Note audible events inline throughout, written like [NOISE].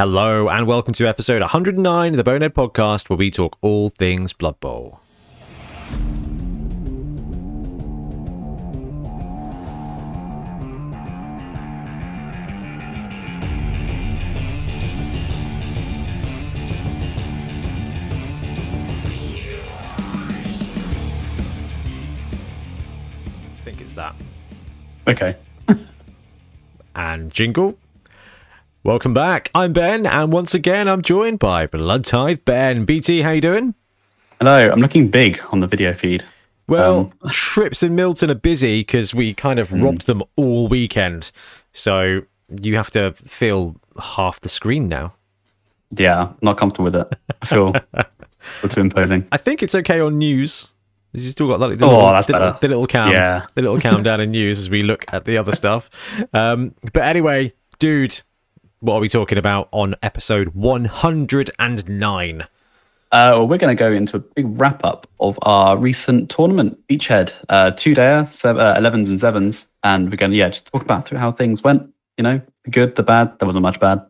Hello, and welcome to episode 109 of the Bonehead Podcast, where we talk all things Blood Bowl. I think it's that. Okay. and jingle. Welcome back. I'm Ben, and once again, I'm joined by Blood Tithe Ben. BT, how you doing? Hello. I'm looking big on the video feed. Well, [LAUGHS] trips and Milton are busy because we kind of robbed them all weekend, so you have to fill half the screen now. Yeah, not comfortable with it. I feel [LAUGHS] feel too imposing. I think it's okay on news. You still got like, the, Oh, little, that's the, better. the little cam, Yeah. the little countdown [LAUGHS] in news as we look at the other stuff. Um, but anyway, dude, what are we talking about on episode 109? Uh, well, we're going to go into a big wrap up of our recent tournament, Beachhead, uh, two dayer, sev- uh, 11s and 7s. And we're going to, yeah, just talk about how things went. You know, the good, the bad. There wasn't much bad.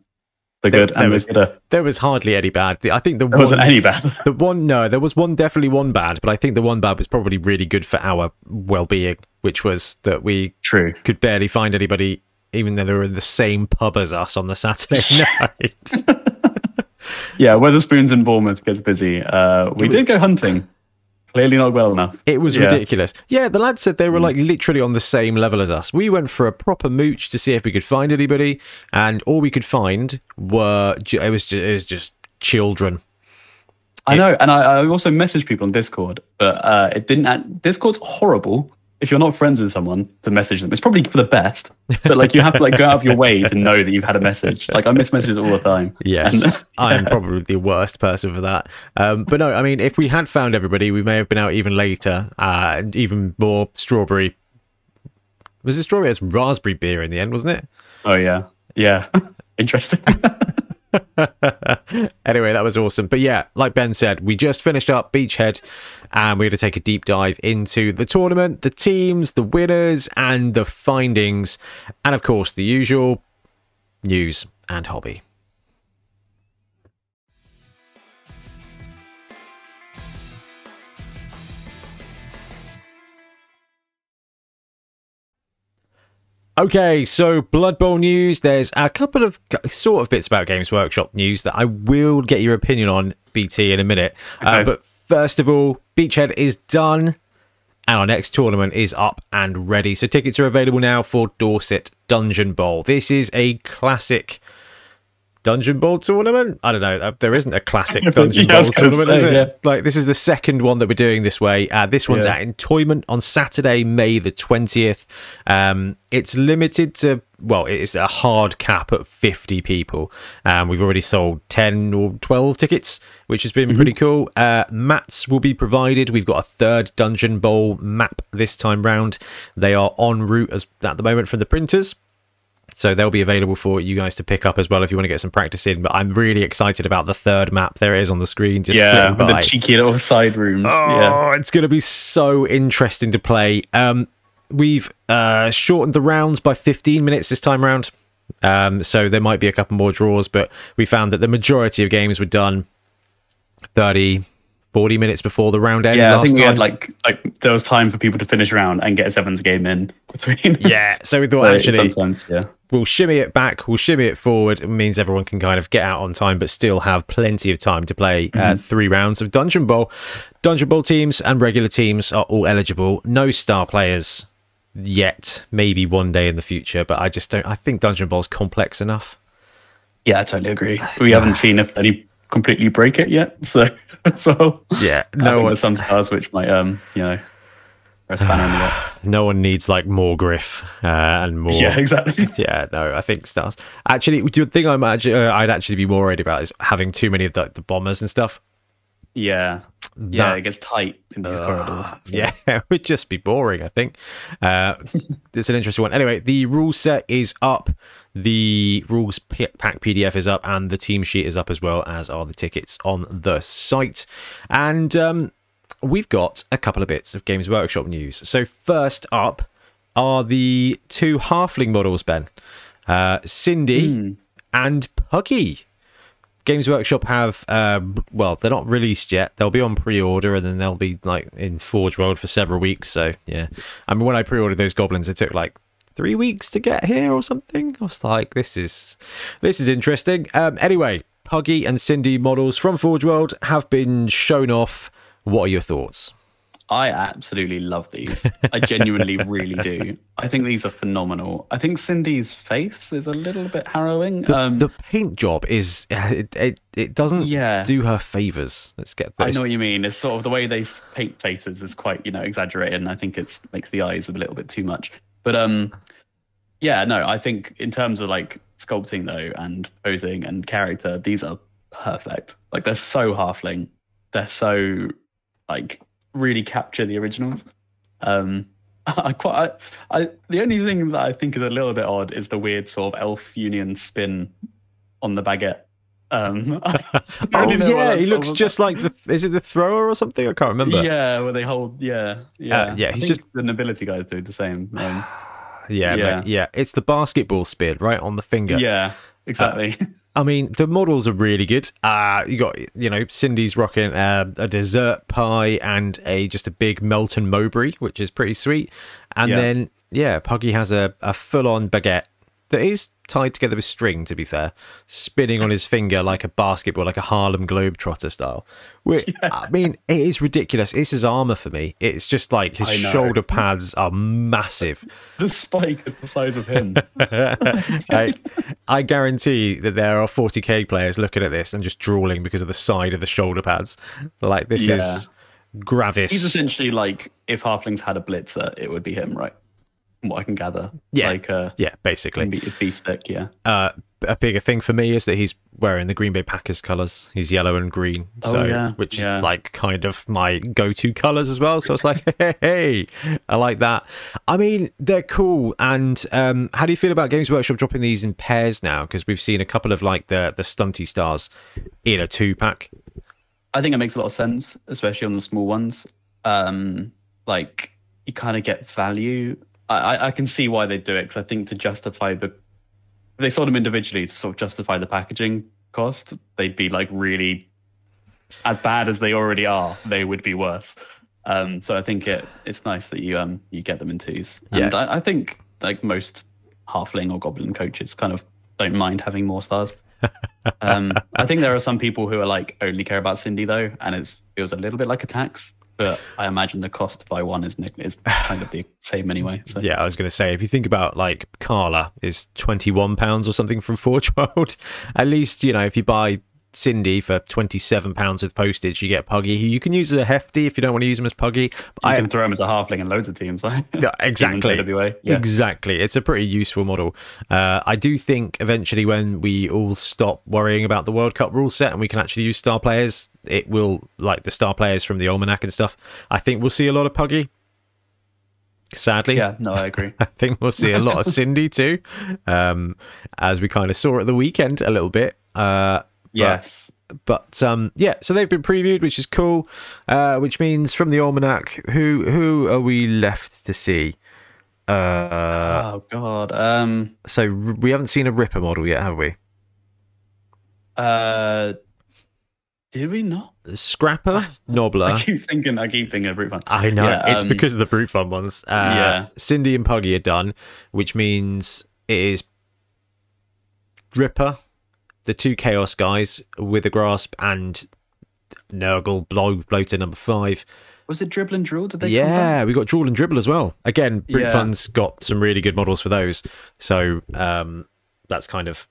The There- good there and was- the. There was hardly any bad. I think the There one, wasn't any bad. [LAUGHS] the one, no, there was one definitely one bad, but I think the one bad was probably really good for our well-being, which was that we True. could barely find anybody, even though they were in the same pub as us on the Saturday [LAUGHS] night. [LAUGHS] Yeah, Wetherspoons in Bournemouth gets busy. Uh, we did go hunting. Clearly not well enough. It was Yeah. ridiculous. Yeah, the lads said they were like literally on the same level as us. We went for a proper mooch to see if we could find anybody, and all we could find were it was just, it was just children. I know, and I, I also messaged people on Discord, but uh, it didn't. Act, Discord's horrible if you're not friends with someone to message them. It's probably for the best, but like you have to like go out of your way to know that you've had a message. Like I miss messages all the time. Yes, And- [LAUGHS] I'm probably the worst person for that. Um, but no, I mean, if we had found everybody, we may have been out even later, uh, and even more strawberry. Was it strawberry? It's raspberry beer in the end, wasn't it? oh yeah, yeah, [LAUGHS] interesting. [LAUGHS] anyway, that was awesome. But yeah, like Ben said, we just finished up Beachhead and we're going to take a deep dive into the tournament, the teams, the winners, and the findings. And of course, the usual news and hobby. Okay, so Blood Bowl news. There's a couple of sort of bits about Games Workshop news that I will get your opinion on, BT, in a minute. Uh, but first of all, Beachhead is done, and our next tournament is up and ready. So tickets are available now for Dorset Dungeon Bowl. This is a classic Dungeon Bowl tournament. I don't know. uh, There isn't a classic Dungeon [LAUGHS] Yeah, I was Bowl gonna tournament, is it? yeah. Like this is the second one that we're doing this way. Uh, this one's Yeah. at Entoyment on Saturday, May the twentieth. Um, it's limited to well, it is a hard cap at fifty people. Um, we've already sold ten or twelve tickets, which has been Mm-hmm. pretty cool. Uh, mats will be provided. We've got a third Dungeon Bowl map this time round. They are en route as at the moment from the printers. So they'll be available for you guys to pick up as well if you want to get some practice in. But I'm really excited about the third map. There it is on the screen. Just yeah, the cheeky little side rooms. Oh, Yeah, it's going to be so interesting to play. Um, we've uh, shortened the rounds by 15 minutes this time round. Um, so there might be a couple more draws, but we found that the majority of games were done 30, 40 minutes before the round ended. yeah. I think we time. had like like there was time for people to finish round and get a sevens game in between. [LAUGHS] yeah, so we thought So actually sometimes yeah. we'll shimmy it back, we'll shimmy it forward. It means everyone can kind of get out on time, but still have plenty of time to play uh, three rounds of Dungeon Bowl. Dungeon Bowl teams and regular teams are all eligible. No star players yet. Maybe one day in the future, but I just don't. I think Dungeon Bowl's complex enough. Yeah, I totally agree. [SIGHS] We haven't seen if any completely break it yet, [LAUGHS] so as well. Yeah, no one, some stars which might, um, you know, throw a spanner in the works. no one needs like more Griff uh, and more. Yeah, exactly. [LAUGHS] Yeah, no, I think stars. Actually, the thing I'm actually, uh, I'd actually be more worried about is having too many of the, the bombers and stuff. Yeah, yeah, it gets tight in these corridors. so- Yeah, [LAUGHS] it would just be boring, I think. Uh, it's an interesting one. Anyway, the rule set is up, the rules pack PDF is up, and the team sheet is up as well, as are the tickets on the site. And um, we've got a couple of bits of Games Workshop news. So, first up are the two halfling models, Ben uh, Cindy and Puggy. Games Workshop have, uh, well, they're not released yet. They'll be on pre-order, and then they'll be like in Forge World for several weeks. So yeah, I mean, when I pre-ordered those goblins, it took like three weeks to get here or something. I was like, this is this is interesting. Um, anyway, Puggy and Cindy models from Forge World have been shown off. What are your thoughts? I absolutely love these. I genuinely really do. I think these are phenomenal. I think Cindy's face is a little bit harrowing. The, um, the paint job is it it, it doesn't Yeah. do her favors. Let's get this. I know what you mean. It's sort of the way they paint faces is quite, you know, exaggerated, and I think it makes the eyes a little bit too much. But um, yeah, no, I think in terms of like sculpting though and posing and character, these are perfect. Like they're so halfling. They're so like really capture the originals. Um, [LAUGHS] I quite, I, I the only thing that I think is a little bit odd is the weird sort of Elven Union spin on the baguette. Um, [LAUGHS] [LAUGHS] I Oh yeah, he looks just like the. Is it the thrower or something? I can't remember. yeah, where they hold. Yeah, yeah, Uh, yeah, I he's just- the nobility guys do the same. [SIGHS] Um, yeah, Yeah. yeah. It's the basketball spin right on the finger. yeah, exactly. I mean, the models are really good. Uh, you got, you know, Cindy's rocking uh, a dessert pie and a just a big Melton Mowbray, which is pretty sweet. And Yeah. then, yeah, Puggy has a, a full on baguette that is tied together with string, to be fair, spinning on his finger like a basketball, like a Harlem Globetrotter style. Which, I mean, it is ridiculous. It's his armor for me. It's just like his shoulder pads are massive. [LAUGHS] the spike is the size of him. [LAUGHS] [LAUGHS] I, I guarantee that there are 40k players looking at this and just drooling because of the side of the shoulder pads. Like this Yeah. is gravis. He's essentially like if halflings had a blitzer, it would be him, right? What I can gather. Yeah. like uh, yeah, basically. beef, stick. Yeah. Uh, a bigger thing for me is that he's wearing the Green Bay Packers colours. He's yellow and green, Oh, so yeah, which yeah. is like kind of my go-to colours as well. So it's like, [LAUGHS] hey, hey, I like that. I mean, they're cool. And um, how do you feel about Games Workshop dropping these in pairs now? Because we've seen a couple of like the the stunty stars in a two-pack. I think it makes a lot of sense, especially on the small ones. Um, like you kind of get value. I, I, can see why they do it because I think to justify the, if they sold them individually to sort of justify the packaging cost, they'd be like really, as bad as they already are, they would be worse. Um, so I think it it's nice that you um you get them in twos, and Yeah. I, I think like most halfling or goblin coaches kind of don't mind having more stars. [LAUGHS] um, I think there are some people who are like only care about Cindy though, and it feels a little bit like a tax. But I imagine the cost to buy one is is kind of the same anyway. So Yeah, I was going to say, if you think about like Karla is twenty one pounds or something from Forge World, [LAUGHS] at least you know if you buy Cindy for twenty seven pounds with postage, you get Puggy. who You can use as a hefty if you don't want to use them as Puggy. you I can throw him as a halfling in loads of teams. Like Yeah, [LAUGHS] exactly. Team in JWA. Yeah. Exactly. It's a pretty useful model. Uh, I do think eventually, when we all stop worrying about the World Cup rule set and we can actually use star players, it will, like the star players from the Almanac and stuff, I think we'll see a lot of Puggy. Sadly. yeah, no, I agree. [LAUGHS] I think we'll see a lot of [LAUGHS] Cindy too, um, as we kind of saw at the weekend a little bit. Uh, yes. but um, yeah, so they've been previewed, which is cool. Uh, which means from the almanac, who who are we left to see? Uh, oh God. Um. so we haven't seen a Ripper model yet, have we? Uh. Did we not? Scrapper, [LAUGHS] Nobbler. I keep thinking. I keep thinking of Brute Fun. I know Yeah, it's um, because of the brute fun ones. Uh, Yeah. Cindy and Puggy are done, which means it is Ripper, the two Chaos guys with a grasp, and Nurgle blow bloater number five. Was it Dribl and Drull? Did they? Yeah, we got Drull and Dribl as well. Again, Brute Yeah. Fun's got some really good models for those. So um, that's kind of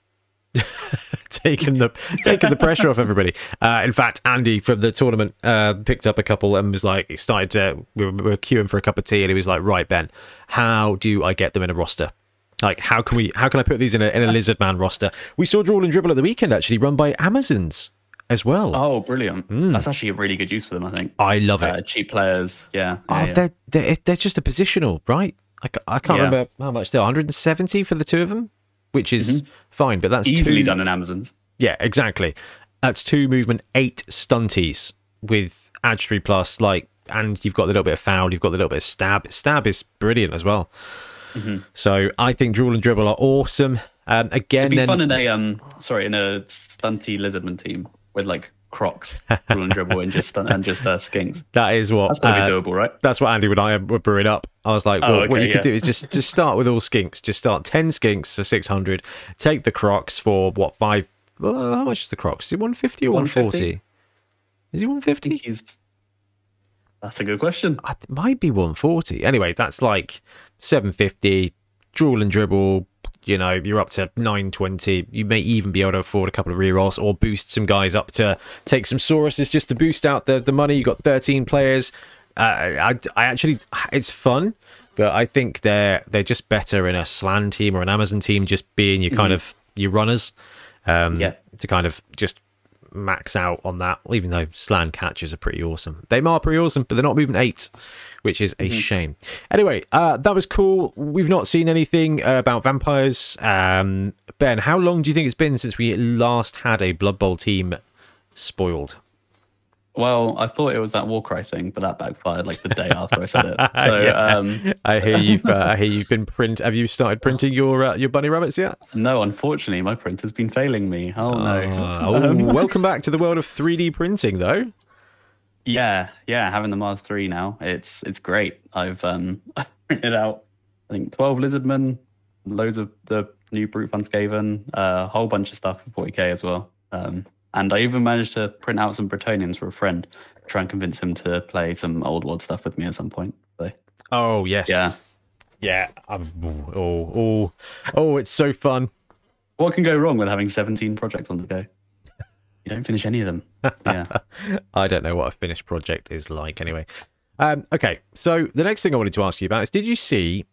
[LAUGHS] taken the taken the pressure off everybody. Uh, in fact, Andy from the tournament uh, picked up a couple and was like, he started to we were, we were queuing for a cup of tea, and he was like, "Right, Ben, how do I get them in a roster?" Like how can we? How can I put these in a in a [LAUGHS] Lizard Man roster? We saw Drull and Dribl at the weekend actually run by Amazons as well. Oh, brilliant! That's actually a really good use for them. I think. I love it. Uh, cheap players. Yeah. Oh, yeah, yeah. they're, they're they're just a positional, right? I, I can't Yeah. remember how much they're 170 for the two of them, which is fine, but that's easily two, done in Amazons. Yeah, exactly. That's two movement, eight stunties with Edge 3 plus, like, and you've got the little bit of foul, you've got the little bit of stab. Stab is brilliant as well. Mm-hmm. So I think Drull and Dribl are awesome. Um, again, It'd be then fun in a um, sorry, in a stunty lizardman team with like Crocs, rule and Dribl, and just and just uh, skinks. [LAUGHS] that is what That's gonna uh, be doable, right? That's what Andy and I were brewing up. I was like, Oh, well, what okay, you could do is just just start with all skinks. Just start ten skinks for six hundred. Take the Crocs for what five? Uh, how much is the Crocs? Is it one fifty or one forty? Is it one fifty? That's a good question. It might be one forty. Anyway, that's like seven fifty. Drull and Dribl. You know, you're up to nine twenty. You may even be able to afford a couple of rerolls or boost some guys up to take some Sauruses just to boost out the the money. You got thirteen players. Uh, I I actually it's fun, but I think they're they're just better in a Slann team or an Amazon team, just being your kind of your runners. Um, Yeah. To kind of just max out on that. Even though Slann catches are pretty awesome, they are pretty awesome, but they're not moving eight, which is a shame. Anyway, uh, that was cool. We've not seen anything uh, about vampires. Um, ben, how long do you think it's been since we last had a Blood Bowl team spoiled? Well, I thought it was that Warcry thing, but that backfired like the day after I said it. [LAUGHS] So Yeah. um, I hear you've uh, I hear you've been print. Have you started printing your uh, your bunny rabbits yet? no, unfortunately, my printer's been failing me. Oh no. Uh, [LAUGHS] oh, welcome back to the world of 3D printing, though. Yeah, yeah, having the Mars three now, it's it's great. I've um [LAUGHS] I printed out I think twelve lizardmen, loads of the new brute Skaven, a whole bunch of stuff for 40k as well. Um, and I even managed to print out some Bretonnians for a friend, try and convince him to play some old world stuff with me at some point. So Oh yes, yeah, yeah. Um, oh, oh, oh! It's so fun. what can go wrong with having 17 projects on the go? You don't finish any of them. [LAUGHS] Yeah. I don't know what a finished project is like. Anyway, um, okay. So the next thing I wanted to ask you about is: Did you see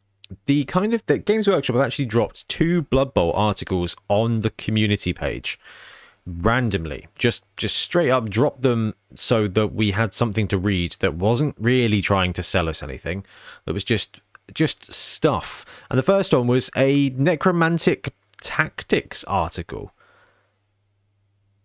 the kind of the Games Workshop have actually dropped two Blood Bowl articles on the community page randomly, just just straight up dropped them so that we had something to read that wasn't really trying to sell us anything. That was just just stuff. And the first one was a necromantic tactics article.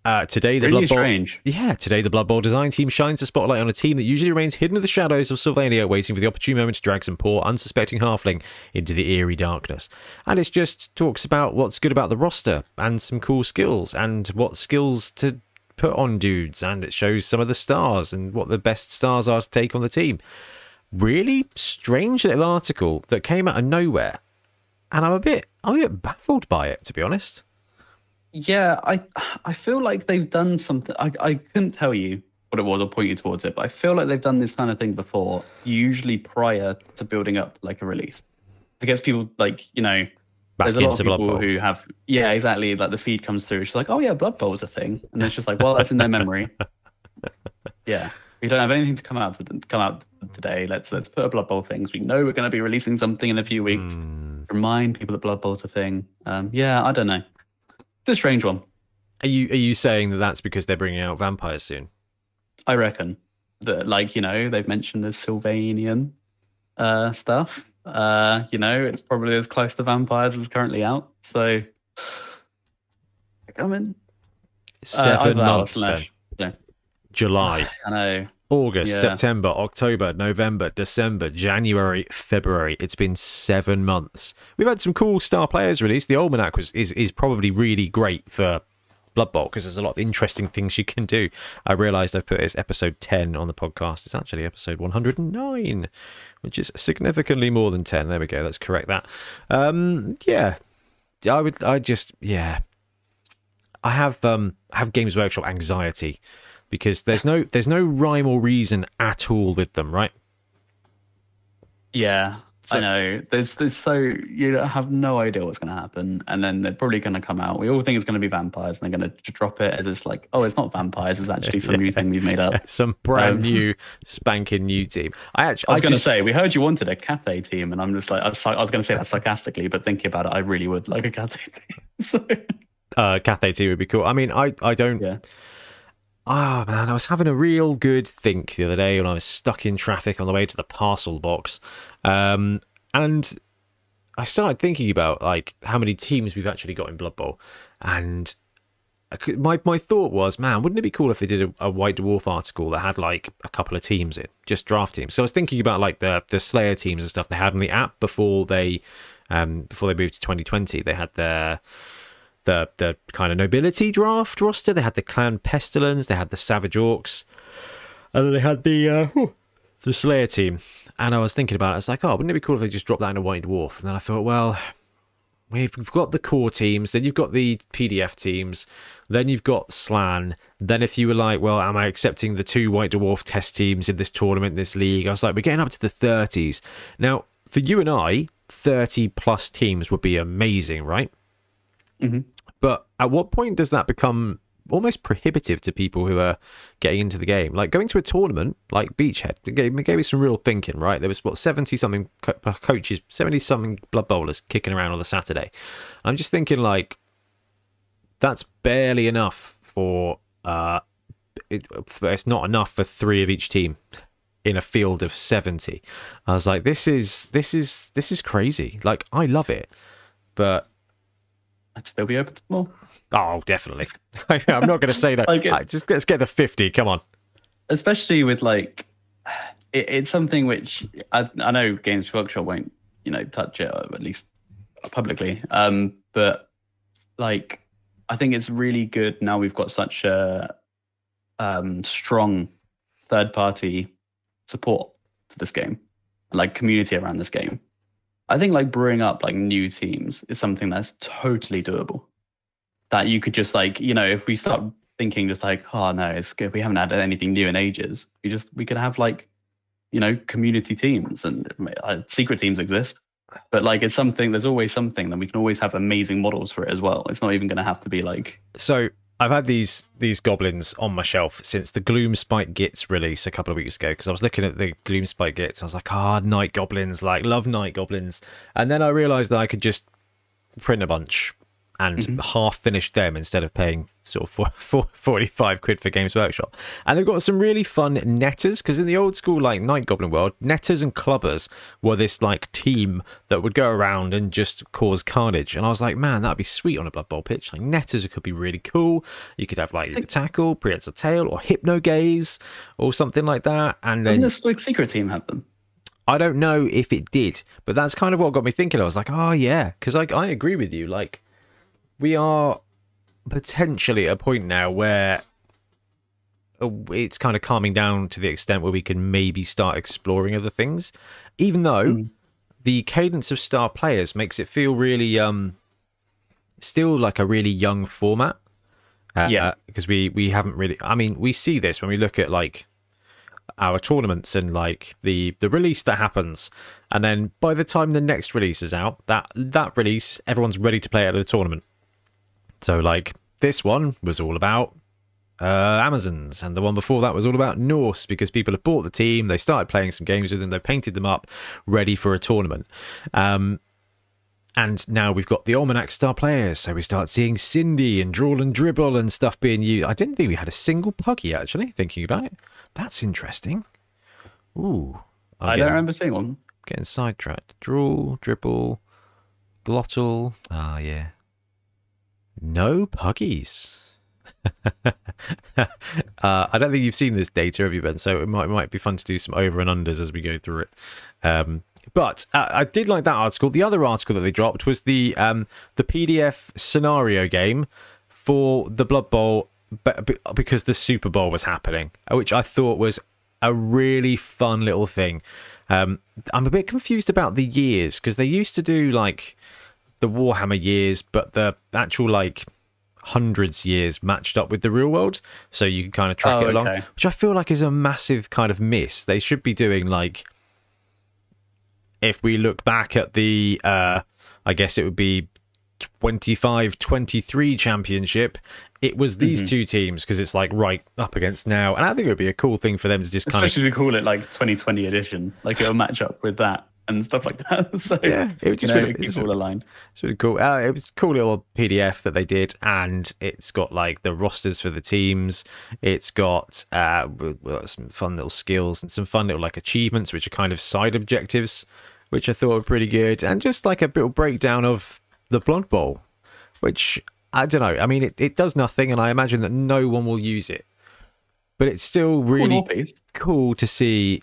Uh, today the Really Blood Bowl, strange. yeah, today the Blood Bowl design team shines the spotlight on a team that usually remains hidden in the shadows of Sylvania, waiting for the opportune moment to drag some poor, unsuspecting halfling into the eerie darkness. And it just talks about what's good about the roster and some cool skills and what skills to put on dudes, and it shows some of the stars and what the best stars are to take on the team. Really strange little article that came out of nowhere, and I'm a bit, I'm a bit baffled by it, to be honest. Yeah, I [SIGHS] I feel like they've done something. I I couldn't tell you what it was or point you towards it, but I feel like they've done this kind of thing before, usually prior to building up like a release. It gets people like you know. Back there's a lot of people who have yeah exactly like the feed comes through. She's like, oh yeah, Blood Bowl is a thing, and it's just like, well, that's in their memory. [LAUGHS] yeah, we don't have anything to come out to come out today. Let's let's put a Blood Bowl things. We know we're going to be releasing something in a few weeks. Hmm. Remind people that Blood Bowl's a thing. Um, yeah, I don't know. A strange one. Are you are you saying that that's because they're bringing out vampires soon? I reckon that, like, you know, they've mentioned the Sylvanian uh, stuff. Uh, you know, it's probably as close to vampires as currently out. So, [SIGHS] coming. Seven months, Ben. slash, yeah, July, [SIGHS] I know. August, Yeah. September, October, November, December, January, February. It's been seven months. We've had some cool star players released. The Almanac was is is probably really great for Blood Bowl because there's a lot of interesting things you can do. I realised I've put it as episode ten on the podcast. It's actually episode one hundred and nine, which is significantly more than ten. There we go. Let's correct that. Um, yeah, I would. I just yeah. I have um I have Games Workshop anxiety because there's no there's no rhyme or reason at all with them, right? Yeah, So- I know. There's, there's so you have no idea what's going to happen, and then they're probably going to come out. We all think it's going to be vampires, and they're going to drop it as it's like, oh, it's not vampires. It's actually some new [LAUGHS] thing we've made up. [LAUGHS] Some brand Um, [LAUGHS] new spanking new team. I actually I was going to say, we heard you wanted a Cathay team, and I'm just like, I was, I was going to say that sarcastically, but thinking about it, I really would like a Cathay team. so, uh Cathay team would be cool. I mean, I I don't yeah. Ah man, I was having a real good think the other day when I was stuck in traffic on the way to the parcel box, um, and I started thinking about like how many teams we've actually got in Blood Bowl, and my my thought was, man, wouldn't it be cool if they did a, a White Dwarf article that had like a couple of teams in, just draft teams? So I was thinking about like the the Slayer teams and stuff they had on the app before they um, before they moved to 2020. They had their the the kind of nobility draft roster. They had the clan pestilence. They had the savage orcs, and then they had the uh, the Slayer team. And I was thinking about it. I was like, oh, wouldn't it be cool if they just dropped that in a white dwarf? And then I thought, well, we've got the core teams, then you've got the PDF teams, then you've got Slann. Then if you were like, well, am I accepting the two White Dwarf test teams in this tournament, this league? I was like, we're getting up to the 30s. Now, for you and I, 30 plus teams would be amazing, right? Mm-hmm. But at what point does that become almost prohibitive to people who are getting into the game. Like going to a tournament like Beachhead gave, gave me some real thinking, right? There was what 70 something co- uh, coaches, 70 something Blood Bowlers kicking around on the Saturday. I'm just thinking like that's barely enough for uh it, it's not enough for three of each team in a field of 70 i was like this is this is this is crazy like i love it but I'd still be open to more. Oh, definitely. [LAUGHS] I'm not going to say that. Like it- Uh, just let's get the 50. Come on. especially with like it, it's something which I, I know Games Workshop won't you know touch it uh, at least publicly um but like I think it's really good now we've got such a um strong third party support for this game like community around this game I think like brewing up like new teams is something that's totally doable. That you could just like you know if we start thinking just like oh no it's good we haven't had anything new in ages we just we could have like you know community teams and uh, secret teams exist. But like it's something there's always something that we can always have amazing models for it as well. It's not even going to have to be like So I've had these these goblins on my shelf since the Gloomspite Gitz release a couple of weeks ago because I was looking at the Gloomspite Gitz. I was like, ah, night goblins, like love night goblins. And then I realised that I could just print a bunch and mm-hmm. half finish them instead of paying sort of four, [LAUGHS] four, 45 quid for Games Workshop. And they've got some really fun netters because in the old school like Night Goblin world, netters and clubbers were this like team that would go around and just cause carnage. And I was like, man, that'd be sweet on a Blood Bowl pitch. Like netters could be really cool. You could have like the tackle, prehensile tail, or hypno gaze or something like that. And doesn't then this like secret team have them I don't know if it did, but that's kind of what got me thinking. I was like, oh yeah, because like I agree with you. Like we are potentially at a point now where uh, it's kind of calming down to the extent where we can maybe start exploring other things, even though the cadence of star players makes it feel really um still like a really young format. Uh, Yeah. because we we haven't really. I mean, we see this when we look at like our tournaments and like the the release that happens and then by the time the next release is out that that release everyone's ready to play it at the tournament so like this one was all about uh, Amazons, and the one before that was all about Norse because people have bought the team, they started playing some games with them, they painted them up, ready for a tournament. Um, and now we've got the Almanac star players, so we start seeing Cindy and Drull and Dribl and stuff being used. I didn't think we had a single puggy actually. Thinking about it, that's interesting. Ooh, I'm I getting, don't remember seeing one getting sidetracked. Drull, Dribl, Glotl. Ah, yeah. No puggies. [LAUGHS] uh, I don't think you've seen this data, have you, Ben? So it might might be fun to do some over and unders as we go through it. Um, but uh, I did like that article. The other article that they dropped was the um, the PDF scenario game for the Blood Bowl, because the Super Bowl was happening, which I thought was a really fun little thing. Um, I'm a bit confused about the years because they used to do like the Warhammer years, but the actual like hundreds years matched up with the real world, so you can kind of track Oh, it along, okay. which I feel like is a massive kind of miss. They should be doing like if we look back at the uh I guess it would be 25 23 championship it was these Mm-hmm. two teams because it's like right up against now and I think it would be a cool thing for them to just kind of especially call it like 2020 edition like it'll match up with that and stuff like that [LAUGHS] so Yeah, it was just you know, really- keep it's all aligned It's really cool. Uh, it was a cool little PDF that they did, and it's got like the rosters for the teams. It's got uh, some fun little skills and some fun little like achievements, which are kind of side objectives, which I thought were pretty good, and just like a little breakdown of the Blood Bowl, which I don't know. I mean, it, it does nothing, and I imagine that no one will use it, but it's still really cool to see.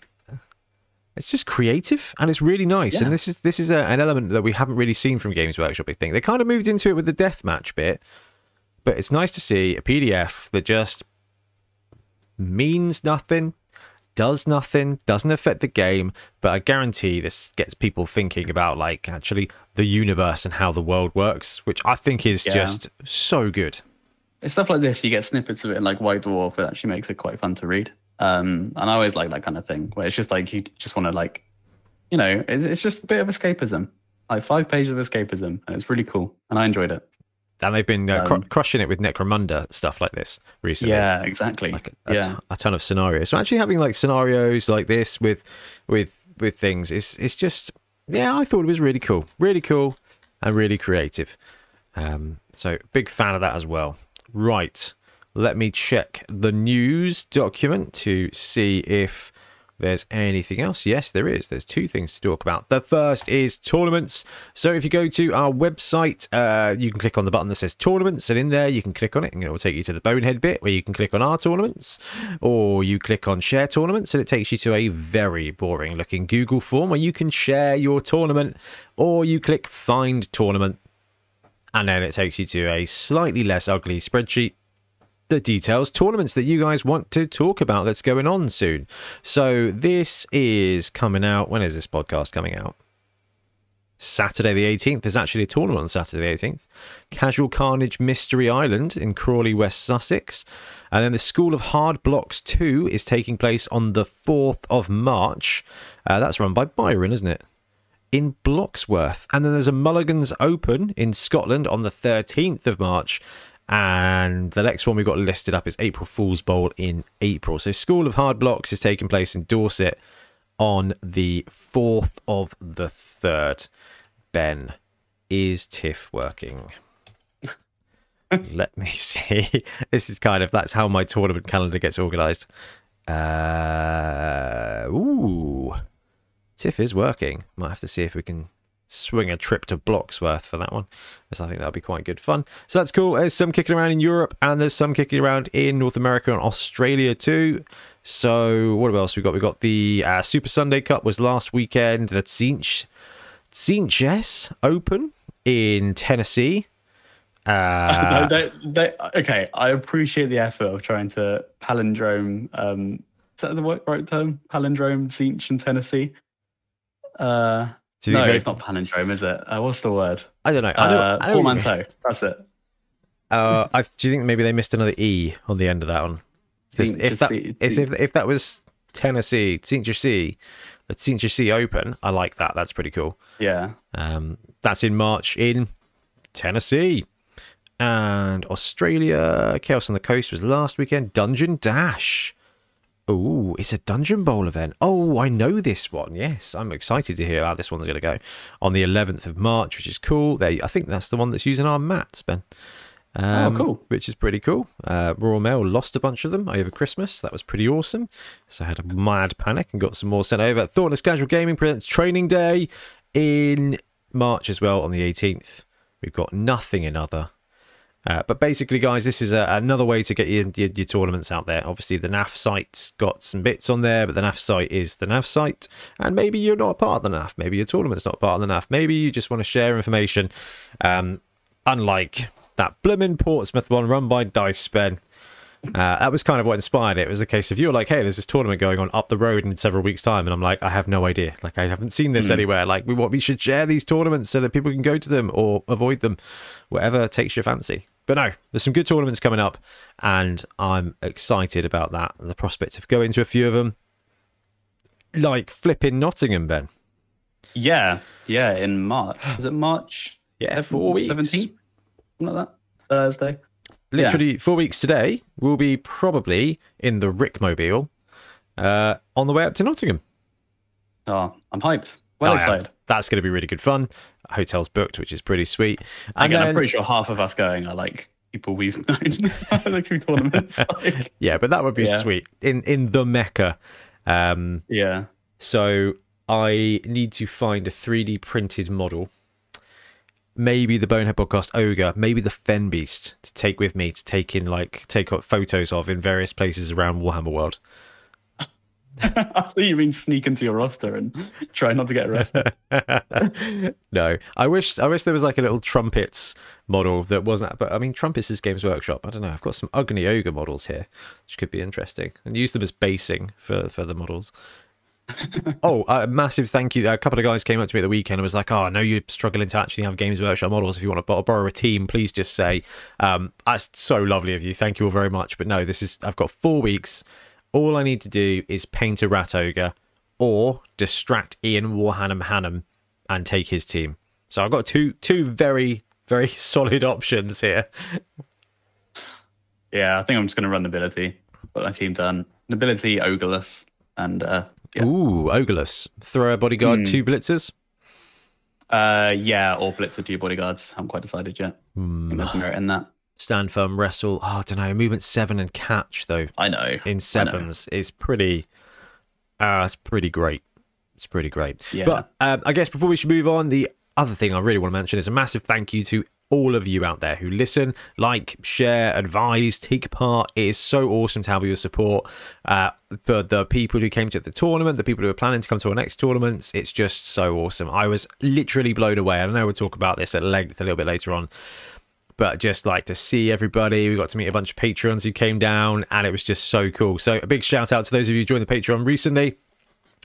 It's just creative and it's really nice. Yeah. And this is this is a, an element that we haven't really seen from Games Workshop. I think they kind of moved into it with the deathmatch bit, but it's nice to see a PDF that just means nothing, does nothing, doesn't affect the game, but I guarantee this gets people thinking about like actually the universe and how the world works, which I think is Yeah. just so good. It's stuff like this. You get snippets of it in like White Dwarf. It actually makes it quite fun to read. Um, and I always like that kind of thing where it's just like you just want to like, you know, it's just a bit of escapism. Like five pages of escapism, and it's really cool. And I enjoyed it. And they've been uh, cr- Um, crushing it with Necromunda stuff like this recently. Yeah, exactly. like a, a yeah, t- a ton of scenarios. So actually having like scenarios like this with with with things is it's just yeah, I thought it was really cool, really cool, and really creative. Um, so big fan of that as well. Right, let me check the news document to see if there's anything else. Yes, there is. There's two things to talk about. The first is tournaments. So if you go to our website, uh, you can click on the button that says tournaments, and in there you can click on it, and it will take you to the bonehead bit where you can click on our tournaments, or you click on share tournaments, and it takes you to a very boring looking Google form where you can share your tournament, or you click find tournament, and then it takes you to a slightly less ugly spreadsheet that details tournaments that you guys want to talk about that's going on soon. So this is coming out. When is this podcast coming out? Saturday the 18th. There's actually a tournament on Saturday the 18th. Casual Carnage Mystery Island in Crawley, West Sussex. And then the School of Hard Blocks 2 is taking place on the 4th of March. Uh, that's run by Byron, isn't it? in Bloxworth. And then there's a Mulligan's Open in Scotland on the 13th of March. And the next one we've got listed up is April Fool's Bowl in April. So School of Hard Blocks is taking place in Dorset on the 4th of the 3rd. Ben, is TIFF working? [LAUGHS] Let me see. [LAUGHS] This is kind of that's how my tournament calendar gets organised. Uh, ooh, TIFF is working. Might have to see if we can swing a trip to Bloxworth for that one, because I think that'll be quite good fun. So that's cool. There's some kicking around in Europe, and there's some kicking around in North America and Australia too. So what else we got? We got the uh, Super Sunday Cup was last weekend. The Cinch Cinches Open in Tennessee. Uh, no, they, they, okay, I appreciate the effort of trying to palindrome. Um, is that the right, right term? Palindrome, Cinch, in Tennessee. Uh, no, it's not palindrome, is it? Uh, what's the word? I don't know. I know, Uh, I know what you mean. portmanteau. That's it. Uh, I, do you think maybe they missed another E on the end of that one? [LAUGHS] if that Tennessee- if, if that was Tennessee, Tennessee, the Tennessee Open, I like that. That's pretty cool. Yeah. Um, that's in March in Tennessee and Australia. Chaos on the Coast was last weekend. Dungeon Dash. Oh, it's a Dungeon Bowl event. Oh, I know this one. Yes, I'm excited to hear how this one's going to go on the 11th of March, which is cool. There, I think that's the one that's using our mats, Ben. Um, cool. Which is pretty cool. Uh, Royal Mail lost a bunch of them over Christmas. That was pretty awesome. So I had a mad panic and got some more sent over. Thoughtless Casual Gaming presents Training Day in March as well on the 18th. We've got nothing another. Uh, but basically, guys, this is a, another way to get your, your, your tournaments out there. Obviously, the NAF site's got some bits on there, but the NAF site is the NAF site. And maybe you're not a part of the NAF. Maybe your tournament's not part of the NAF. Maybe you just want to share information. Um, unlike that Blimmin Portsmouth one run by Dice Ben. Uh, that was kind of what inspired it. It was a case of you're like, hey, there's this tournament going on up the road in several weeks' time, and I'm like, I have no idea. Like, I haven't seen this anywhere. Like, we want we should share these tournaments so that people can go to them or avoid them, whatever takes your fancy. But no, there's some good tournaments coming up, and I'm excited about that. The prospect of going to a few of them, like flipping Nottingham, Ben. Yeah. Yeah. In March. Is it March? Yeah, four weeks. 17th? Something like that. Thursday. literally four weeks today, we'll be probably in the Rickmobile uh, on the way up to Nottingham. Oh, I'm hyped. Well I am. That's going to be really good fun. Hotel's booked, which is pretty sweet. And Again, I'm pretty sure half of us going are like people we've [LAUGHS] known like through tournaments. [LAUGHS] Like, yeah, but that would be Yeah. sweet in in the Mecca. Um, yeah. so I need to find a 3D printed model. Maybe the Bonehead Podcast Ogre, maybe the Fen Beast to take with me to take in like take up photos of in various places around Warhammer World. [LAUGHS] I thought you mean sneak into your roster and try not to get arrested. [LAUGHS] no, I wish I wish there was like a little trumpets model that wasn't. But I mean, trumpets is Games Workshop. I don't know. I've got some ugly ogre models here, which could be interesting, and use them as basing for for the models. [LAUGHS] oh, a massive thank you. A couple of guys came up to me at the weekend and was like, "Oh, I know you're struggling to actually have Games Workshop models. If you want to borrow a team, please just say." Um, that's so lovely of you. Thank you all very much. But no, this is I've got four weeks. All I need to do is paint a rat ogre or distract Ian Warhannam Hannam and take his team. So I've got two two very very [LAUGHS] solid options here. Yeah, I think I'm just going to run Nobility. Got my team done. Nobility, Ogreless, and uh, yeah. Ooh, Ogreless. Throw a bodyguard, Hmm. two blitzers. Uh, yeah, or Blitzer, two bodyguards. haven't quite decided yet. I think there's merit in that. Stand firm, wrestle. Oh, I don't know. Movement seven and catch though I know. in I know. sevens is pretty. Uh, it's pretty great. It's pretty great. Yeah. But um, I guess before we should move on, the other thing I really want to mention is a massive thank you to all of you out there who listen, like, share, advise, take part. It is so awesome to have your support. Uh, for the people who came to the tournament, the people who are planning to come to our next tournaments, it's just so awesome. I was literally blown away. I know we'll talk about this at length a little bit later on but just like to see everybody. We got to meet a bunch of patrons who came down, and it was just so cool. So a big shout out to those of you who joined the Patreon recently.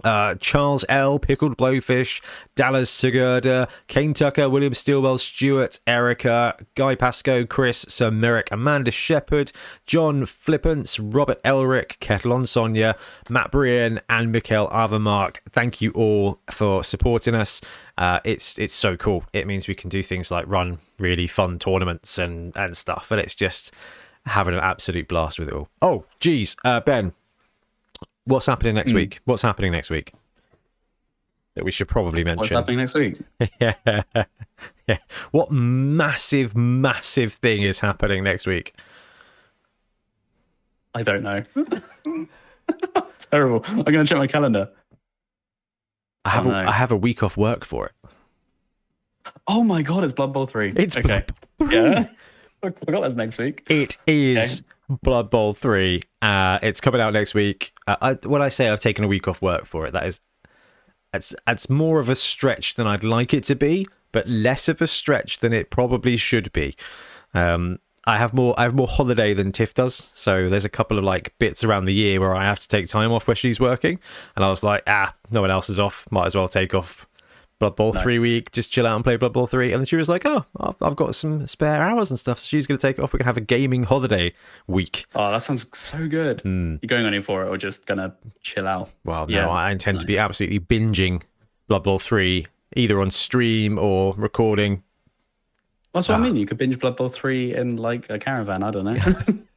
Uh, Charles L, Pickled Blowfish, Dallas Segurda, Kane Tucker, William Stilwell, Stewart, Erica, Guy Pascoe, Chris, Sir Merrick, Amanda Shepherd, John Flippance, Robert Elric, Ketlon Sonia, Matt Brian, and Mikhail Avamark. Thank you all for supporting us. Uh, it's it's so cool. It means we can do things like run really fun tournaments and and stuff, and it's just having an absolute blast with it all. Oh, geez, uh, Ben, what's happening next hmm. week? What's happening next week? That we should probably mention. What's happening next week? [LAUGHS] yeah, yeah. What massive, massive thing is happening next week? I don't know. [LAUGHS] Terrible. I'm going to check my calendar. I have oh, a, no. I have a week off work for it. Oh my god, it's Blood Bowl 3. It's okay. Blood Bowl Yeah. [LAUGHS] I forgot that's next week. It is Blood Bowl three. Uh, it's coming out next week. Uh, I, when I say I've taken a week off work for it, that is, it's it's more of a stretch than I'd like it to be, but less of a stretch than it probably should be. Um, I have more I have more holiday than Tiff does, so there's a couple of like bits around the year where I have to take time off where she's working, and I was like, ah, no one else is off, might as well take off. Blood Bowl Nice. three week, just chill out and play Blood Bowl three, and then she was like, "Oh, I've, got some spare hours and stuff." So she's going to take it off. We can have a gaming holiday week. Oh, that sounds so good. Hmm. You going on in for it or just going to chill out? Well, Yeah. no, I intend to be absolutely binging Blood Bowl three, either on stream or recording. That's Ah. what I mean. You could binge Blood Bowl 3 in like a caravan. I don't know. [LAUGHS]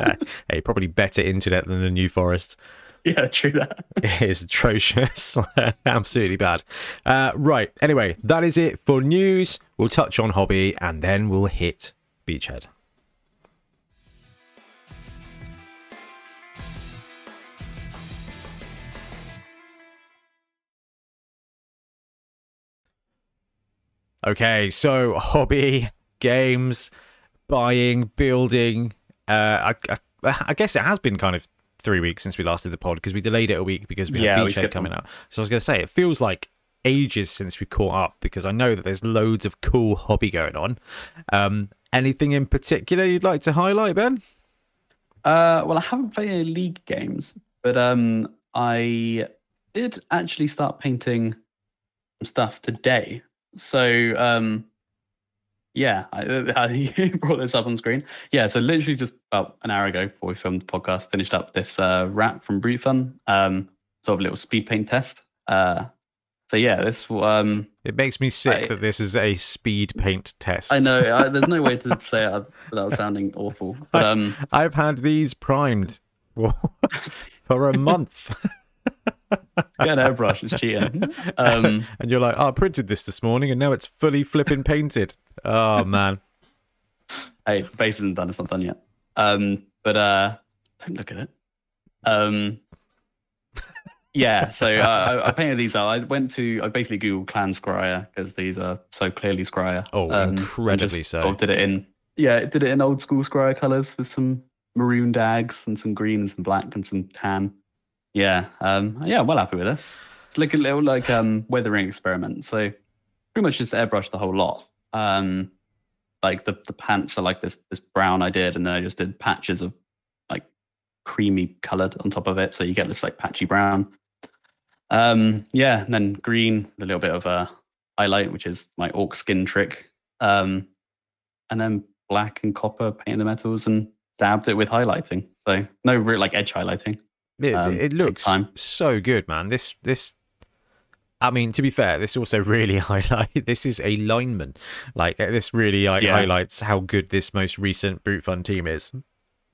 Uh, hey, probably better internet than the New Forest. [LAUGHS] yeah, true that. [LAUGHS] It is atrocious, [LAUGHS] absolutely bad. Uh, right. Anyway, that is it for news. We'll touch on hobby and then we'll hit Beachhead. Okay, so hobby, games, buying, building. Uh, I, I, I guess it has been kind of three weeks since we last did the pod because we delayed it a week because we Yeah, had we Beachhead skipped coming one. out. So I was going to say, it feels like ages since we caught up because I know that there's loads of cool hobby going on. Um, anything in particular you'd like to highlight, Ben? Uh, well, I haven't played any league games, but um, I did actually start painting stuff today. So um, yeah, I, [LAUGHS] brought this up on screen. Yeah, so literally just about an hour ago before we filmed the podcast, finished up this uh, rat from Brute Fun, um, sort of a little speed paint test. Uh, so yeah, this um, It makes me sick I- that this is a speed paint test. I know I, there's no way to [LAUGHS] say it without sounding awful, but um. I've had these primed for, [LAUGHS] for a month. Get an airbrush, it's cheating. [LAUGHS] Um, and you're like, oh, I printed this this morning and now it's fully flipping painted. Oh, man. hey, the base isn't done, it's not done yet. Um, but uh, don't look at it. Um, yeah, so uh, I, I painted these out. I went to, I basically Googled Clan Skryre because these are so clearly Skryre. Oh, Um, incredibly just so. sort of did it in, yeah, it did it in old school Skryre colors with some maroon dags and some green and some black and some tan. Yeah, um, yeah, I'm well happy with this. It's like a little like um, weathering experiment. So pretty much just airbrush the whole lot. Um, like the the pants are like this this brown I did, and then I just did patches of like creamy colored on top of it, so you get this like patchy brown. Um, yeah, and then green, a little bit of a highlight, which is my orc skin trick. Um, and then black and copper painted the metals and dabbed it with highlighting. So no real like edge highlighting. It, Um, it looks so good, man. This this. I mean, to be fair, this also [LAUGHS] really [LAUGHS] highlight. This is a lineman. Like this really like, Yeah. highlights how good this most recent Brute Fun team is.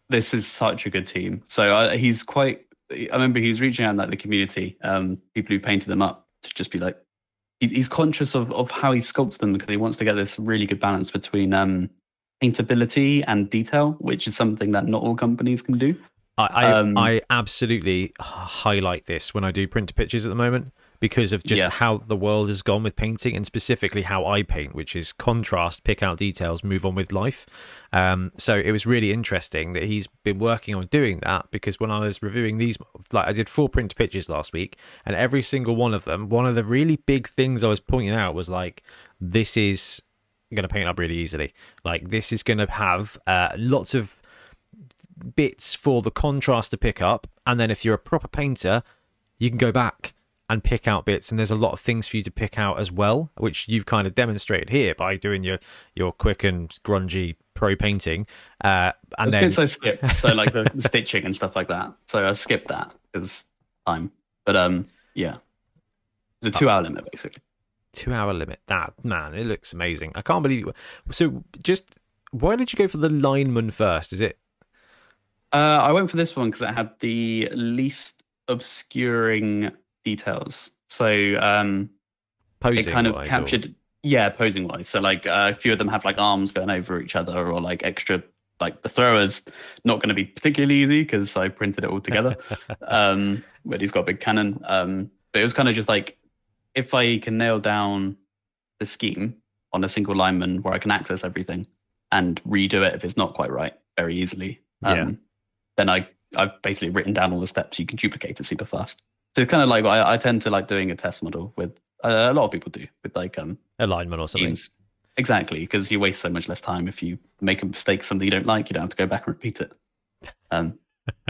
this is such a good team. So uh, he's quite. I remember he's reaching out like the community, um, people who painted them up to just be like, he, he's conscious of of how he sculpts them because he wants to get this really good balance between um, paintability and detail, which is something that not all companies can do. I I, Um, I absolutely highlight this when I do printer pictures at the moment because of just Yeah. how the world has gone with painting and specifically how I paint, which is contrast, pick out details, move on with life. Um, so it was really interesting that he's been working on doing that because when I was reviewing these, like I did four printer pictures last week, and every single one of them, one of the really big things I was pointing out was like, this is going to paint up really easily. Like this is going to have uh, lots of bits for the contrast to pick up and then if you're a proper painter you can go back and pick out bits and there's a lot of things for you to pick out as well which you've kind of demonstrated here by doing your your quick and grungy pro painting uh and Those then I skipped, so like the, the stitching and stuff like that. So I skipped that because time. But um, yeah, it's a two-hour limit basically. two hour limit that man it looks amazing i can't believe it. so just why did you go for the lineman first is it Uh, I went for this one because it had the least obscuring details. So um, posing it kind of wise, or- captured, yeah, posing wise. So like uh, a few of them have like arms going over each other, or like extra. Like the thrower's not going to be particularly easy because I printed it all together. [LAUGHS] um, but he's got a big cannon. Um, but it was kind of just like if I can nail down the scheme on a single lineman where I can access everything and redo it if it's not quite right very easily. Um, Yeah. Then I I've basically written down all the steps you can duplicate it super fast. So it's kind of like I, I tend to like doing a test model with uh, a lot of people do with like um alignment or something teams. Exactly, because you waste so much less time if you make a mistake, something you don't like, you don't have to go back and repeat it. Um,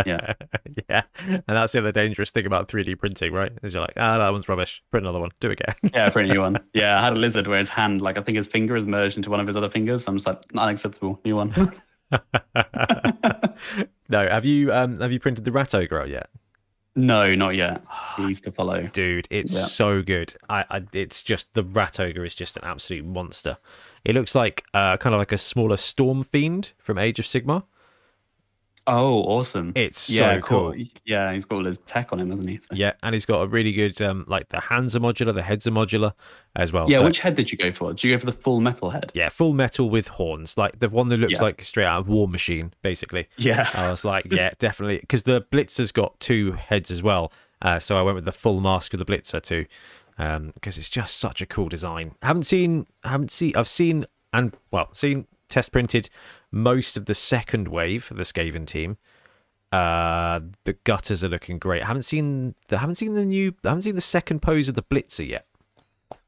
yeah, [LAUGHS] yeah and that's the other dangerous thing about 3d printing right is you're like ah that one's rubbish print another one do it again yeah, print a new one. [LAUGHS] Yeah, I had a lizard where his hand, like I think his finger is merged into one of his other fingers. I'm just like, unacceptable. New one. [LAUGHS] no have you um have you printed the rat ogre yet no, not yet. He's to follow. dude it's Yeah. so good I, I it's just the rat ogre is just an absolute monster it looks like uh kind of like a smaller storm fiend from age of Sigmar Oh, awesome! It's so yeah, cool. Yeah, he's got all his tech on him, hasn't he? So- yeah and he's got a really good um like the hands are modular the heads are modular as well Yeah, So- which head did you go for? Did you go for the full metal head? yeah full metal with horns like the one that looks Yeah. like straight out of war machine basically Yeah. I was like, yeah, [LAUGHS] definitely, because the Blitzer's got two heads as well. Uh, so I went with the full mask of the Blitzer too, because it's just such a cool design. Haven't seen, haven't seen, I've seen and well, seen test printed most of the second wave the Skaven team. Uh, the gutters are looking great. I haven't seen, the, haven't seen the new, I haven't seen the second pose of the Blitzer yet.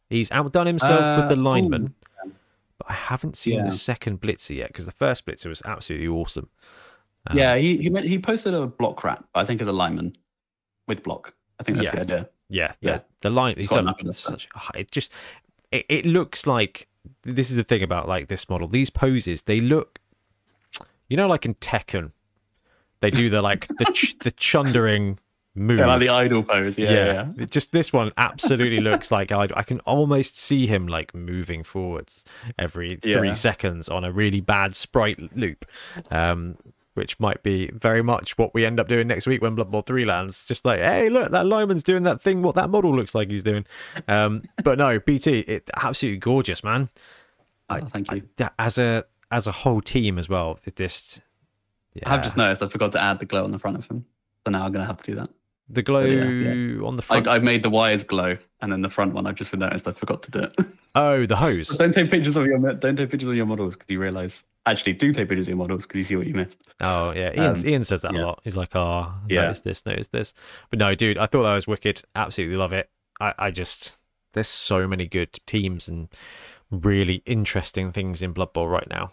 He's outdone himself with the Uh, lineman, ooh. but I haven't seen Yeah. the second Blitzer yet because the first Blitzer was absolutely awesome. Um, yeah, he he went- he posted a block wrap, I think as a lineman with block. I think that's Yeah. the idea. Yeah, Yeah. the, the line. He's done enough of this stuff. such. oh, It just it, it looks like this is the thing about like this model. These poses they look, you know, like in Tekken, they do the like the ch- the chundering move. [LAUGHS] Yeah, like the idol pose. Yeah, yeah. yeah. Just this one absolutely looks like I, I can almost see him like moving forwards every three Yeah. seconds on a really bad sprite loop. Um, which might be very much what we end up doing next week when Blood Bowl 3 lands. Just like, hey, look, that lineman's doing that thing, what that model looks like he's doing. Um, but no, BT, it absolutely gorgeous, man. Oh, thank you. That- As a as a whole team as well, it just yeah. I have just noticed I forgot to add the glow on the front of him. So now I'm going to have to do that. the glow Yeah, on the I, front. I made the wires glow, and then the front one. I've just noticed I forgot to do it. [LAUGHS] oh, the hose. don't take pictures of your don't take pictures of your models because you realise actually do take pictures of your models because you see what you missed. Oh yeah, Ian, Um, Ian says that yeah. a lot. He's like, "Oh, Yeah. notice this, notice this." But no, dude, I thought that was wicked. Absolutely love it. I, I just there's so many good teams and really interesting things in Blood Bowl right now.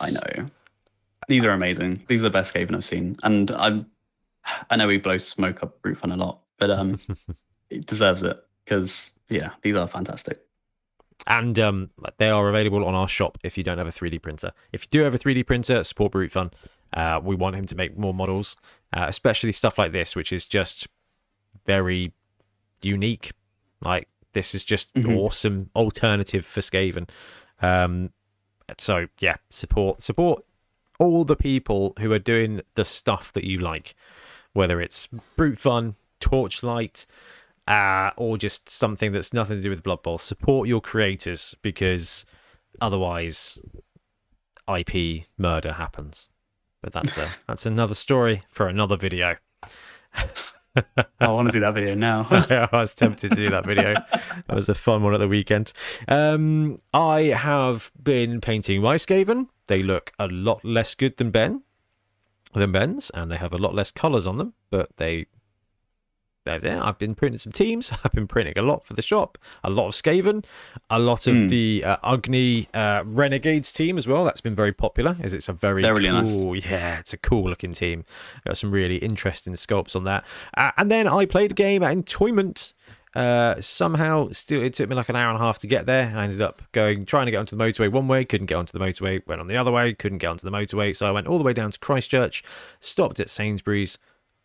I know. These are amazing. These are the best Skaven I've seen. And I'm I know we blow smoke up Brute Fun a lot, but um [LAUGHS] it deserves it because yeah, these are fantastic. and um, they are available on our shop if you don't have a 3D printer. If you do have a 3D printer, support Brute Fun. Uh, we want him to make more models, uh, especially stuff like this, which is just very unique. Like this is just Mhm. awesome alternative for Skaven. Um, so yeah, support support all the people who are doing the stuff that you like, whether it's Brute Fun, Torchlight, uh, or just something that's nothing to do with Blood Bowl. Support your creators because otherwise, IP murder happens. But that's a [LAUGHS] that's another story for another video. [LAUGHS] [LAUGHS] I want to do that video now. [LAUGHS] I was tempted to do that video. That was a fun one at the weekend. Um, I have been painting my Skaven. They look a lot less good than Ben, than Ben's, and they have a lot less colours on them. But they, they're there. I've been printing some teams. [LAUGHS] I've been printing a lot for the shop. A lot of Skaven, a lot of Hmm. the uh, Agni uh, Renegades team as well. That's been very popular. As it's a very They're really nice. cool, yeah, it's a cool looking team. Got some really interesting sculpts on that. Uh, and then I played a game at Entoyment. Uh, somehow, still, it took me like an hour and a half to get there. I ended up going, trying to get onto the motorway one way, couldn't get onto the motorway, went on the other way, couldn't get onto the motorway. So I went all the way down to Christchurch, stopped at Sainsbury's,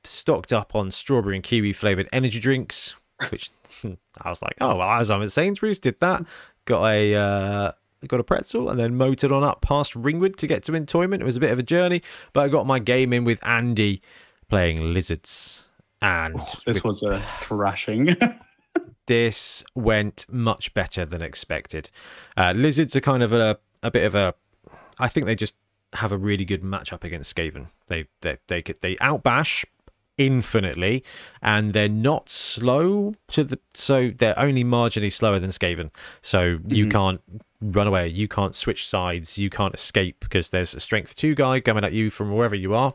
stocked up on strawberry and kiwi flavored energy drinks, which [LAUGHS] I was like, oh, well, as I'm at Sainsbury's, did that, got a. Uh, got a pretzel and then motored on up past Ringwood to get to Entoyment. It was a bit of a journey, but I got my game in with Andy playing lizards. And this was a thrashing. [LAUGHS] this went much better than expected. Uh, lizards are kind of a a bit of a. I think they just have a really good matchup against Skaven. They they they could they outbash infinitely, and they're not slow to the so they're only marginally slower than Skaven. So you can't run away, you can't switch sides, you can't escape because there's a strength two guy coming at you from wherever you are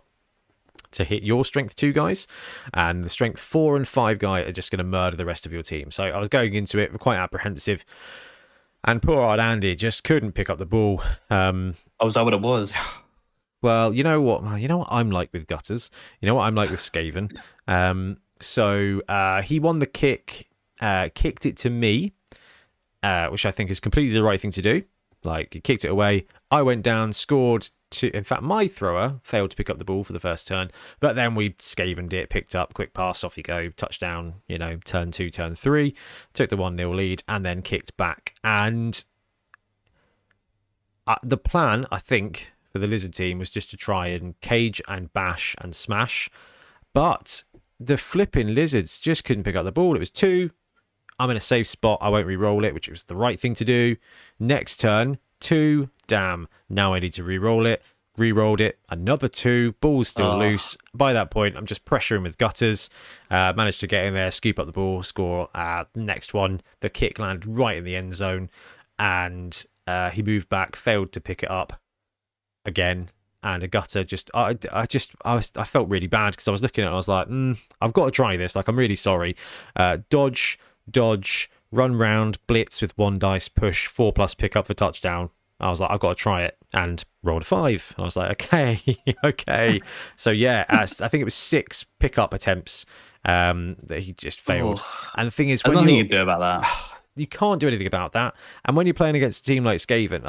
to hit your strength two guys, and the strength four and five guy are just going to murder the rest of your team. So I was going into it quite apprehensive, and poor old Andy just couldn't pick up the ball. Um, oh, was that what it was? [LAUGHS] well, you know what? You know what I'm like with gutters. You know what I'm like with Skaven. [LAUGHS] Um, so uh, he won the kick, uh, kicked it to me, uh, which I think is completely the right thing to do. Like he kicked it away. I went down, scored. To, in fact, my thrower failed to pick up the ball for the first turn, but then we scavened it, picked up, quick pass, off you go, touchdown. You know, turn two, turn three, took the one 0 lead, and then kicked back. And uh, the plan, I think, for the lizard team was just to try and cage and bash and smash, but the flipping lizards just couldn't pick up the ball. It was two. I'm in a safe spot. I won't re-roll it, which was the right thing to do. Next turn, two. Damn. Now I need to re-roll it. Re-rolled it. Another two. Ball's still Oh. loose. By that point, I'm just pressuring with gutters. Uh, managed to get in there, scoop up the ball, score. Uh, next one, the kick landed right in the end zone, and uh, he moved back, failed to pick it up again. And a gutter just, I, I just, I was, I felt really bad because I was looking at it. And I was like, mm, I've got to try this. Like, I'm really sorry. Uh, dodge, dodge, run round, blitz with one dice, push, four plus pick up for touchdown. I was like, I've got to try it, and rolled a five. And I was like, okay, [LAUGHS] okay. so yeah, as, I think it was six pickup attempts um, that he just failed. Oh. And the thing is, There's when nothing you you can do about that. [SIGHS] [SIGHS] you can't do anything about that. And when you're playing against a team like Skaven,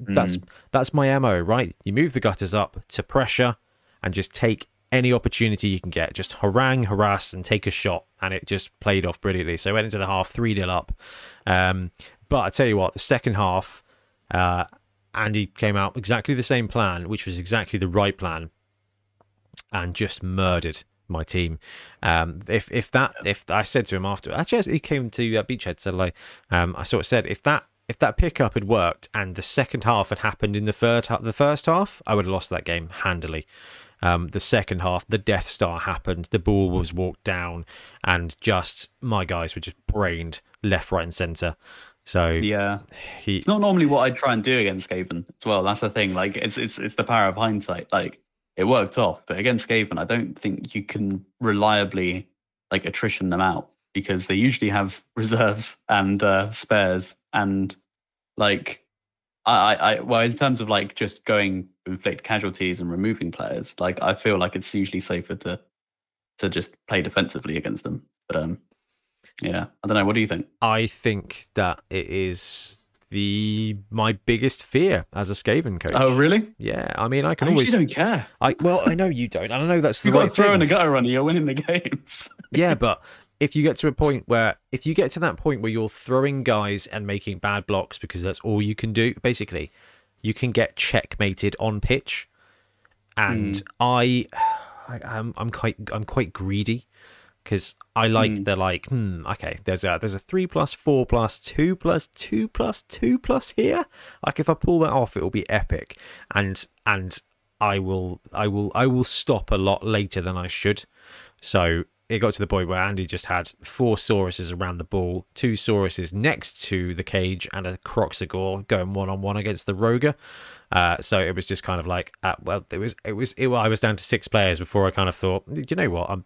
that's Mm. that's my mo, right? You move the gutters up to pressure and just take any opportunity you can get. Just harangue, harass, and take a shot. And it just played off brilliantly. So went into the half 3 0 up. Um, but I tell you what, the second half, uh, Andy came out exactly the same plan, which was exactly the right plan, and just murdered my team. Um, if if that if I said to him after, actually he came to uh, Beachhead said like, um, I sort of said if that if that pickup had worked and the second half had happened in the third the first half, I would have lost that game handily. Um, the second half, the Death Star happened, the ball was walked down, and just my guys were just brained left, right, and centre. So Yeah. he It's not normally what I'd try and do against Skaven as well. That's the thing. Like it's it's it's the power of hindsight. Like it worked off, but against Skaven, I don't think you can reliably like attrition them out because they usually have [LAUGHS] reserves and uh, spares and like I, I, well in terms of like just going inflict casualties and removing players, like I feel like it's usually safer to to just play defensively against them. But um yeah, I don't know. What do you think? I think that it is the my biggest fear as a Skaven coach. Oh really? Yeah, I mean, I can oh, I always. usually don't care. I well, I know you don't. and I know that's [LAUGHS] the got right to throw thing. in a gutter runner, you're winning the games. [LAUGHS] yeah, but if you get to a point where if you get to that point where you're throwing guys and making bad blocks because that's all you can do, basically, you can get checkmated on pitch. And hmm. I, [SIGHS] I I'm I'm quite I'm quite greedy because I like the like hmm okay there's a there's a three plus four plus two plus two plus two plus here. Like if I pull that off it will be epic. And and I will I will I will stop a lot later than I should. So it got to the point where Andy just had four Sauruses around the ball, two Sauruses next to the cage, and a Kroxigor going one on one against the Roger. Uh, so it was just kind of like, uh, well, it was it was it, I was down to six players before I kind of thought, you know what, I'm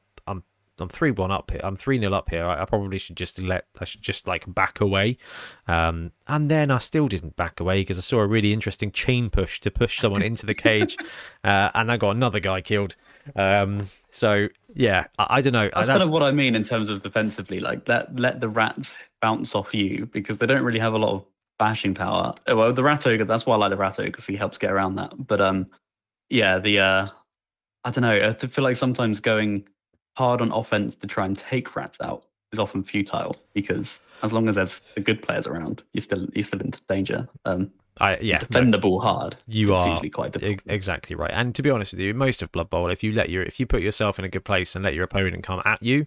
I'm three one up here. I'm three nil up here. I, I probably should just let I should just like back away. Um, and then I still didn't back away because I saw a really interesting chain push to push someone into the cage, [LAUGHS] uh, and I got another guy killed. Um, so yeah, I, I don't know. That's, kind of what I mean in terms of defensively. Like let let the rats bounce off you because they don't really have a lot of bashing power. Uh, Well, the rat ogre, that's why I like the rat ogre because he helps get around that. But um, yeah, the uh, I don't know. I feel like sometimes going hard on offense to try and take rats out is often futile because as long as there's the good players around, you're still you're still in danger. Um, I, yeah, no, defendable hard. you are usually quite difficult. exactly right. And to be honest with you, most of Blood Bowl, if you let your if you put yourself in a good place and let your opponent come at you,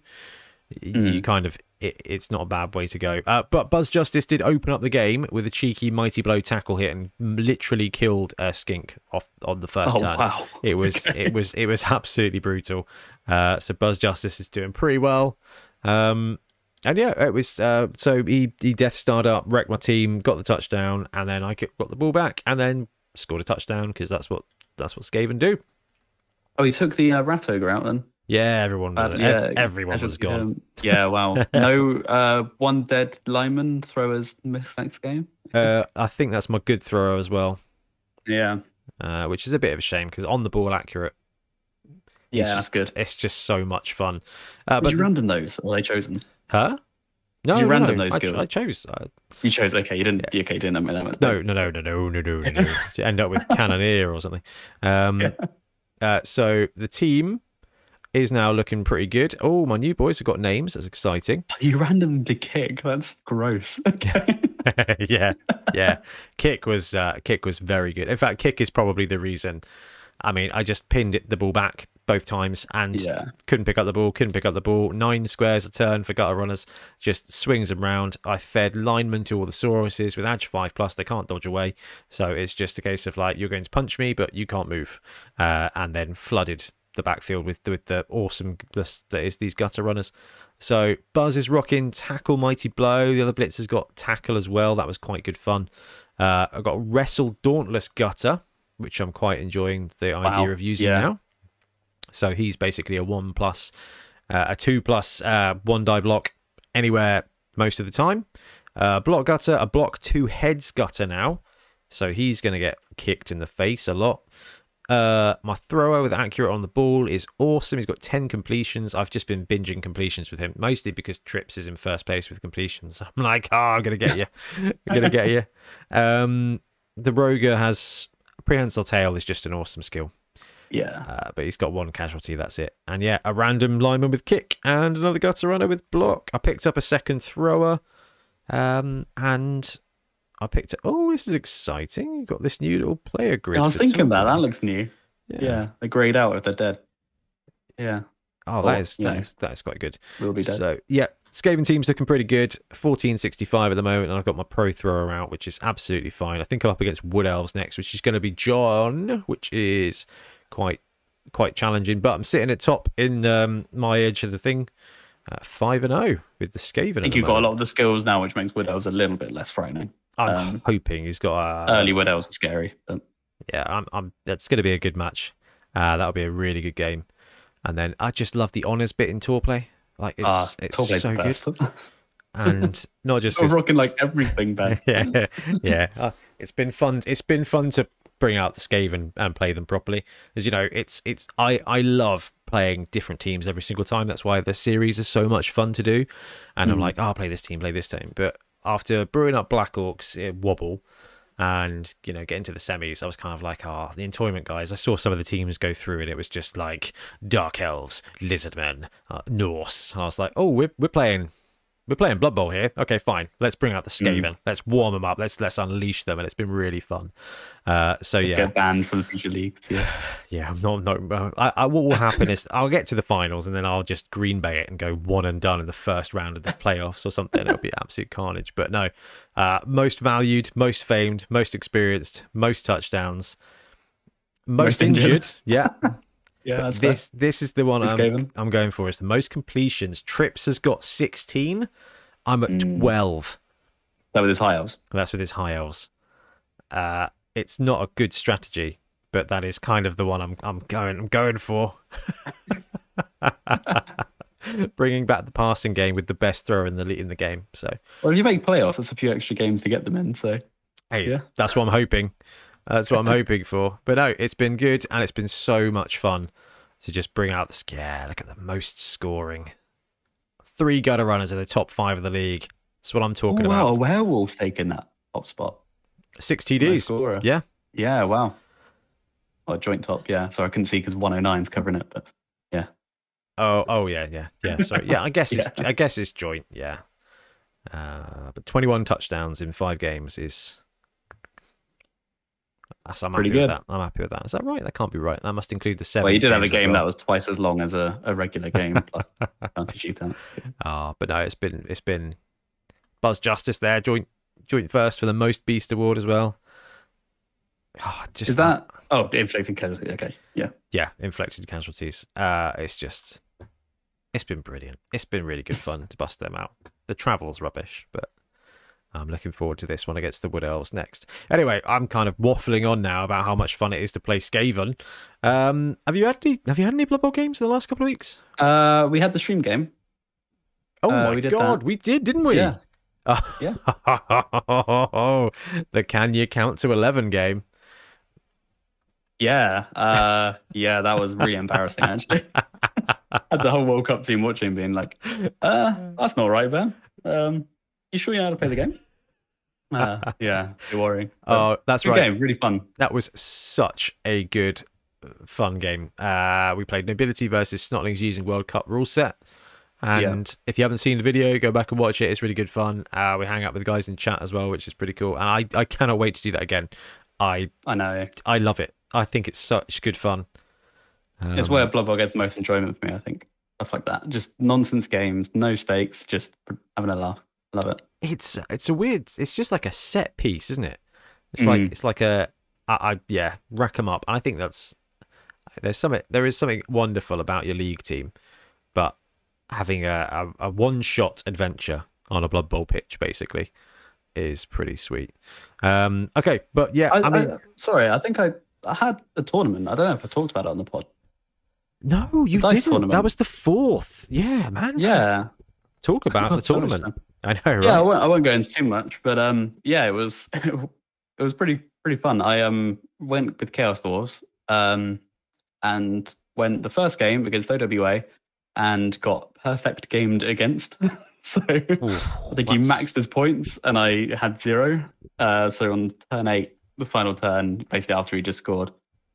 Mm. you kind of it, it's not a bad way to go. Uh, but Buzz Justice did open up the game with a cheeky mighty blow tackle hit and literally killed a skink off on the first Oh turn. wow! It was [LAUGHS] it was it was absolutely brutal. Uh, so Buzz Justice is doing pretty well. Um, and yeah, it was uh, so he he Death Starred up, wrecked my team, got the touchdown, and then I got the ball back, and then scored a touchdown because that's what that's what Skaven do. Oh, he took the uh, rat ogre out then. Yeah, everyone was. Uh, yeah, ev- everyone was gone. Um, yeah, wow. [LAUGHS] no, uh, one dead lineman throwers missed next game. uh, I think that's my good thrower as well. Yeah, uh, which is a bit of a shame because on the ball accurate. Yeah, it's, that's good. It's just so much fun. Uh, Did you random those or they chosen? Huh? No, Did you no, random no. those. I, ch- I chose. I... You chose. Okay, you didn't. Yeah. Okay, you didn't. No, no, no, no, no, no, no, no. [LAUGHS] no. end up with Cannoneer or something. Um, yeah. uh, so the team is now looking pretty good. Oh, my new boys have got names. That's exciting. [LAUGHS] You random to kick. That's gross. [LAUGHS] Okay. [LAUGHS] yeah, yeah. Kick was uh, kick was very good. In fact, kick is probably the reason. I mean, I just pinned it, the ball back both times and Yeah. couldn't pick up the ball. Couldn't pick up the ball. Nine squares a turn for gutter runners. Just swings them round. I fed linemen to all the Sauruses with Edge five plus. They can't dodge away. So it's just a case of like you're going to punch me, but you can't move. Uh, and then flooded the backfield with with the awesome this that is these gutter runners. So Buzz is rocking tackle mighty blow. The other blitz has got tackle as well. That was quite good fun. Uh, I've got wrestle dauntless gutter, which I'm quite enjoying the idea of using Yeah. now. So he's basically a one plus, uh, a two plus uh, one die block anywhere most of the time. Uh, block gutter, a block two heads gutter now. So he's going to get kicked in the face a lot. Uh, my thrower with accurate on the ball is awesome. He's got 10 completions. I've just been binging completions with him, mostly because Trips is in first place with completions. [LAUGHS] I'm like, oh, I'm going to get you. I'm going to get you. Um, the Roger has prehensile tail is just an awesome skill. yeah. Uh, but he's got one casualty, that's it. And yeah, a random lineman with kick and another gutter runner with block. I picked up a second thrower. Um, and I picked up. Oh, this is exciting. You've got this new little player grid. I was thinking that. That looks new. Yeah. They grayed out if they're dead. Yeah, Oh, that is, you that know. is, that is quite good. will be dead. So, yeah, Skaven team's looking pretty good. 1465 at the moment, and I've got my pro thrower out, which is absolutely fine. I think I'm up against Wood Elves next, which is going to be John, which is quite quite challenging. But I'm sitting at top in um, my edge of the thing. five and zero with the Skaven. I think you've got a lot of the skills now, which makes Wood Elves a little bit less frightening. I'm um, hoping he's got a Early are scary, but yeah. I'm. I'm. That's going to be a good match. Uh, that'll be a really good game. And then I just love the honors bit in tour play. Like it's ah, it's so good, and [LAUGHS] not just 'cause- rocking like everything, Ben. [LAUGHS] yeah, yeah. Uh, it's been fun. It's been fun to bring out the Skaven and play them properly. As you know, it's it's I I love playing different teams every single time. That's why the series is so much fun to do. And I'm like, oh, I'll play this team, play this team. But after brewing up Black Orcs, Wobble, and you know getting to the semis, I was kind of like, oh, the Entoyment guys. I saw some of the teams go through, and it was just like Dark Elves, Lizardmen, uh, Norse. And I was like, oh, we're we're playing we're playing Blood Bowl here. Okay, fine. Let's bring out the Skaven. Let's warm them up. Let's let's unleash them, and it's been really fun. Uh, so Let's yeah, get banned from the future leagues. [SIGHS] Yeah. yeah. I'm not. not I, I, what will happen is I'll get to the finals, and then I'll just green bay it and go one and done in the first round of the playoffs or something. It'll be absolute carnage. But no, uh, most valued, most famed, most experienced, most touchdowns, most, Most injured. injured. Yeah, [LAUGHS] Yeah, that's this this is the one I'm, I'm going for. Is the most completions. Trips has got 16. I'm at 12. that with his high elves. That's with his high elves. Uh, it's not a good strategy, but that is kind of the one I'm I'm going I'm going for. [LAUGHS] Bringing back the passing game with the best thrower in the le- in the game. So Well, if you make playoffs, that's a few extra games to get them in. So hey, Yeah. that's what I'm hoping. That's what I'm [LAUGHS] hoping for. But no, it's been good and it's been so much fun to just bring out the scare. Look at the most scoring. Three gutter runners in the top five of the league. That's what I'm oh, talking wow, a about. werewolf's taken that top spot. Six TDs. Yeah. Yeah, wow. Oh, joint top. Yeah, so I couldn't see because 109's covering it, but yeah. Oh, oh yeah, yeah, yeah. Sorry, yeah. I guess [LAUGHS] it's Yeah. I guess it's joint. Yeah, uh, but twenty-one touchdowns in five games is. That's, I'm Pretty happy with good. that. I'm happy with that. Is that right? That can't be right. That must include the seven. Well, you did have a game that was twice as long as a, a regular game. plus [LAUGHS] county shootout. Ah, but no, it's been it's been Buzz Justice there, joint joint first for the most beast award as well. Oh, just Is that? Oh, inflicting casualties? Okay, yeah. yeah, inflected casualties. Uh, it's just, it's been brilliant. It's been really good fun to bust them out. The travel's rubbish, but I'm looking forward to this one against the Wood Elves next. Anyway, I'm kind of waffling on now about how much fun it is to play Skaven. Um, have you had any? Have you had any Blood Bowl games in the last couple of weeks? Uh, we had the stream game. Oh Uh, my we god, that. we did, didn't we? Yeah. [LAUGHS] Yeah. the can you count to eleven game. Yeah, uh, yeah, that was really embarrassing. Actually, [LAUGHS] had the whole World Cup team watching, being like, uh, "That's not right, Ben. Um, you sure you know how to play the game?" Uh, [LAUGHS] yeah, you're worrying. Oh, that's good right. game, really fun. that was such a good uh, fun game. Uh we played nobility versus snotlings using world cup rule set. And if you haven't seen the video go back and watch it. It's really good fun. Uh we hang out with the guys in chat as well which is pretty cool. And i i cannot wait to do that again. I I know. I love it. I think it's such good fun. It's Um, where Blood Bowl gets the most enjoyment for me. I think. Stuff like that, just nonsense games, no stakes, just having a laugh. Love it. it's it's a weird it's just like a set piece isn't it? It's like Mm. it's like a I, I yeah rack 'em up. And i think that's there's something there is something wonderful about your league team but having a, a, a one shot adventure on a blood bowl pitch basically is pretty sweet. Um okay but yeah i, I, mean I- sorry, I think I, I had a tournament. I don't know if I talked about it on the pod. no you dice didn't. That was the fourth. Yeah man. Yeah, talk about [LAUGHS] the Sorry, tournament i know right yeah. I won't, I won't go into too much, but um, yeah, it was [LAUGHS] it was pretty pretty fun. I um went with Chaos Dwarves um and went the first game against OWA and got perfect gamed against. [LAUGHS] so Ooh, I think he maxed his points and I had zero. Uh, so on turn eight, the final turn, basically after he just scored,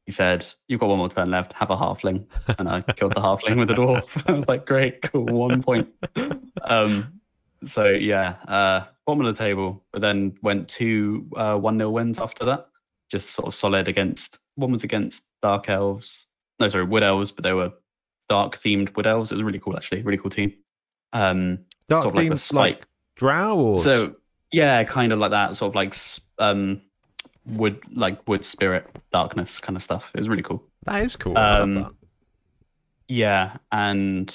he said, "You've got one more turn left. Have a halfling." And I killed the halfling with a dwarf. [LAUGHS] I was like, "Great, cool, one point." Um, so yeah, uh, bottom of the table, but then went two uh, one 0 wins after that. Just sort of solid against. One was against dark elves. No, sorry, wood elves, but they were dark themed wood elves. It was really cool, actually. Really cool team. Um, dark sort of like the spike. like drow or So yeah, kind of like that, sort of like um, wood, like wood spirit, darkness kind of stuff. It was really cool. that is cool Um. Yeah, and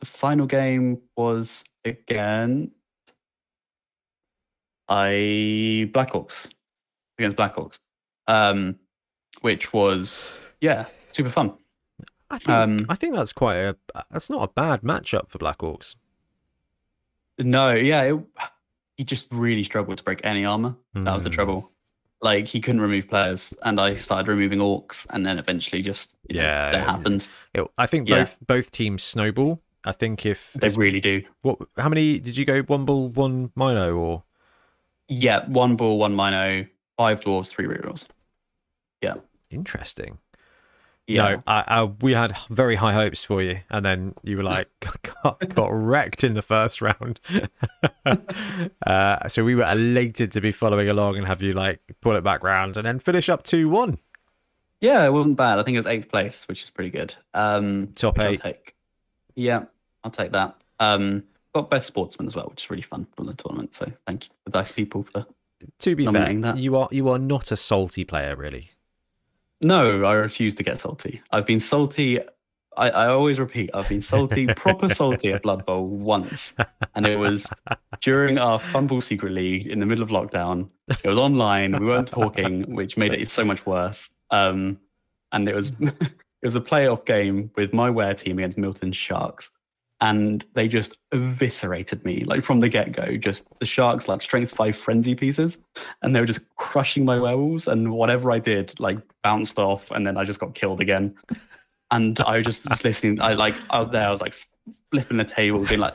the final game was again I Black Orcs against Black Orcs, um, which was yeah super fun. I think, Um, I think that's quite a. That's not a bad matchup for Black Orcs. No, yeah, it, he just really struggled to break any armor. That was the Hmm. trouble. Like he couldn't remove players, and I started removing orcs, and then eventually just you know, Yeah, that yeah. happens. It- I think Yeah. both both teams snowball. I think if They really do. what how many did you go one bull one mino or Yeah, one ball, one mino, five dwarves, three rerolls. Yeah, interesting? Yeah, No, I, I, we had very high hopes for you, and then you were like [LAUGHS] got, got wrecked in the first round. [LAUGHS] uh, so we were elated to be following along and have you like pull it back round and then finish up two one. yeah, it wasn't bad. I think it was eighth place, which is pretty good. Um, Top eight. take. Yeah, I'll take that. Um, got best sportsman as well, which is really fun from the tournament. So thank you, the dice people, for To be fair, that. you are you are not a salty player, really. No, I refuse to get salty. I've been salty. I, I always repeat, I've been salty, [LAUGHS] proper salty at Blood Bowl once. And it was during our Fumble Secret League in the middle of lockdown. It was online. We weren't talking, which made it so much worse. Um, and it was [LAUGHS] it was a playoff game with my wear team against Milton Sharks. And they just eviscerated me, like from the get go. Just the Sharks, like strength five frenzy pieces and they were just crushing my werewolves and whatever I did like bounced off and then I just got killed again. And I was just was listening. I like out there, I was like flipping the table, being like,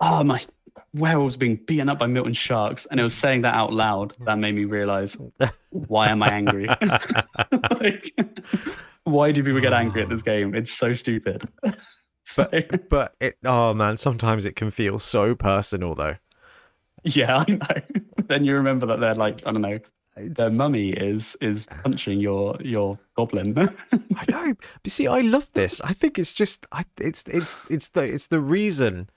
"Oh my werewolves being beaten up by Milton sharks," and it was saying that out loud that made me realize why am I angry? [LAUGHS] like, [LAUGHS] why do people get angry at this game? It's so stupid. [LAUGHS] so, [LAUGHS] But it oh man, sometimes it can feel so personal though. yeah, I know. [LAUGHS] then you remember that they're like, I don't know, It's- their mummy is is punching your your goblin. [LAUGHS] I know. But see, I love this. I think it's just, I, it's, it's, it's the, it's the reason.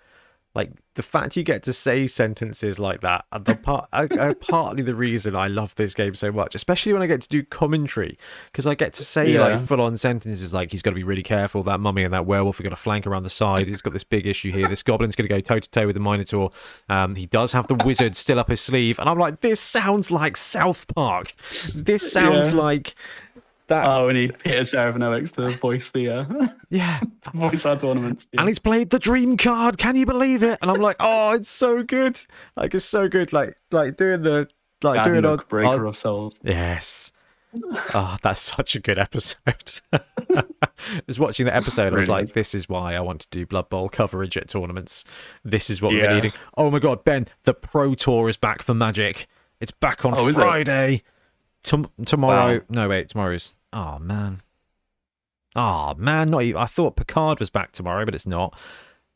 Like the fact you get to say sentences like that, the [LAUGHS] part, I, I, partly the reason I love this game so much, especially when I get to do commentary, because I get to say Yeah. like full-on sentences like he's got to be really careful. That mummy and that werewolf are going to flank around the side. He's got this big issue here. This goblin's going to go toe to toe with the minotaur. Um, he does have the wizard still up his sleeve, and I'm like, this sounds like South Park. This sounds Yeah. like that. oh, we need Peter Serafinowicz to voice the uh, [LAUGHS] yeah, voice our tournaments. and he's played the dream card. Can you believe it? And I'm like, [LAUGHS] oh, it's so good. Like it's so good. Like like doing the like doing on, breaker on- of souls. yes. Oh, that's such a good episode. [LAUGHS] I was watching the episode. I was like, is. this is why I want to do Blood Bowl coverage at tournaments. This is what we're needing. Oh my god, Ben, the Pro Tour is back for Magic. It's back on Oh? Friday. Tom- tomorrow. Wow. No, wait, tomorrow's. Oh man. Oh man, not even, I thought Picard was back tomorrow, but it's not.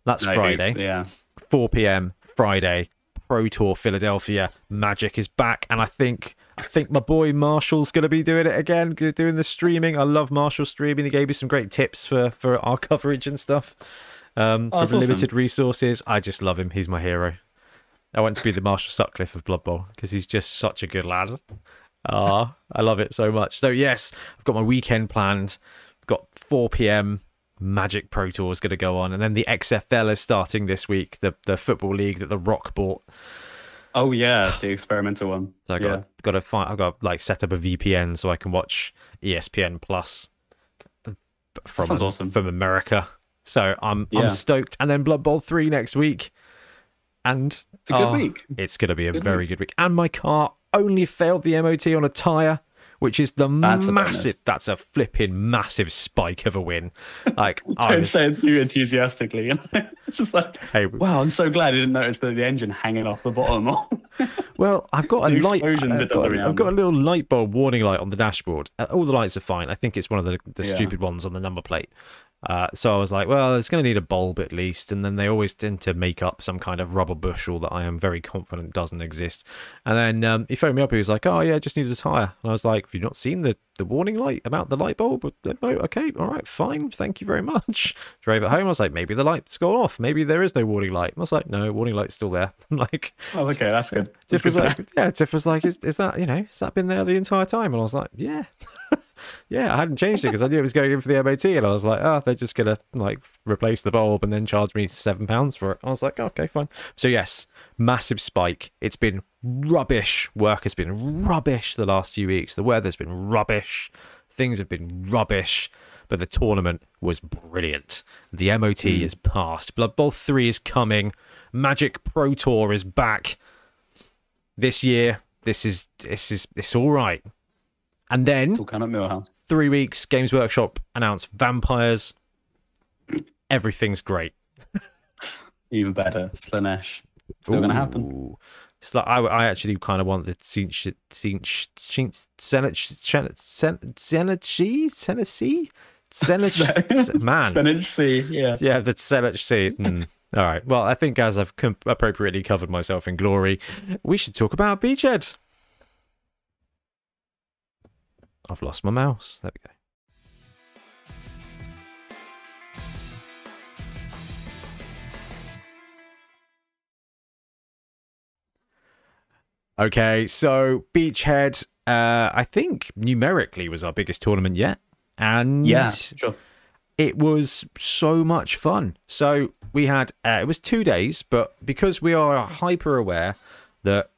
That's No, Friday. Yeah. 4 p.m. Friday. Pro Tour Philadelphia. Magic is back, and I think I think my boy Marshall's going to be doing it again, doing the streaming. I love Marshall streaming. He gave me some great tips for for our coverage and stuff. Um, Oh, awesome. limited resources. I just love him. He's my hero. I want to be the Marshall Sutcliffe of Blood Bowl because he's just such a good lad. Ah, I love it so much. So yes, I've got my weekend planned. I've got 4 p.m. Magic Pro Tour is going to go on, and then the XFL is starting this week. The the football league that the Rock bought. Oh yeah, the experimental one. So I yeah. got got to find. I've got to, like set up a VPN so I can watch ESPN Plus from awesome. from America. So I'm Yeah. I'm stoked. And then Blood Bowl three next week, and It's a good oh, week. It's going to be a Good very good week. And my car only failed the MOT on a tire, which is the That's massive. That's a flipping massive spike of a win. Like I [LAUGHS] Don't was, say it too enthusiastically. it's [LAUGHS] just like, Hey, wow, I'm so glad I didn't notice the, the engine hanging off the bottom. [LAUGHS] Well, I've got a light. I've got, does every now I've got a little light bulb warning light on the dashboard. Uh, all the lights are fine. I think it's one of the, the Yeah. stupid ones on the number plate. Uh, so I was like, well, it's going to need a bulb at least. And then they always tend to make up some kind of rubber bushel that I am very confident doesn't exist. And then um, he phoned me up. He was like, oh, yeah, just needs a tyre. And I was like, have you not seen the, the warning light about the light bulb? No, okay, all right, fine. Thank you very much. [LAUGHS] Drove it home. I was like, maybe the light's gone off. Maybe there is no warning light. I was like, no, warning light's still there. [LAUGHS] I'm like, oh, okay, [LAUGHS] that's good. Tiff That's was good like, yeah, Tiff was like, is, is that, you know, has that been there the entire time? And I was like, yeah. Yeah, I hadn't changed it because I knew it was going in for the MOT, and I was like, oh, they're just gonna like replace the bulb and then charge me seven pounds for it. I was like, okay, fine. So yes, massive spike. It's been rubbish. Work has been rubbish the last few weeks. The weather's been rubbish. Things have been rubbish. But the tournament was brilliant. The MOT hmm. is passed. Blood Bowl 3 is coming. Magic Pro Tour is back this year. This is this is it's all right. And then It's all kind of Milhouse. three weeks, Games Workshop announced Vampires. Everything's great. [LAUGHS] Even better. Slaanesh. Still going to happen. It's like I, I actually kind of want the Senate, Tennessee, Senate, [LAUGHS] man, C. Yeah. yeah, the Senate. Mm. All right. Well, I think as I've appropriately covered myself in glory, we should talk about Beachhead. I've lost my mouse. There we go. Okay, so Beachhead, uh, I think numerically was our biggest tournament yet, and Yeah. Sure. it was so much fun. So we had uh, it was two days, but because we are hyper aware that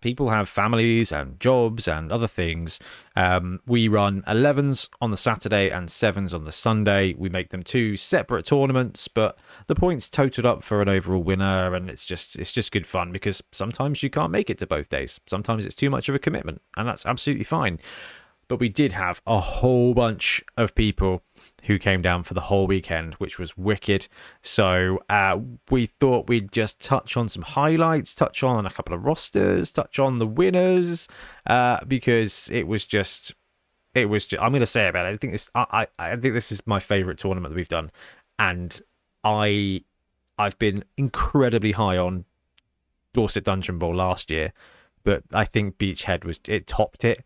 people have families and jobs and other things, um, we run 11s on the Saturday and 7s on the Sunday. We make them two separate tournaments, but the points totaled up for an overall winner, and it's just it's just good fun because sometimes you can't make it to both days. Sometimes it's too much of a commitment, and that's absolutely fine. But we did have a whole bunch of people who came down for the whole weekend, which was wicked. So uh, we thought we'd just touch on some highlights, touch on a couple of rosters, touch on the winners, uh, because it was just, it was. Just, I'm going to say about it. I think this. I, I I think this is my favorite tournament that we've done, and I, I've been incredibly high on Dorset Dungeon Bowl last year, but I think Beachhead was it topped it.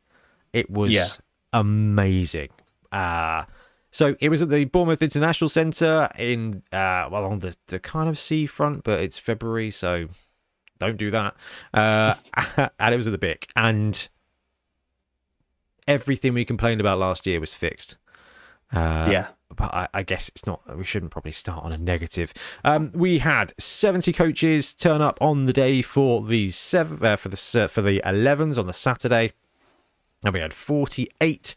It was Yeah. amazing. Uh so it was at the Bournemouth International Centre in uh well on the, the kind of seafront, but it's February, so don't do that. Uh [LAUGHS] and it was at the BIC. And everything we complained about last year was fixed. Uh, yeah. but I, I guess it's not. We shouldn't probably start on a negative. Um, we had seventy coaches turn up on the day for the seven uh, for the se- for the elevens on the Saturday, and we had forty-eight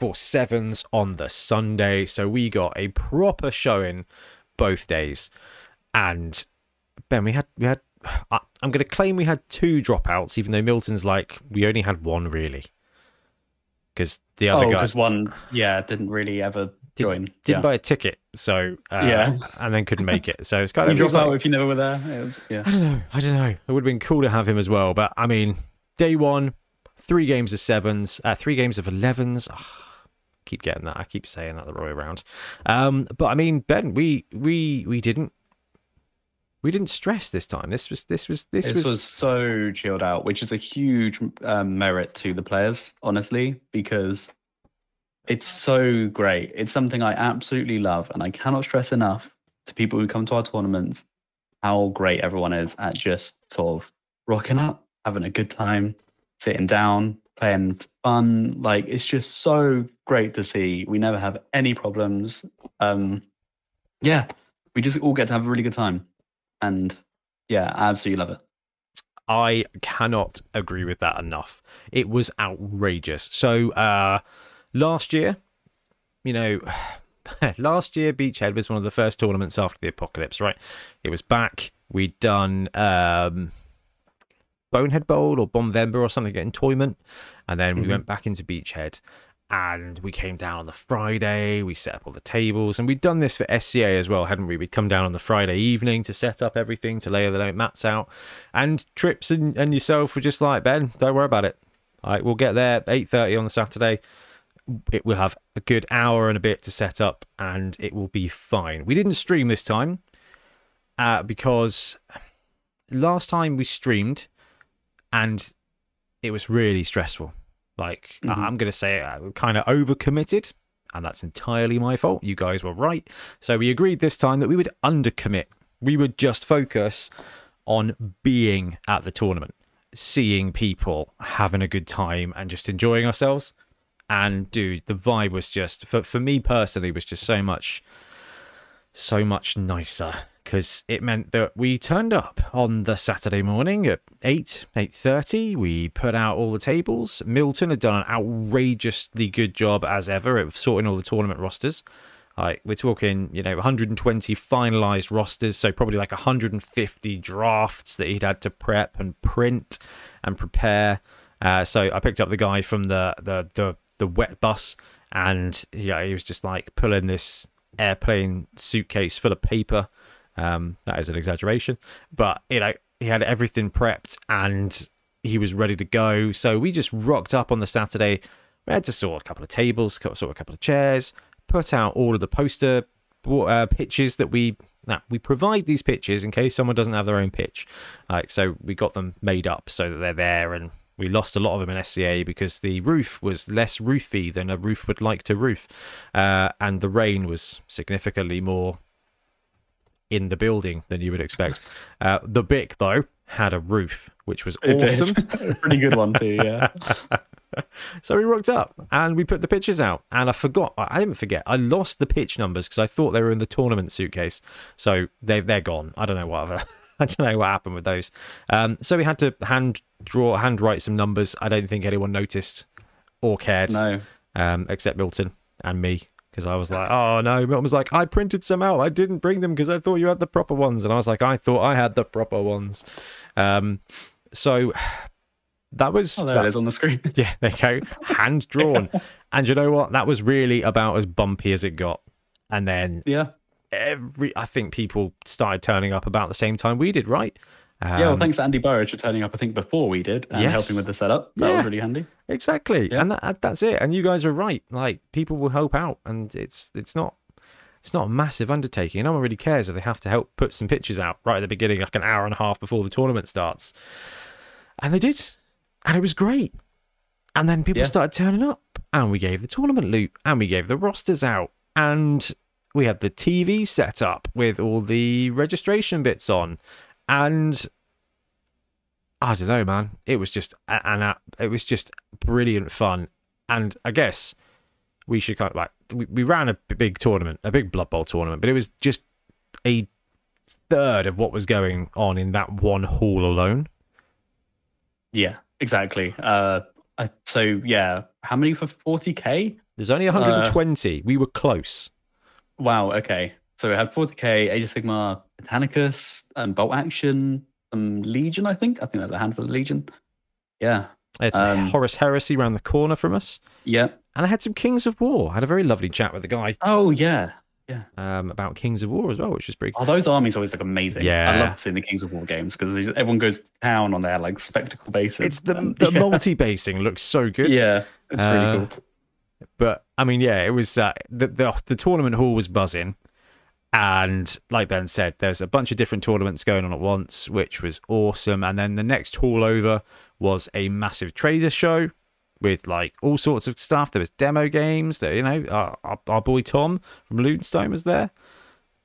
for sevens on the Sunday. So we got a proper showing both days. And Ben, we had we had. I, I'm going to claim we had two dropouts, even though Milton's like we only had one really, because the other Oh, guy because one, yeah, didn't really ever join. didn't yeah. buy a ticket, so uh, Yeah. and then couldn't make it. So it's [LAUGHS] kind You of drop it's like- if you never were there. Was, yeah. I don't know. I don't know. It would have been cool to have him as well, but I mean, day one, three games of sevens, uh, three games of elevens. Ah, keep getting that. I keep saying that the wrong way around. Um, but I mean, Ben, we we we didn't we didn't stress this time. This was this was this, This was, was so chilled out, which is a huge um, merit to the players, honestly, because it's so great. It's something I absolutely love, and I cannot stress enough to people who come to our tournaments how great everyone is at just sort of rocking up, having a good time, sitting down, playing fun. Like it's just so great to see. We never have any problems. Um, yeah, we just all get to have a really good time, and yeah, I absolutely love it. I cannot agree with that enough. It was outrageous. So uh last year, you know, [SIGHS] last year Beachhead was one of the first tournaments after the apocalypse, right? It was back. We'd done um Bonehead Bowl or Bombember or something in Toyment, and then we Mhm. went back into Beachhead. And we came down on the Friday. We set up all the tables, and we'd done this for SCA as well, hadn't we? We'd come down on the Friday evening to set up everything, to lay the mats out, and Trips and, and yourself were just like Ben, don't worry about it. All right, we'll get there eight thirty on the Saturday. It will have a good hour and a bit to set up, and it will be fine. We didn't stream this time uh, because last time we streamed, and it was really stressful. Like Mhm. I'm going to say, I kind of overcommitted, and that's entirely my fault. You guys were right. So we agreed this time that we would undercommit. We would just focus on being at the tournament, seeing people having a good time, and just enjoying ourselves. And dude, the vibe was just for for me personally was just so much, so much nicer because it meant that we turned up on the Saturday morning at eight eight thirty. We put out all the tables. Milton had done an outrageously good job as ever of sorting all the tournament rosters. Like we're talking, you know, 120 finalized rosters, so probably like 150 drafts that he'd had to prep and print and prepare. Uh, so I picked up the guy from the the the, the wet bus, and yeah, he was just like pulling this airplane suitcase full of paper. Um, that is an exaggeration, but you know, he had everything prepped and he was ready to go. So we just rocked up on the Saturday. We had to sort a couple of tables, sort a couple of chairs, put out all of the poster uh, pitches that we now we provide these pitches in case someone doesn't have their own pitch. Like so, we got them made up so that they're there, and we lost a lot of them in SCA because the roof was less roofy than a roof would like to roof, uh, and the rain was significantly more in the building than you would expect. [LAUGHS] Uh, the BIC though had a roof, which was awesome. [LAUGHS] Pretty good one too, yeah. [LAUGHS] so we rocked up and we put the pictures out. And I forgot, I didn't forget, I lost the pitch numbers because I thought they were in the tournament suitcase. So they they're gone. I don't know what I don't know what happened with those. Um, so we had to hand draw, hand write some numbers. I don't think anyone noticed or cared. No. Um, except Milton and me because I was like, oh no. Milton was like, I printed some out. I didn't bring them because I thought you had the proper ones. And I was like, I thought I had the proper ones. Um, so that was oh, there that, it is on the screen. [LAUGHS] Yeah, there you go. Hand drawn. and you know what? That was really about as bumpy as it got. And then yeah, every I think people started turning up about the same time we did, right? Um, yeah, well, thanks to Andy Burridge for turning up. I think before we did and yes. helping with the setup. That yeah, was really handy. Exactly, yeah. and that, that's it. And you guys are right. Like people will help out, and it's it's not it's not a massive undertaking. No one really cares if they have to help put some pictures out right at the beginning, like an hour and a half before the tournament starts. And they did and it was great. And then people yeah. started turning up, and we gave the tournament loot, and we gave the rosters out, and we had the TV set up with all the registration bits on, and I don't know, man. It was just an it was just brilliant fun, and I guess we should kind of like we, we ran a big tournament, a big Blood Bowl tournament, but it was just a third of what was going on in that one hall alone. Yeah, Exactly. Uh, so yeah, how many for 40k? There's only 120. Uh, we were close. Wow. Okay. So we had 40k, Age of Sigmar, Titanicus, and Bolt Action, um, Legion. I think. I think there's a handful of Legion. Yeah. It's um, Horus Heresy around the corner from us. Yeah. And I had some Kings of War. I had a very lovely chat with the guy. Oh yeah, yeah. Um, about Kings of War as well, which was pretty. Cool. Oh, those armies always look amazing. Yeah, I love seeing the Kings of War games because everyone goes to town on their like spectacle bases. It's the and, the [LAUGHS] yeah. multi basing looks so good. Yeah, it's uh, really cool. But I mean, yeah, it was uh, the, the the tournament hall was buzzing, and like Ben said, there's a bunch of different tournaments going on at once, which was awesome. And then the next hall over was a massive trader show with like all sorts of stuff. There was demo games. That you know, our, our, boy Tom from Lutenstone was there.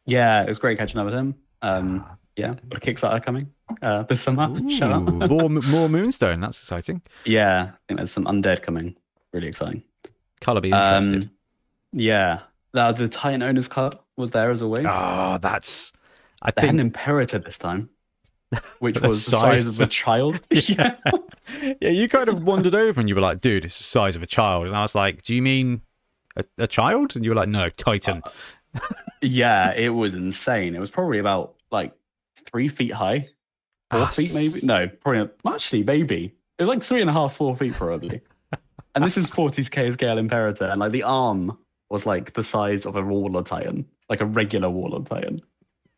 Yeah, it was great catching up with him. Um, ah. yeah, a Kickstarter coming uh, this summer. [LAUGHS] Ooh, [LAUGHS] more more Moonstone. That's exciting. Yeah, I think there's some undead coming. Really exciting. Color be interested. Um, yeah, the Titan Owners Club was there as a always. Oh, that's. I they think an Imperator this time [LAUGHS] which was the size of a child. [LAUGHS] yeah. yeah, you kind of wandered over and you were like, dude, it's the size of a child. And I was like, do you mean a, a child? And you were like, no, Titan. Uh, yeah, it was insane. It was probably about like three feet high, four uh, feet maybe. No, probably actually maybe it was like three and a half, four feet probably. and this is 40s K scale Imperator, and like the arm was like the size of a Warlord Titan, like a regular Warlord Titan.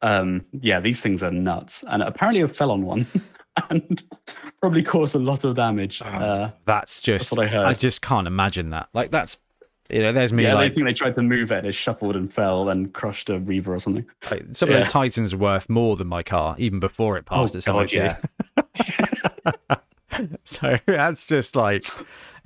Um, yeah, these things are nuts, and apparently it fell on one. [LAUGHS] and probably caused a lot of damage. Oh, uh, that's just that's what I heard. I just can't imagine that. Like that's you know, there's me. Yeah, like, I think they tried to move it, and it shuffled and fell and crushed a Reaver or something. Like, some yeah. of those Titans are worth more than my car, even before it passed oh, its God, yeah. [LAUGHS] so that's just like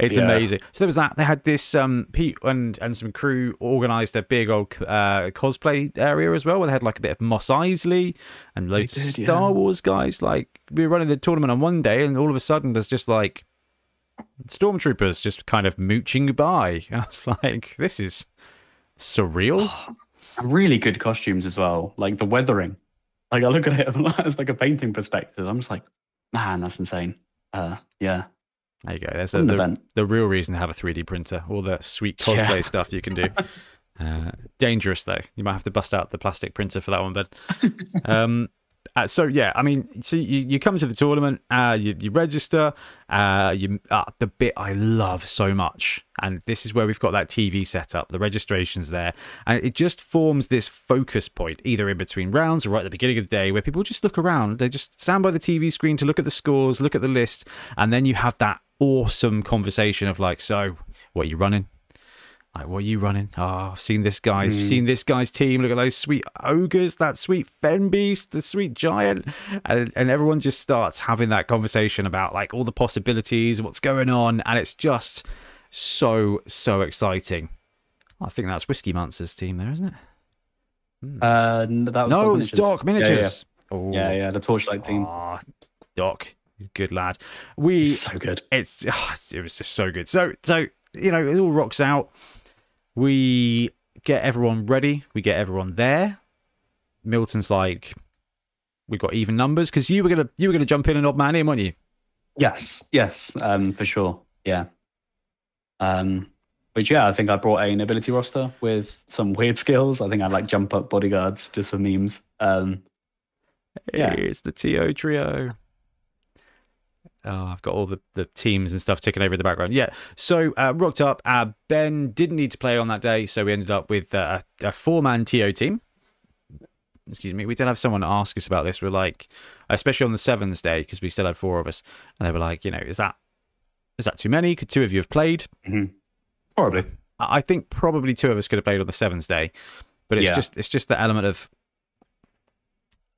it's yeah. amazing. So there was that. They had this um Pete and and some crew organised a big old uh, cosplay area as well, where they had like a bit of Mos Eisley and loads did, of Star yeah. Wars guys. Like we were running the tournament on one day, and all of a sudden there's just like stormtroopers just kind of mooching by. [LAUGHS] I was like, this is surreal. [GASPS] really good costumes as well. Like the weathering. Like I look at it [LAUGHS] as like a painting perspective. I'm just like, man, that's insane. Uh, yeah. There you go. There's a, the, the, real reason to have a 3D printer. All the sweet cosplay yeah. stuff you can do. [LAUGHS] Uh, dangerous though. You might have to bust out the plastic printer for that one, but [LAUGHS] um, uh, so yeah, I mean, so you, you come to the tournament, uh, you, you register, uh, you uh, the bit I love so much, and this is where we've got that TV set up. The registration's there, and it just forms this focus point, either in between rounds or right at the beginning of the day, where people just look around. They just stand by the TV screen to look at the scores, look at the list, and then you have that awesome conversation of like, so what are you running? Like, what are you running? Oh, I've seen this guy's, mm. seen this guy's team. Look at those sweet ogres, that sweet fen beast, the sweet giant, and, and everyone just starts having that conversation about like all the possibilities, what's going on, and it's just so so exciting. I think that's Whiskey Monsters team there, isn't it? Mm. Uh, that was no, it's Doc Miniatures. Yeah, yeah. yeah, yeah, the Torchlight team. Oh, Doc, good lad. We so good. It's oh, it was just so good. So so you know it all rocks out we get everyone ready. We get everyone there. Milton's like, we got even numbers because you were gonna you were gonna jump in and odd man in, weren't you? Yes, yes, um, for sure. Yeah. Um, but yeah, I think I brought a nobility roster with some weird skills. I think I like jump up bodyguards just for memes. Um, yeah, it's the TO trio. Oh, I've got all the, the teams and stuff ticking over in the background. Yeah. So uh, rocked up. Uh, ben didn't need to play on that day, so we ended up with uh, a four man TO team. Excuse me. We did have someone ask us about this. We're like, especially on the sevens day, because we still had four of us, and they were like, you know, is that is that too many? Could two of you have played? Mm-hmm. Probably. I think probably two of us could have played on the sevens day, but it's yeah. just it's just the element of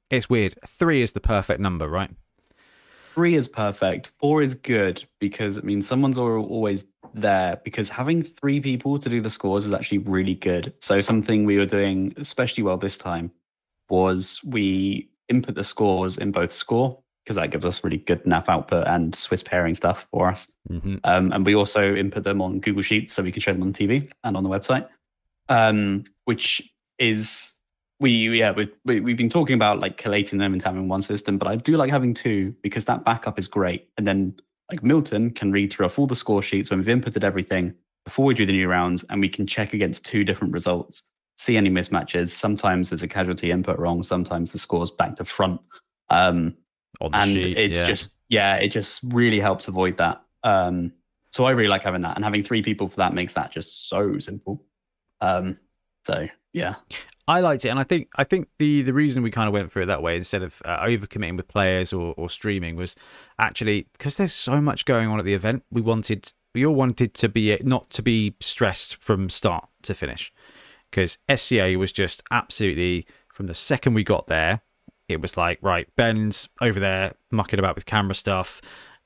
it's weird. Three is the perfect number, right? Three is perfect. Four is good because it means someone's always there. Because having three people to do the scores is actually really good. So something we were doing especially well this time was we input the scores in both score because that gives us really good NAF output and Swiss pairing stuff for us. Mm-hmm. Um, and we also input them on Google Sheets so we can show them on TV and on the website, um, which is we yeah we, we we've been talking about like collating them and having one system, but I do like having two because that backup is great. And then like Milton can read through all the score sheets when we've inputted everything before we do the new rounds, and we can check against two different results, see any mismatches. Sometimes there's a casualty input wrong. Sometimes the score's back to front. Um, and sheet, it's yeah. just yeah, it just really helps avoid that. Um, so I really like having that, and having three people for that makes that just so simple. Um, so yeah, I liked it, and I think I think the the reason we kind of went through it that way instead of uh, overcommitting with players or, or streaming was actually because there's so much going on at the event. We wanted we all wanted to be not to be stressed from start to finish because SCA was just absolutely from the second we got there. It was like right, Ben's over there mucking about with camera stuff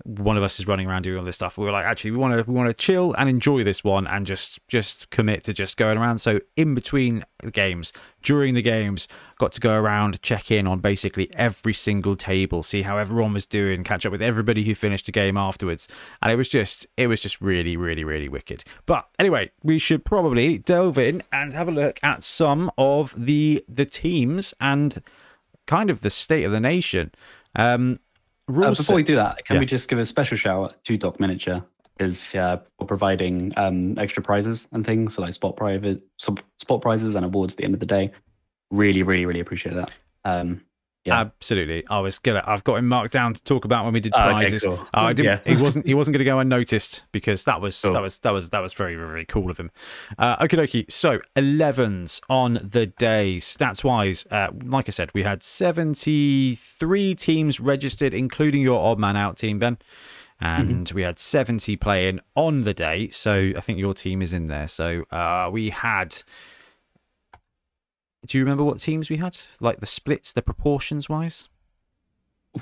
one of us is running around doing all this stuff. We were like, actually, we want to we want to chill and enjoy this one and just just commit to just going around. So in between the games, during the games, got to go around, check in on basically every single table, see how everyone was doing, catch up with everybody who finished the game afterwards, and it was just it was just really really really wicked. But anyway, we should probably delve in and have a look at some of the the teams and kind of the state of the nation. Um, uh, before we do that, can yeah. we just give a special shout out to Doc Miniature is uh, for providing um, extra prizes and things, so like spot private spot prizes and awards at the end of the day. Really, really, really appreciate that. Um, yeah. Absolutely. I was gonna. I've got him marked down to talk about when we did prizes. Oh, okay, cool. I didn't. Yeah. he wasn't. He wasn't going to go unnoticed because that was cool. that was that was that was very very cool of him. Uh, okay, dokie. So 11s on the day. Stats wise, uh, like I said, we had 73 teams registered, including your odd man out team, Ben. And mm-hmm. we had 70 playing on the day. So I think your team is in there. So uh, we had do you remember what teams we had? Like the splits, the proportions wise?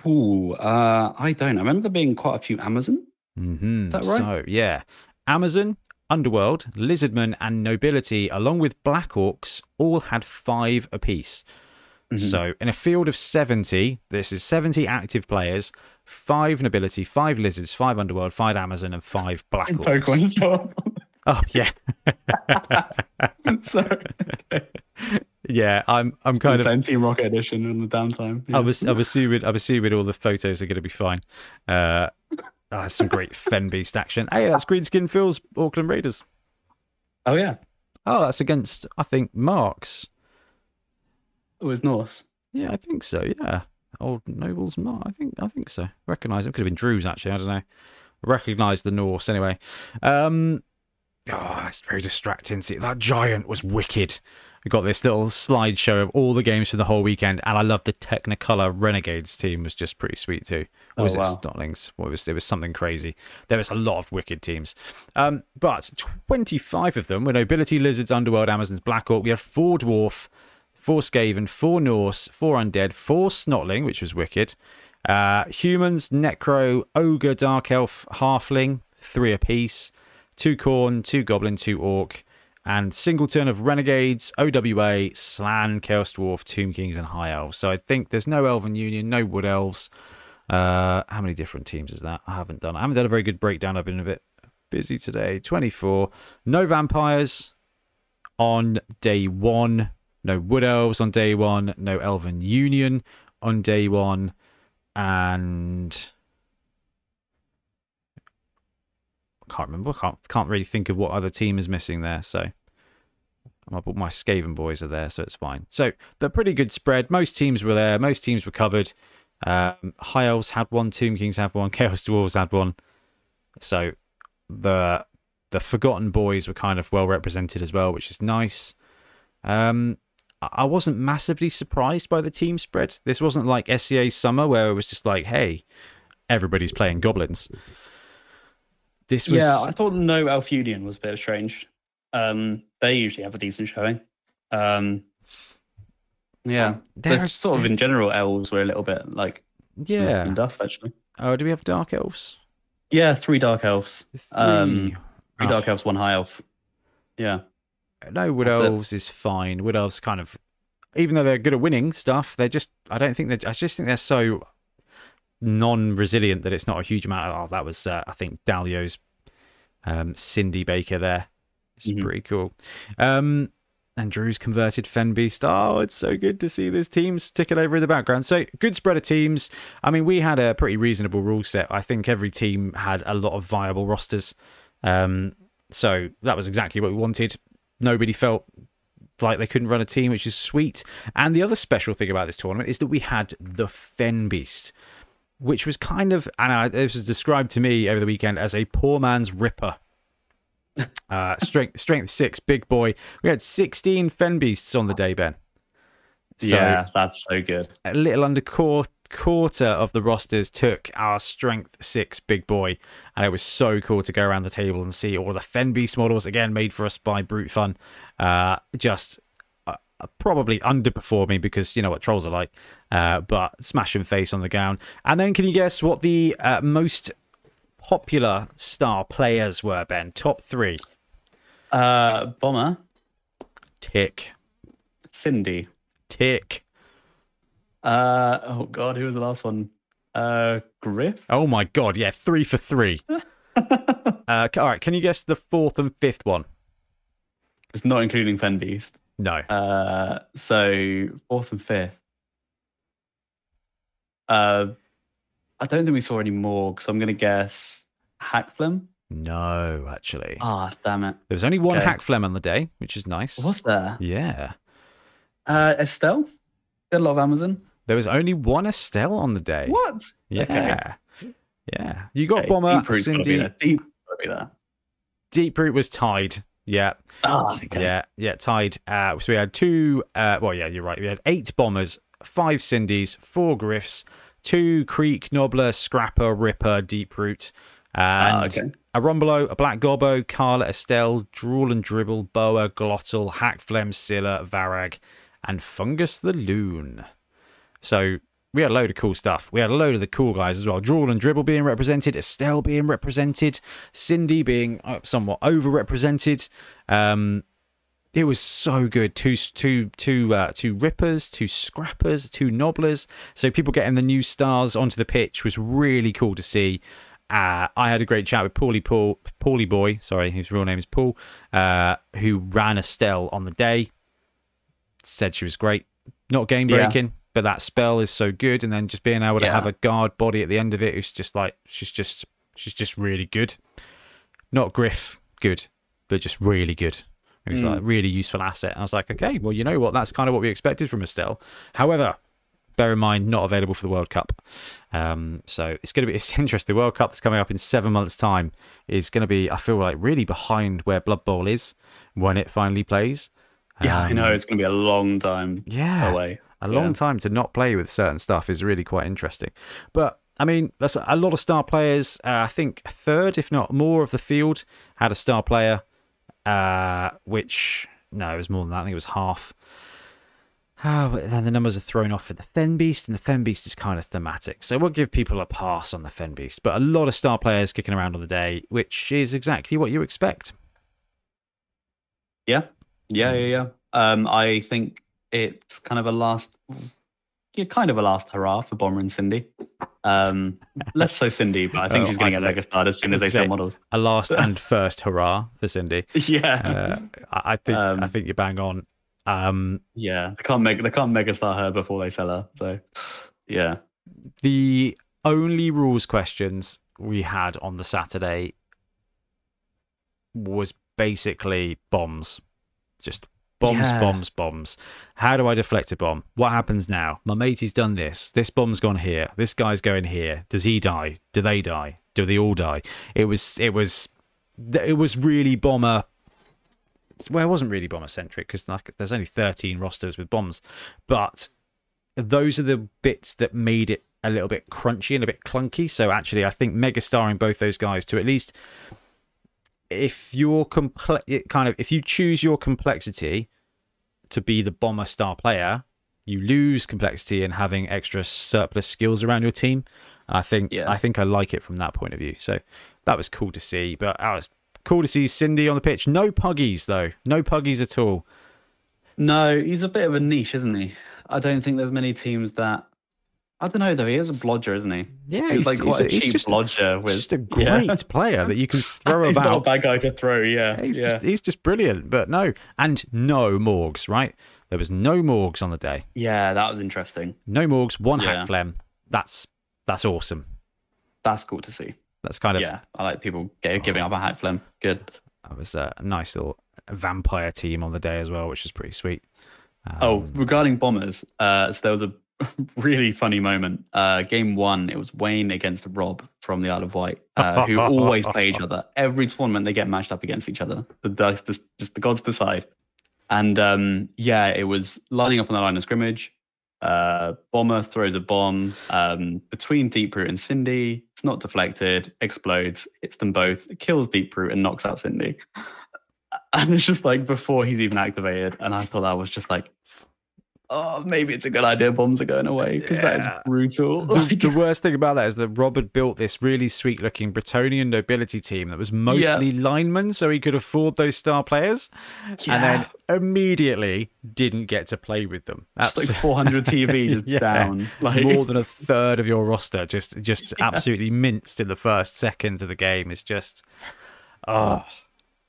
Ooh, uh, I don't. I remember there being quite a few Amazon. Mm-hmm. Is that right? So, yeah. Amazon, Underworld, Lizardman, and Nobility, along with Black Orcs, all had five apiece. So, in a field of 70, this is 70 active players, five nobility, five lizards, five underworld, five Amazon, and five black orcs. Pokemon. [LAUGHS] Oh, yeah. [LAUGHS] Sorry. Okay. [LAUGHS] Yeah, I'm I'm kind of Team Rocket edition in the downtime. I was I'm assuming I'm assuming all the photos are going to be fine. Uh, ah, some great [LAUGHS] Fen Beast action. Hey, that's Greenskin Phil's Auckland Raiders. Oh yeah, Oh, that's against I think Marks. it was Norse. Yeah, I think so. Yeah, old Nobles Mark. I think I think so. Recognise it Could have been Drew's actually. I don't know. Recognise the Norse anyway. Um, oh, that's very distracting. See, that giant was wicked. We got this little slideshow of all the games for the whole weekend, and I love the Technicolor Renegades team was just pretty sweet too. Or Oh, was it wow. Snotlings? What was it was something crazy. There was a lot of wicked teams, um, but twenty five of them were Nobility, Lizards, Underworld, Amazons, Black Orc. We had four Dwarf, four Skaven, four Norse, four Undead, four Snotling, which was wicked. Uh, humans, Necro, Ogre, Dark Elf, Halfling, three apiece. Two Khorne, two Goblin, two Orc, and Singleton of Renegades, OWA, Slann, Chaos Dwarf, Tomb Kings, and High Elves. So I think there's no Elven Union, no Wood Elves. Uh, how many different teams is that? I haven't done. I haven't done a very good breakdown. I've been a bit busy today. 24. No vampires on day one. No Wood Elves on day one. No Elven Union on day one. And I can't remember. I can't can't really think of what other team is missing there. So my, my Skaven boys are there, so it's fine. So they're pretty good spread. Most teams were there. Most teams were covered. Um, High Elves had one. Tomb Kings had one. [LAUGHS] Chaos Dwarves had one. So the the Forgotten Boys were kind of well represented as well, which is nice. Um, I wasn't massively surprised by the team spread. This wasn't like SCA Summer where it was just like, hey, everybody's playing goblins. This was Yeah, I thought no Elf Union was a bit strange. Um, they usually have a decent showing. Um, yeah, They're- but sort of in general, elves were a little bit like yeah. in dust actually. Oh, do we have dark elves? Yeah, three dark elves, Um, Three. three Oh. dark elves, one high elf. Yeah, No, Wood That's. Elves is fine. Wood Elves kind of, even though they're good at winning stuff, they're just. I don't think they. I just think they're so non-resilient that it's not a huge amount. Of, oh, that was uh, I think Dalio's um, Cindy Baker there. Is Mhm. pretty cool. Um, and Drew's converted Fen Beast. Oh, it's so good to see this teams ticking over in the background. So good spread of teams. I mean, we had a pretty reasonable rule set. I think every team had a lot of viable rosters. Um, so that was exactly what we wanted. Nobody felt like they couldn't run a team, which is sweet. And the other special thing about this tournament is that we had the Fen Beast, which was kind of, and I, this was described to me over the weekend as a poor man's Ripper. [LAUGHS] Uh, strength, strength six, big boy. We had 16 Fen Beasts on the day, Ben. So yeah, that's so good. a little under quar- quarter of the rosters took our strength six big boy and it was so cool to go around the table and see all the fen beast models again made for us by brute fun uh just uh, probably underperforming because you know what trolls are like uh but smash and face on the gown and then can you guess what the uh, most popular star players were ben top three Uh, Bomber, tick Cindy. tick Uh, oh god, who was the last one? Uh, Griff. oh my god yeah three for three [LAUGHS] uh, all right can you guess the fourth and fifth one It's not including Fen Beast. No. Uh, so fourth and fifth. Uh, I don't think we saw any more, so I'm going to guess Hakflem. No, actually. Ah, damn it. There was only one okay. Hakflem on the day, which is nice. Was there? Yeah. Uh, Estelle. Did a lot of Amazon. There was only one Estelle on the day. What? Yeah. Yeah. You got Okay, Bomber, Deeproot's be Cindy. there. Deep be there. Deeproot was tied. Yeah. Ah, okay. Yeah. Yeah. Tied. Uh, so we had two. Uh, well, yeah, you're right. We had eight Bombers, five Cindy's, four Griffs, two Creek, Nobbla, Scrappa, Ripper, Deeproot. And Ah, okay. a Rumbelow, a Black Gobbo, Karla, Estelle, Drull and Dribl, Boa, Glotl, Hakflem, Scyla, Varag, and Fungus the Loon. So we had a load of cool stuff. We had a load of the cool guys as well. Drull and Dribl being represented, Estelle being represented, Cindy being uh, somewhat overrepresented. Um, it was so good. Two, two, two, uh, two rippers, two scrappers, two nobblers. So people getting the new stars onto the pitch was really cool to see. Uh, I had a great chat with Paulie Paul, Paulie Boy, sorry, whose real name is Paul, uh, who ran Estelle on the day. Said she was great, not game breaking, yeah. but that spell is so good. And then just being able to yeah. have a guard body at the end of it, it's just like she's just she's just really good. Not Griff good, but just really good. It was mm. like a really useful asset. And I was like, okay, well, you know what? That's kind of what we expected from Estelle. However, bear in mind, not available for the World Cup. Um, so it's going to be it's [LAUGHS] interesting. The World Cup that's coming up in seven months' time is going to be, I feel like, really behind where Blood Bowl is when it finally plays. Yeah, um, I know it's going to be a long time. Yeah, away. A long time to not play with certain stuff is really quite interesting. But I mean, that's a lot of star players. Uh, I think a third, if not more, of the field had a star player uh, which no, it was more than that. I think it was half. Oh, but then the numbers are thrown off for the Fen Beast, and the Fen Beast is kind of thematic. So we'll give people a pass on the Fen Beast. But a lot of star players kicking around on the day, which is exactly what you expect. Yeah. Yeah, yeah, yeah. Um, I think it's kind of a last yeah, kind of a last hurrah for Bomber and Cindy. Um, less so Cindy, but I think oh, she's going to get mega Megastarred as soon as they sell models. A last [LAUGHS] and first hurrah for Cindy. [LAUGHS] Yeah, uh, I think um, I think you're bang on. Um, yeah, they can't make they can't Megastar her before they sell her. So, yeah. The only rules questions we had on the Saturday was basically bombs, just Bombs, yeah. bombs, bombs. How do I deflect a bomb? What happens now? My matey's done this. This bomb's gone here. This guy's going here. Does he die? Do they die? Do they all die? It was it was it was really bomber well, it wasn't really bomber centric because like, there's only 13 rosters with bombs, but those are the bits that made it a little bit crunchy and a bit clunky. So actually, I think mega starring both those guys to at least if you're complex, kind of if you choose your complexity to be the bomber star player, you lose complexity in having extra surplus skills around your team. I think yeah. I think I like it from that point of view. So that was cool to see. But that was cool to see Cindy on the pitch. No puggies though. No puggies at all. No, he's a bit of a niche, isn't he? I don't think there's many teams that I don't know though. He is a blodger, isn't he? Yeah, he's, he's like quite he's, a cheap just, blodger. With just a great yeah. [LAUGHS] player that you can throw he's about. He's not a bad guy to throw. Yeah, he's yeah. just he's just brilliant. But no, and no Morgs. Right, there was no Morgs on the day. Yeah, that was interesting. No Morgs, one yeah. Hakflem. That's that's awesome. That's cool to see. That's kind of yeah. I like people giving up a Hakflem. Good. That was a nice little vampire team on the day as well, which was pretty sweet. Oh, um, oh, regarding bombers, uh, so there was a [LAUGHS] really funny moment. Uh, game one, it was Wayne against Rob from the Isle of Wight, uh, who [LAUGHS] always play each other. Every tournament, they get matched up against each other. The, just the gods decide. And um, yeah, it was lining up on the line of scrimmage. Uh, Bomber throws a bomb um, between Deeproot and Cindy. It's not deflected, explodes, hits them both, kills Deeproot, and knocks out Cindy. [LAUGHS] And it's just like before he's even activated. And I thought that was just like, oh, maybe it's a good idea bombs are going away because yeah. that is brutal. The, [LAUGHS] the, worst thing about that is that Robert built this really sweet looking Bretonnian nobility team that was mostly yeah. linemen, so he could afford those star players, yeah. and then immediately didn't get to play with them. That's like 400 [LAUGHS] TV just down. Like more than a third of your roster just just [LAUGHS] absolutely minced in the first second of the game. Is just oh. oh.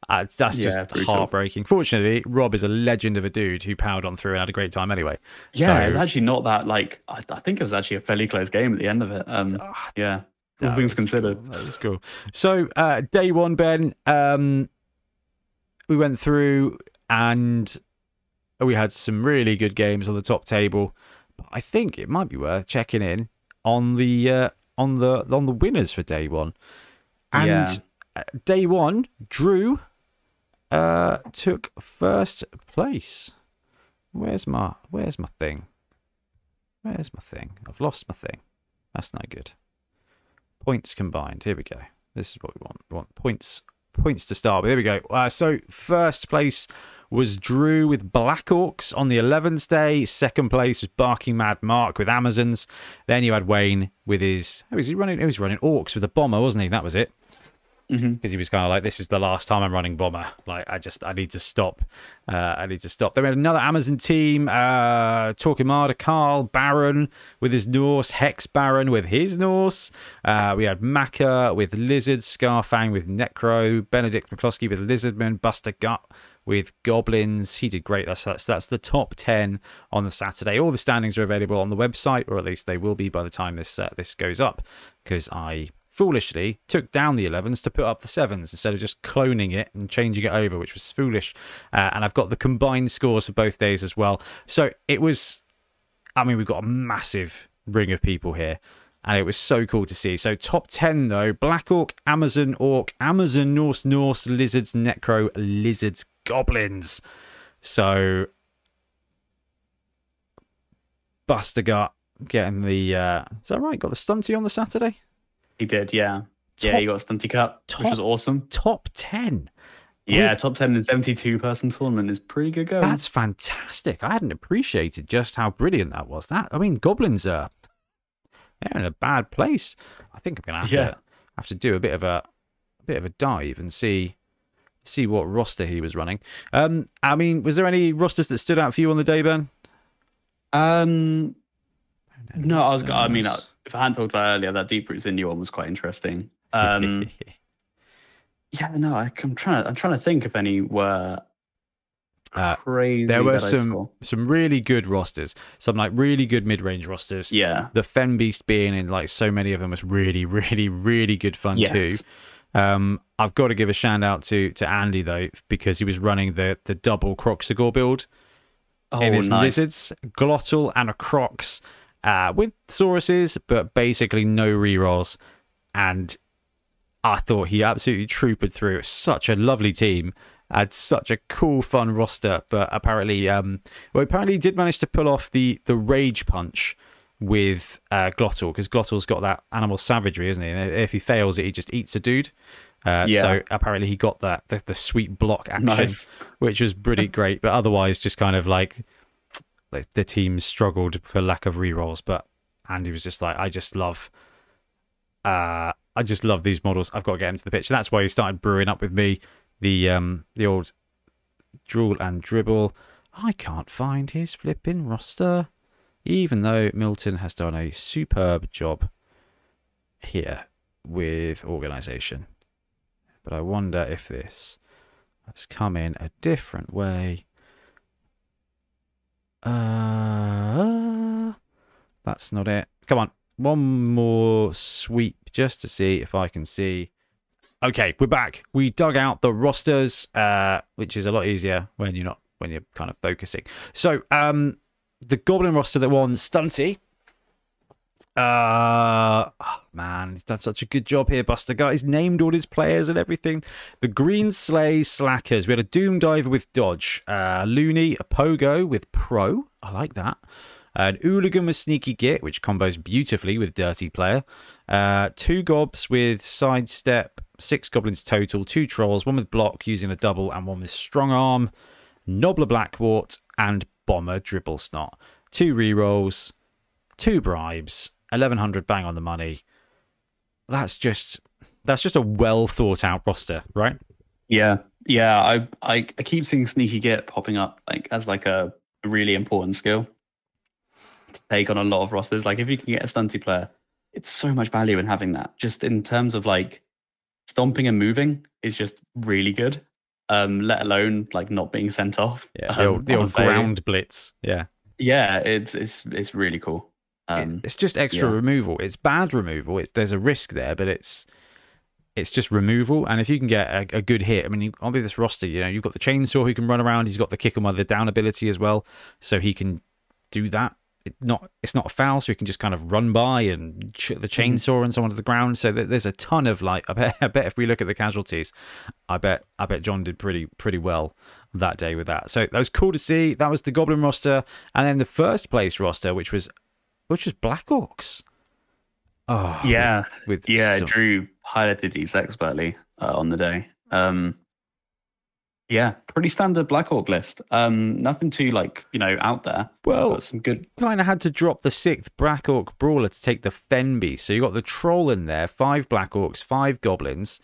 Uh, that's just heartbreaking. Fortunately, Rob is a legend of a dude who powered on through and had a great time anyway. Yeah, so, it was actually not that like I, I, think it was actually a fairly close game at the end of it. Um, ah, yeah, all things considered. Cool. That was cool. So uh, day one, Ben, um, we went through and we had some really good games on the top table. But I think it might be worth checking in on the uh, on the on the winners for day one. And yeah. Day one, Drew uh, took first place. Where's my Where's my thing? Where's my thing? I've lost my thing. That's no good. Points combined. Here we go. This is what we want. We want points points to start with. Here we go. Uh, so first place was Drew with Black Orcs on the 11th day. Second place was Barking Mad Mark with Amazons. Then you had Wayne with his. Who was he running? He was running Orcs with a bomber, wasn't he? That was it. Because he was kind of like, "This is the last time I'm running bomber. Like, I just, I need to stop. Uh, I need to stop." Then we had another Amazon team: uh, Torquemada, Carl Baron with his Norse, Hex Baron with his Norse. Uh, we had Maka with Lizard, Scarfang with Necro, Benedict McCloskey with Lizardman, Buster Gut with Goblins. He did great. That's, that's that's the top ten on the Saturday. All the standings are available on the website, or at least they will be by the time this uh, this goes up, because I foolishly took down the 11s to put up the 7s instead of just cloning it and changing it over, which was foolish. Uh, and I've got the combined scores for both days as well. So it was, I mean, we've got a massive ring of people here. And it was so cool to see. So top 10 though Black Orc, Amazon Orc, Amazon Norse, Norse, Lizards, Necro, Lizards, Goblins. So Buster Gut getting the, uh, is that right? Got the stunty on the Saturday? He did, yeah. yeah, he got Stunty Cup, top- which was awesome. Top 10. Yeah, With- top 10 in 72 person tournament is pretty good going. That's fantastic. I hadn't appreciated just how brilliant that was. That I mean, goblins are they're in a bad place. I think I'm gonna have Yeah. to have to do a bit of a, a bit of a dive and see see what roster he was running. Um, I mean, was there any rosters that stood out for you on the day, Ben? Um, no, I was. I mean, uh, if I hadn't talked about earlier, that Deeproot Cindy one was quite interesting. Um, [LAUGHS] yeah, no, I, I'm trying. To, I'm trying to think if any were Uh, crazy. there were some some really good rosters, some like really good mid range rosters. Yeah, the Fen Beast being in like so many of them was really, [LAUGHS] really, really good fun Yes. too. Um, I've got to give a shout out to to Andy though because he was running the the double Kroxigor build oh, in his nice. lizards, Glotl and a Krox uh, with Sauruses, but basically no rerolls. And I thought he absolutely troopered through. Such a lovely team. Had such a cool, fun roster, but apparently, um, well, apparently he did manage to pull off the the rage punch with uh, Glotl because Glotl's got that animal savagery, isn't he? And if he fails it, he just eats a dude. Uh, Yeah. So apparently he got that the, the sweet block action, Nice. which was pretty great. But otherwise, just kind of like like the team struggled for lack of rerolls. But Andy was just like, I just love, uh, I just love these models. I've got to get into the pitch. And that's why he started brewing up with me the um the old Drull and Dribl. I can't find his flipping roster, even though Milton has done a superb job here with organisation. But I wonder if this has come in a different way. Uh, that's not it. Come on, one more sweep just to see if I can see. Okay, we're back. We dug out the rosters, uh, which is a lot easier when you're not when you're kind of focusing. So, um, the Goblin roster that won Stunty. Uh, oh, man, he's done such a good job here, Buster Gut. He's named all his players and everything. The Green Sleigh Slackers. We had a Doom Diver with Dodge, uh, Looney, a Pogo with Pro. I like that. An Hooligan with Sneaky Git, which combos beautifully with Dirty Player. Uh, two Gobs with Sidestep. Six Goblins total. Two Trolls. One with Block using a double, and one with Strong Arm. Nobbla Blackwart and Bomber Dribble Snot. Two rerolls, two bribes, eleven hundred bang on the money. That's just that's just a well thought out roster, right? Yeah, yeah. I, I I keep seeing sneaky git popping up like as like a really important skill to take on a lot of rosters. Like if you can get a stunty player, it's so much value in having that. Just in terms of like stomping and moving is just really good. Um, let alone like not being sent off. Yeah, the um, old, the old ground blitz. Yeah, Yeah, it's it's it's really cool. Um, it's just extra yeah. removal. It's bad removal. It's there's a risk there, but it's it's just removal. And if you can get a, a good hit, I mean, you, on this roster, you know, you've got the chainsaw who can run around. He's got the kick with the down ability as well, so he can do that. It not it's not a foul, so he can just kind of run by and the chainsaw and someone to the ground. So th- there's a ton of like. [LAUGHS] I bet, I bet if we look at the casualties, I bet I bet John did pretty pretty well that day with that. So that was cool to see. That was the Goblin roster, and then the first place roster, which was which was Black Orcs. Oh yeah, with yeah. some- Drew piloted these expertly uh, on the day. Um, yeah, pretty standard Black Orc list. Um, nothing too like you know out there. Well, some good. kind of had to drop the sixth Black Orc brawler to take the Fenby. So you got the troll in there, five Black Orcs, five goblins,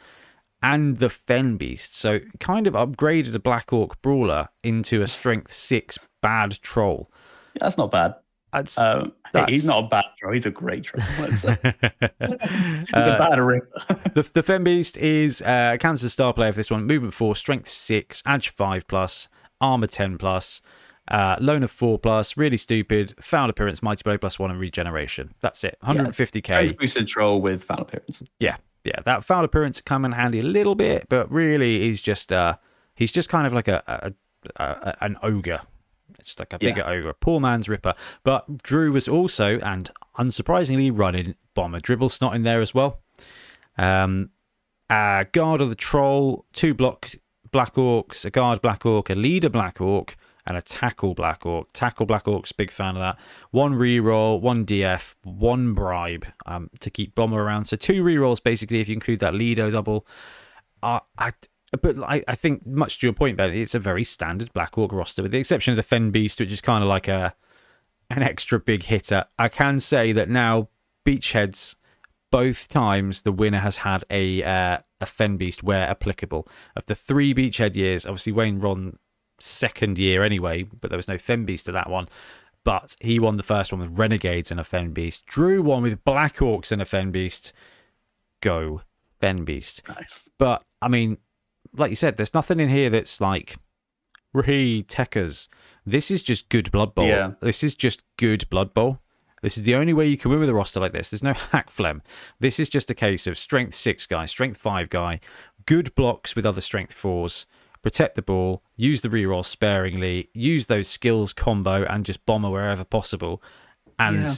and the Fen Beast. So kind of upgraded a Black Orc Brawler into a Strength 6 bad troll. Yeah, that's not bad. That's, Um, hey, he's not a bad troll. He's a great troll. [LAUGHS] He's uh, a ripper. the, the Fen Beast is uh, a star player for this one. Movement 4, Strength 6, Edge 5 plus, Armor 10 plus, uh, Loner 4 plus, really stupid, foul appearance, Mighty Blow plus 1, and regeneration. That's it. 150k. Strength boosted troll with foul appearance. Yeah, yeah. That foul appearance come in handy a little bit, but really he's just uh he's just kind of like a, a, a an ogre. It's like a Yeah. bigger ogre, poor man's ripper. But Drew was also, and unsurprisingly, running bomber dribble snot in there as well. Um, uh, guard of the troll, two block black orcs, a guard black orc, a leader black orc, and a tackle black orc. Tackle black orcs, big fan of that. One reroll, one DF, one bribe um, to keep bomber around. So two rerolls basically if you include that leader double. Uh, I, but I, I think much to your point, Ben, it's a very standard black orc roster, with the exception of the Fen Beast, which is kind of like a an extra big hitter. I can say that now Beachheads, both times the winner has had a uh, a Fen Beast where applicable. Of the three Beachhead years, obviously Wayne Ron second year anyway, but there was no Fen Beast to that one. But he won the first one with Renegades and a Fen Beast. Drew won with Black Orcs and a Fen Beast. Go Fen Beast. Nice. But I mean, like you said, there's nothing in here that's like Ree Techers. This is just good Blood Bowl. Yeah. This is just good Blood Bowl. This is the only way you can win with a roster like this. There's no [LAUGHS] Hakflem. This is just a case of strength six guy, strength five guy, good blocks with other strength fours, protect the ball, use the reroll sparingly, use those skills combo, and just bomber wherever possible. And Yeah.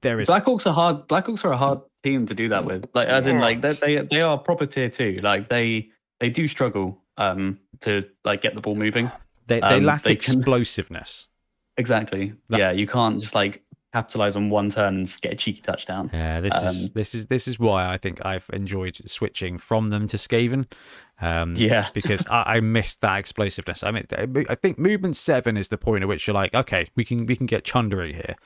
there is Black Orcs are hard. Black Orcs are a hard team to do that with. Like, as in, like they they they are proper tier two. Like they they do struggle um to like get the ball moving. they, they um, lack they can- explosiveness. Exactly. That- yeah, you can't just like capitalize on one turn and get a cheeky touchdown. Yeah, this is Um, this is this is why I think I've enjoyed switching from them to Skaven. Um, Yeah. [LAUGHS] because I, I missed that explosiveness. I mean, I think movement seven is the point at which you're like, okay, we can we can get Chundering here,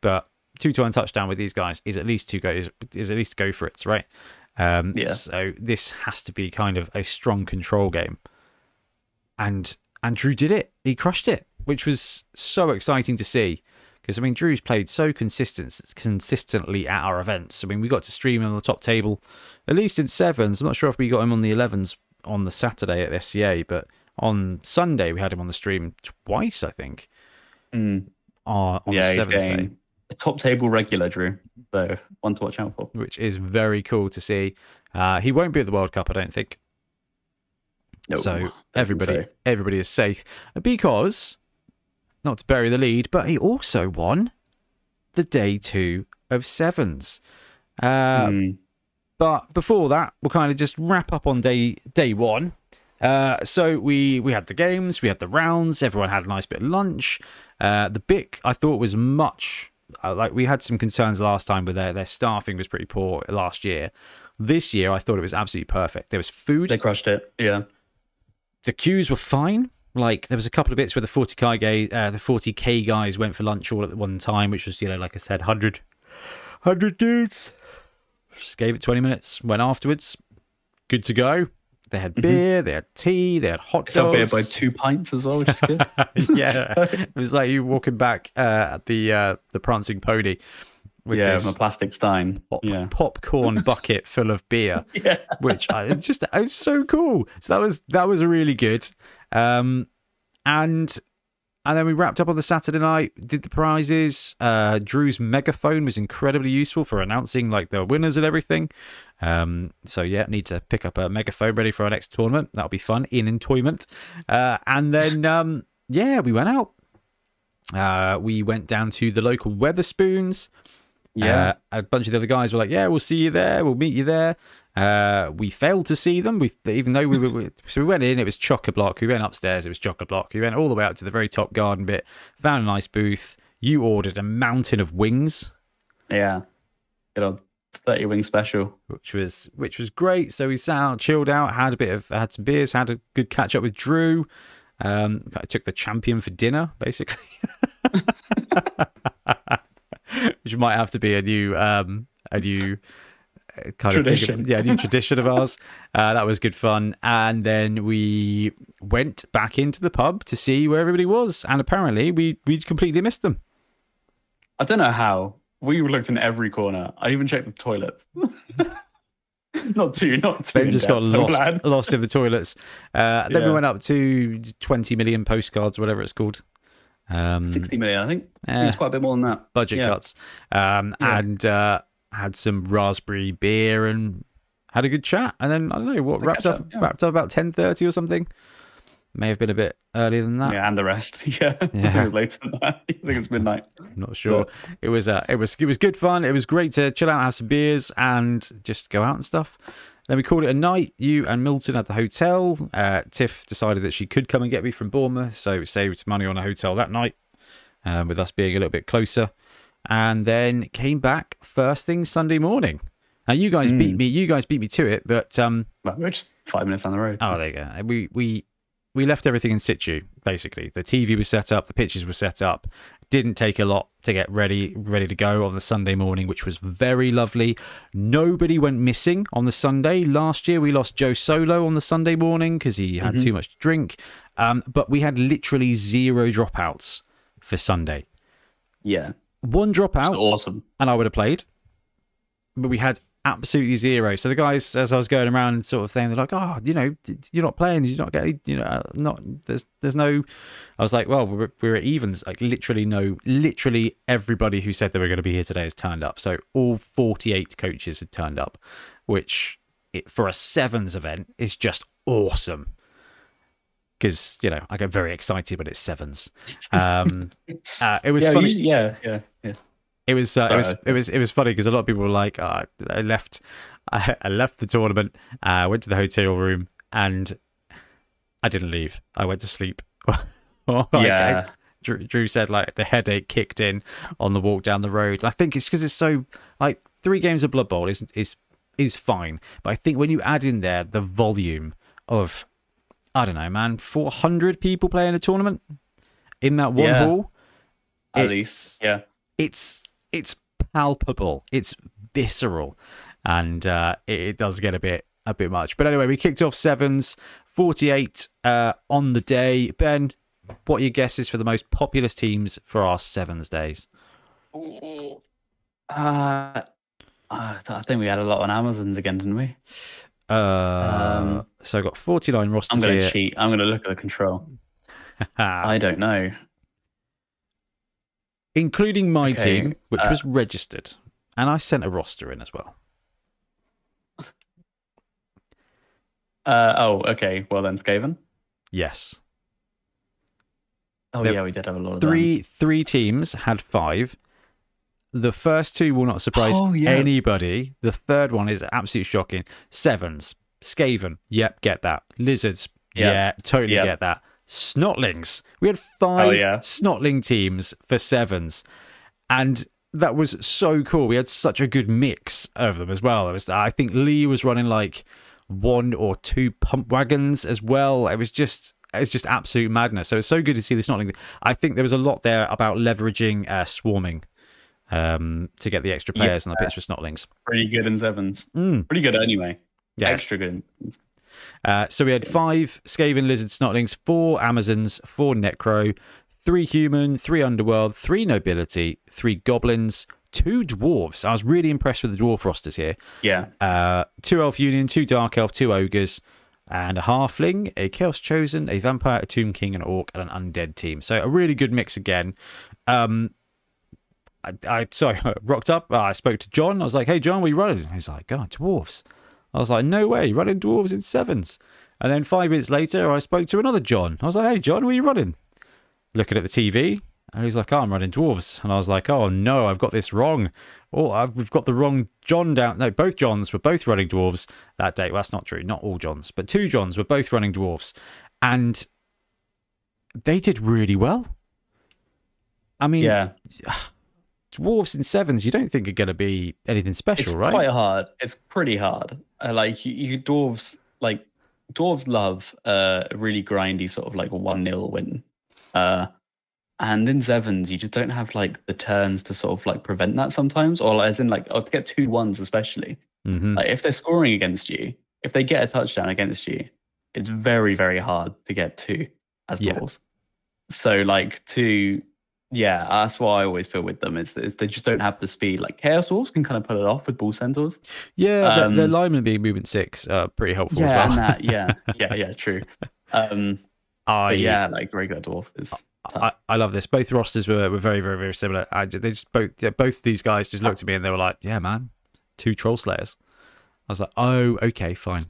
but two to one touchdown with these guys is at least two go is, at least go for it, right? Um, Yeah. So this has to be kind of a strong control game, and and Drew did it. He crushed it, which was so exciting to see. Because I mean, Drew's played so consistent, consistently at our events. I mean, we got to stream him on the top table, at least in sevens. I'm not sure if we got him on the 11s on the Saturday at SCA, but on Sunday we had him on the stream twice, I think. Mm. Uh, on Yeah, the he's day, getting a top table regular, Drew. So one to watch out for. which is very cool to see. Uh, he won't be at the World Cup, I don't think. No, so I don't think everybody, so. everybody is safe because, not to bury the lead, but he also won the day two of sevens. Uh, Mm. But before that, we'll kind of just wrap up on day day one. Uh, so we we had the games, we had the rounds. Everyone had a nice bit of lunch. Uh, the BIC I thought was much uh, like we had some concerns last time with their their staffing was pretty poor last year. This year, I thought it was absolutely perfect. There was food. They crushed it. Yeah. the queues were fine. Like there was a couple of bits where the 40k guy, uh, the 40k guys went for lunch all at one time, which was you know like I said, 100, 100 dudes. Just gave it 20 minutes. Went afterwards, good to go. They had beer, they had tea, they had hot It's here dogs. by two pints as well, which is good. [LAUGHS] yeah, [LAUGHS] it was like you walking back uh, at the uh, the prancing pony with yeah, this a plastic stein. pop- Yeah. popcorn [LAUGHS] bucket full of beer Yeah. which I just it was so cool. So that was that was really good. Um, and and then we wrapped up on the Saturday night, did the prizes. Uh, Drew's megaphone was incredibly useful for announcing like the winners and everything. Um, so yeah, need to pick up a megaphone ready for our next tournament. That'll be fun in entoyment. Uh, and then [LAUGHS] um, yeah, we went out. Uh, we went down to the local Wetherspoons. Yeah. Uh, a bunch of the other guys were like, "Yeah, we'll see you there. We'll meet you there." Uh, we failed to see them. We even though we were we, so we went in. It was chock a block. We went upstairs. It was chock a block. We went all the way up to the very top garden bit. Found a nice booth. You ordered a mountain of wings, yeah. Good old 30 wing special. which was which was great. So we sat out, chilled out, had a bit of had some beers, had a good catch up with Drew. Um, I took the champion for dinner, basically. [LAUGHS] which might have to be a new um a new kind Tradition. of yeah, new [LAUGHS] tradition of ours. Uh, that was good fun. And then we went back into the pub to see where everybody was, and apparently we we completely missed them. I don't know how. We looked in every corner. I even checked the toilets. [LAUGHS] not too, not too. Ben just got lost [LAUGHS] lost in the toilets. Uh, Then we went up to twenty million postcards, whatever it's called. Um, 60 million, I think. I think Eh. It's quite a bit more than that. budget Yeah. cuts, um, Yeah. and uh, had some raspberry beer and had a good chat. And then I don't know what wrapped up catch-up, yeah. wrapped up about ten thirty or something. May have been a bit earlier than that. Yeah, and the rest. [LAUGHS] Yeah. Yeah. Later than that. [LAUGHS] I think it's midnight. I'm not sure. It was uh, it was it was good fun. It was great to chill out, have some beers, and just go out and stuff. Then we called it a night. You and Milton at the hotel. Uh, Tiff decided that she could come and get me from Bournemouth, so we saved money on a hotel that night, um, with us being a little bit closer. And then came back first thing Sunday morning. Now you guys beat me. You guys beat me to it, but um, Well, we're just five minutes down the road. Oh, there you go. We we we left everything in situ. Basically, the TV was set up, the pitches were set up. Didn't take a lot to get ready ready to go on the Sunday morning, which was very lovely. Nobody went missing on the Sunday. Last year, we lost Joe Solo on the Sunday morning because he had too much to drink. Um, but we had literally zero dropouts for Sunday. Yeah. One dropout, Awesome. and I would have played. But we had absolutely zero. So the guys, as I was going around, sort of thing, they're like, "Oh, you know, you're not playing. You're not getting, you know, uh, not there's there's no." I was like, "Well, we're we're at evens. Like literally no, literally everybody who said they were going to be here today has turned up. So all 48 coaches had turned up, which it, for a sevens event is just awesome." Because you know I get very excited when it's sevens. Um, [LAUGHS] uh, it was Yeah, funny. you- yeah, yeah, yeah. It was uh, it was it was it was funny because a lot of people were like, oh, I left I, [LAUGHS] I left the tournament, uh, went to the hotel room, and I didn't leave. I went to sleep. [LAUGHS] Like, Yeah. Drew, Drew said like the headache kicked in on the walk down the road. I think it's because it's so like three games of Blood Bowl is is is fine, but I think when you add in there the volume of I don't know, man, four hundred people playing a tournament in that one Yeah. hall. At It's- least. Yeah. it's it's palpable it's visceral and uh it, it does get a bit a bit much but anyway we kicked off sevens 48 uh on the day ben what are your guesses for the most populous teams for our sevens days Uh, I th- I think we had a lot on Amazons again, didn't we? Uh Um, so i've got 49 rosters I'm going to cheat. I'm going to look at the control. [LAUGHS] I don't know. including my Okay, team which uh, was registered and i sent a roster in as well Uh, oh, okay. Well then, Skaven. yes Oh There- yeah, we did have a lot of three three teams had five. The first two will not surprise Oh, yeah. anybody. The third one is absolutely shocking. Sevens, Skaven, yep, get that. Lizards, Yeah. yeah, totally Yeah. get that. Snotlings, we had five Oh, yeah. Snotling teams for sevens, and that was so cool. We had such a good mix of them as well. It was, I think Lee was running like one or two pump wagons as well. It was just it's just absolute madness. So it's so good to see this Snotling. I think there was a lot there about leveraging uh, swarming um, to get the extra players on the pitch for Snotlings. Pretty good in sevens. Mm. Pretty good anyway. Extra good. Uh, so we had five Skaven Lizard Snotlings, four Amazons, four Necro, three Human, three Underworld, three Nobility, three Goblins, two Dwarves. I was really impressed with the Dwarf rosters here. Yeah. Uh, two Elf Union, two Dark Elf, two Ogres, and a Halfling, a Chaos Chosen, a Vampire, a Tomb King, an Orc, and an Undead team. So a really good mix again. Um, I, I sorry, [LAUGHS] rocked up. Uh, I spoke to John. I was like, "Hey, John, what are you running?" He's like, "God, dwarves." I was like, "No way, running dwarves in sevens. And then five minutes later, I spoke to another John. I was like, "Hey, John, what are you running?" Looking at the TV, and he's like, "Oh, I'm running dwarves." And I was like, "Oh no, I've got this wrong. Oh, I've, we've got the wrong John down. No, both Johns were both running dwarves that day. Well, that's not true. Not all Johns, but two Johns were both running dwarves, and they did really well. I mean, Yeah. [SIGHS] dwarves in sevens, you don't think are going to be anything special, It's right? quite hard. It's pretty hard. Uh, like you, you dwarves, like dwarves love uh, a really grindy sort of like one 0 win. Uh, And in sevens, you just don't have like the turns to sort of like prevent that sometimes, or as in like or to get two ones especially. hmm Like if they're scoring against you, if they get a touchdown against you, it's very very hard to get two as Yeah. dwarves. So like to yeah, that's what I always feel with them is that they just don't have the speed. Like Chaos Dwarves can kind of pull it off with Bull Centaurs. Yeah, the, the Um, lineman being movement six, uh, pretty helpful Yeah, as well. and that yeah, [LAUGHS] yeah, yeah, true. Um, I, yeah, like regular dwarf is I, I love this. Both rosters were, were very, very, very similar. I, they just both yeah, both these guys just looked at me and they were like, "Yeah, man, two troll slayers." I was like, "Oh, okay, fine."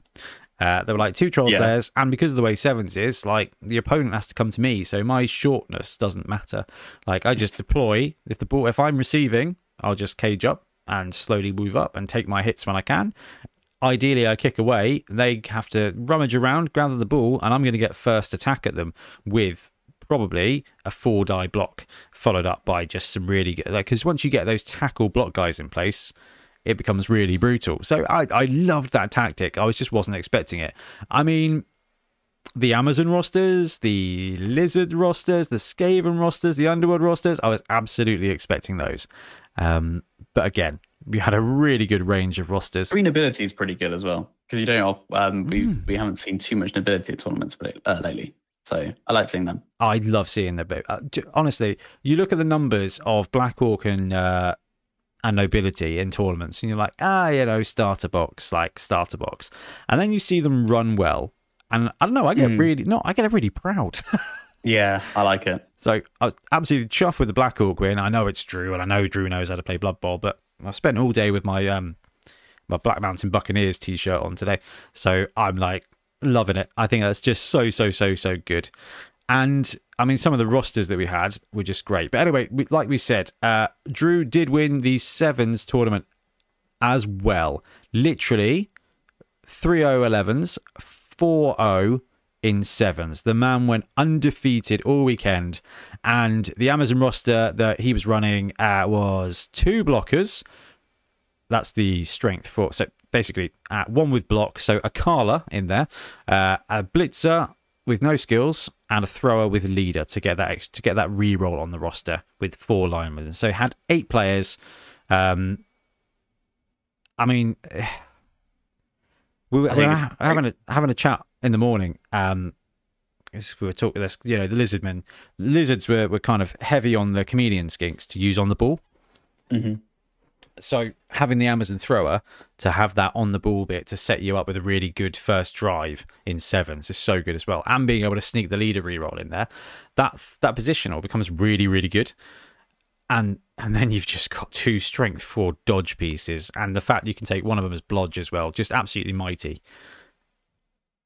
Uh, they were like two troll Yeah. and because of the way sevens is, like the opponent has to come to me, so my shortness doesn't matter. Like I just deploy if the ball, if I'm receiving, I'll just cage up and slowly move up and take my hits when I can. Ideally, I kick away. They have to rummage around, gather the ball, and I'm going to get first attack at them with probably a four die block, followed up by just some really good. Like, because once you get those tackle block guys in place, it becomes really brutal. So I, I loved that tactic. I was just wasn't expecting it. I mean, the Amazon rosters, the Lizard rosters, the Skaven rosters, the Underworld rosters, I was absolutely expecting those. Um, but again, we had a really good range of rosters. green ability is pretty good as well because you don't um we Hmm. we haven't seen too much nobility at tournaments uh, lately. So I like seeing them. I love seeing the bit. Uh, honestly, you look at the numbers of Black and uh, and Nobility in tournaments, and you're like, ah, you know, starter box, like starter box, and then you see them run well, and I don't know, I get Mm. really no, I get really proud. [LAUGHS] Yeah, I like it. so I was absolutely chuffed with the Black Orc win. I know it's Drew, and I know Drew knows how to play Blood Bowl, but I spent all day with my um my Black Mountain Buccaneers t-shirt on today, so I'm like loving it. I think that's just so so so so good. And I mean, some of the rosters that we had were just great. But anyway, we, like we said, uh, Drew did win the sevens tournament as well. Literally 3 0 11s, 4 0 in sevens. The man went undefeated all weekend. And the Amazon roster that he was running uh, was two blockers. That's the strength for. So basically, uh, one with block. So a Karla in there, uh, a Blitzer with no skills, and a thrower with leader to get that ex- to get that re-roll on the roster with four linemen. So had eight players. Um, I mean, we were, we were ha- having a having a chat in the morning. Um, we were talking this, you know, the lizardmen, lizards were, were kind of heavy on the chameleon skinks to use on the ball. Mhm. So having the Amazon thrower to have that on the ball bit to set you up with a really good first drive in sevens is so good as well, and being able to sneak the leader reroll in there, that that positional becomes really really good. And and then you've just got two strength four dodge pieces, and the fact you can take one of them as blodge as well, just absolutely mighty.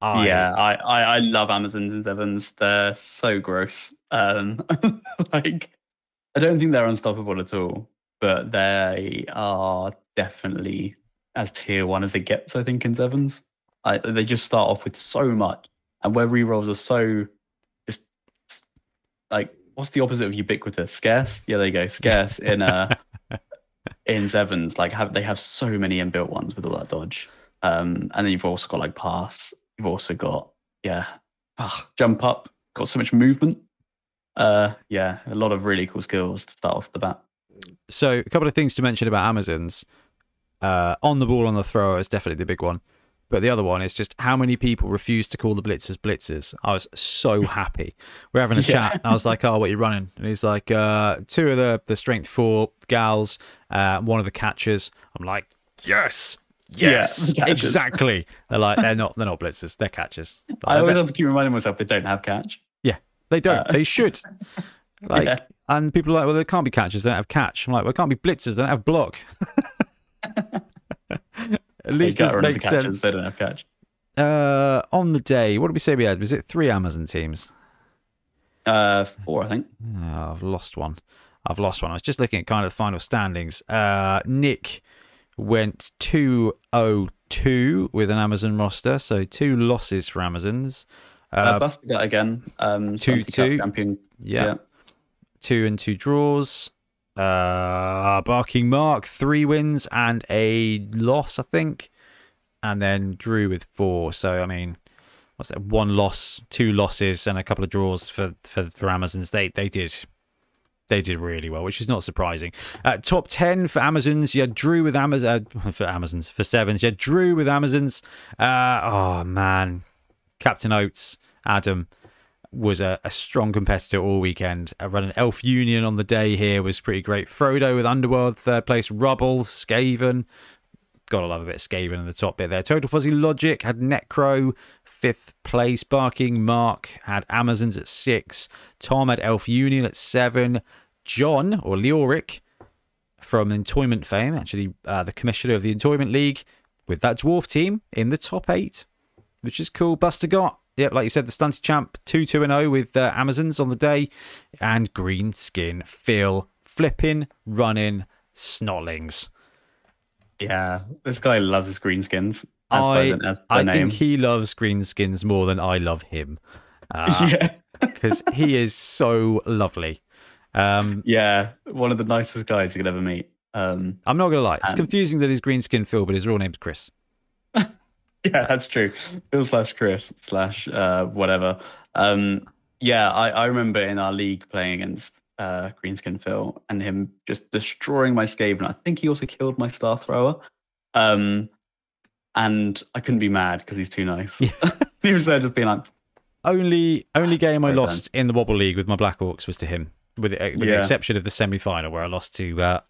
I- Yeah, I, I I love Amazons and Sevens. They're so gross. Um, [LAUGHS] like I don't think they're unstoppable at all, but they are definitely as tier one as it gets. I think in Sevens, I, they just start off with so much, and where rerolls are so just like what's the opposite of ubiquitous? Scarce. Yeah, there you go. Scarce in uh [LAUGHS] in Sevens. Like have they have so many inbuilt ones with all that dodge. Um, and then you've also got like pass. You've also got yeah, ah, jump up. Got so much movement. Uh, yeah, a lot of really cool skills to start off the bat. So a couple of things to mention about Amazons. Uh, on the ball on the thrower is definitely the big one, but the other one is just how many people refuse to call the blitzers blitzers. I was so [LAUGHS] happy. We're having a Yeah. chat. And I was like, "Oh, what are you running?" And he's like, uh, two of the the strength four gals, uh, one of the catchers." I'm like, "Yes." Yeah, Yes, the exactly. They're like they're not they're not blitzers, they're catchers. I always have to keep reminding myself they don't have catch. Yeah, they don't. Uh, they should. [LAUGHS] Like, Yeah. And people are like, well, there can't be catchers. They don't have catch. I'm like, well, it can't be blitzers. They don't have block. [LAUGHS] At least this get rid of the makes catches, sense. They don't have catch. Uh, on the day, what did we say we had? Was it three Amazon teams? Uh, four, I think. Oh, I've lost one. I've lost one. I was just looking at kind of the final standings. Uh, Nick went 202 with an Amazon roster, so two losses for Amazons. Uh, Uh, busted that again. Um, two, two. champion. yeah. Two and two draws. Uh, Barking Mark, three wins and a loss, I think. And then Drew with four. So, I mean, what's that? One loss, two losses, and a couple of draws for, for, for Amazons. They they did They did really well, which is not surprising. Uh, top 10 for Amazons. Had Drew with Amazon, uh, [LAUGHS] for Amazons, for sevens. Had Drew with Amazons. Uh, oh, man. Captain Oates, Adam, was a, a strong competitor all weekend. I ran an Elf Union on the day here, was pretty great. Frodo with Underworld, third place. Rubble, Skaven. Gotta love a bit of Skaven in the top bit there. Total Fuzzy Logic had Necro, fifth place. Barking Mark had Amazons at six. Tom had Elf Union at seven. John, or Leoric, from Entoyment fame, actually uh, the commissioner of the Entoyment League, with that dwarf team in the top eight, which is cool. Buster got, yep, like you said, the stunty champ 2 2 0 with uh, Amazons on the day, and green skin Phil flipping, running, snotlings. Yeah, this guy loves his greenskins. As I, per, as per I name. think he loves greenskins more than I love him. [LAUGHS] yeah, Because he is so lovely. Um, yeah, one of the nicest guys you could ever meet. Um, I'm not going to lie. It's Um, confusing that he's green skin Phil, but his real name's Chris. [LAUGHS] [LAUGHS] yeah, that's true. Phil slash Chris slash uh, whatever. Um, yeah, I, I remember in our league playing against uh, Greenskin Phil and him just destroying my Skaven. I think he also killed my Star Thrower. Um, and I couldn't be mad because he's too nice. [LAUGHS] he was there just being like, Only only game I lost in the Wobble League with my Black Orcs was to him, with, the- with the exception of the semi final where I lost to uh,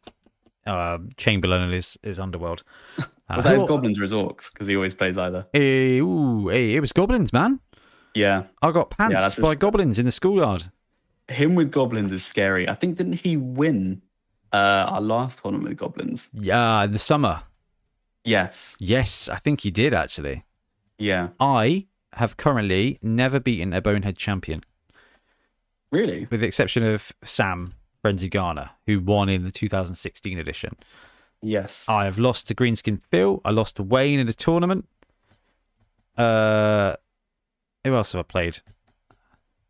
uh, Chamberlain and his, his Underworld. [LAUGHS] Uh, was that his goblins or his orcs? Because he always plays either. Eh, ooh, eh, it was goblins, man. Yeah, I got pants his by stuff. goblins in the schoolyard. him with goblins is scary. I think didn't he win uh, our last tournament with goblins? Yeah, in the summer. Yes. Yes, I think he did actually. Yeah. I have currently never beaten a Bonehead champion, Really? with the exception of Sam Frenzy Garner, who won in the 2016 edition. Yes. I have lost to Greenskin Phil. I lost to Wayne in a tournament. Uh, who else have I played?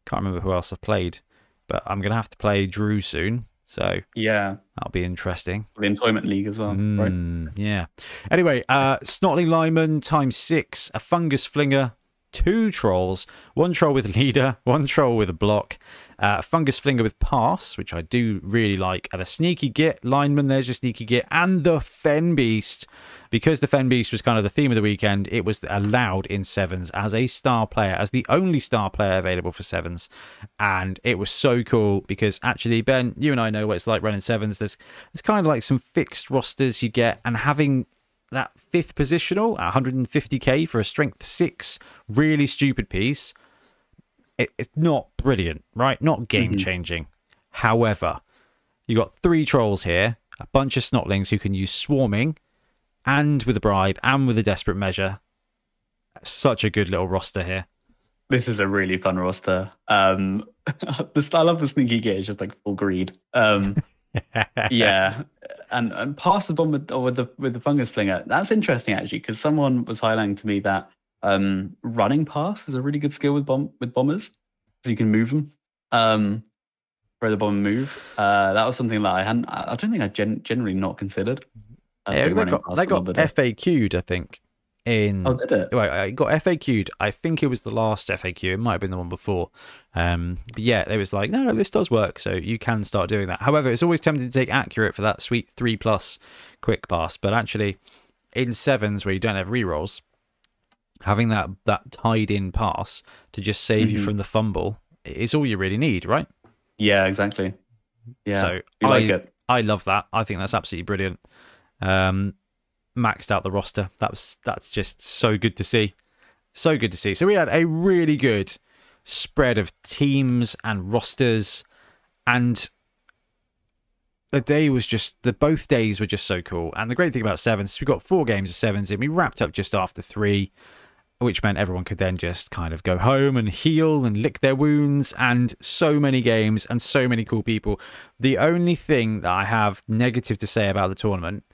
Can't remember who else I've played, but I'm gonna have to play Drew soon, so yeah. that'll be interesting. The Entoyment League as well. Right. Mm, Yeah. Anyway, uh, Snotling Lyman times six, a fungus flinger, two trolls, one troll with [LAUGHS] leader, one troll with a block, uh, fungus flinger with pass, which I do really like, and a sneaky git lineman. There's your sneaky git, and the fen beast. Because the fen beast was kind of the theme of the weekend, it was allowed in sevens as a star player, as the only star player available for sevens, and it was so cool because actually, Ben, you and I know what it's like running sevens. There's there's kind of like some fixed rosters you get, and having that fifth positional at 150k for a strength six. Really stupid piece. It, it's not brilliant right? Not game changing however you got three trolls here a bunch of snotlings who can use swarming and with a bribe and with a desperate measure. Such a good little roster here. This is a really fun roster. Um, [LAUGHS] the I love the sneaky git. It's just like full greed. Um, [LAUGHS] yeah, and and pass the bomb with, or with the with the fungus flinger. That's interesting actually, because someone was highlighting to me that um, running pass is a really good skill with bomb with bombers, so you can move them. Um, throw the bomb and move. Uh, that was something that I hadn't. I don't think I gen- generally not considered. uh, yeah, they got, they got faq'd i think in Oh, did it? Right, I got FAQ'd. I think it was the last FAQ. It might have been the one before. Um, but yeah, it was like, no, no, this does work. So you can start doing that. However, it's always tempting to take accurate for that sweet three plus quick pass. But actually, in sevens where you don't have rerolls, having that that tied in pass to just save you Mhm. from the fumble is all you really need, right? Yeah, exactly. Yeah, So you like it. I love that. I think that's absolutely brilliant. Um, maxed out the roster. That was that's just so good to see. So good to see. So we had a really good spread of teams and rosters, and the day was just the both days were just so cool. And the great thing about sevens, is we got four games of sevens in. We wrapped up just after three, which meant everyone could then just kind of go home and heal and lick their wounds. And so many games and so many cool people. The only thing that I have negative to say about the tournament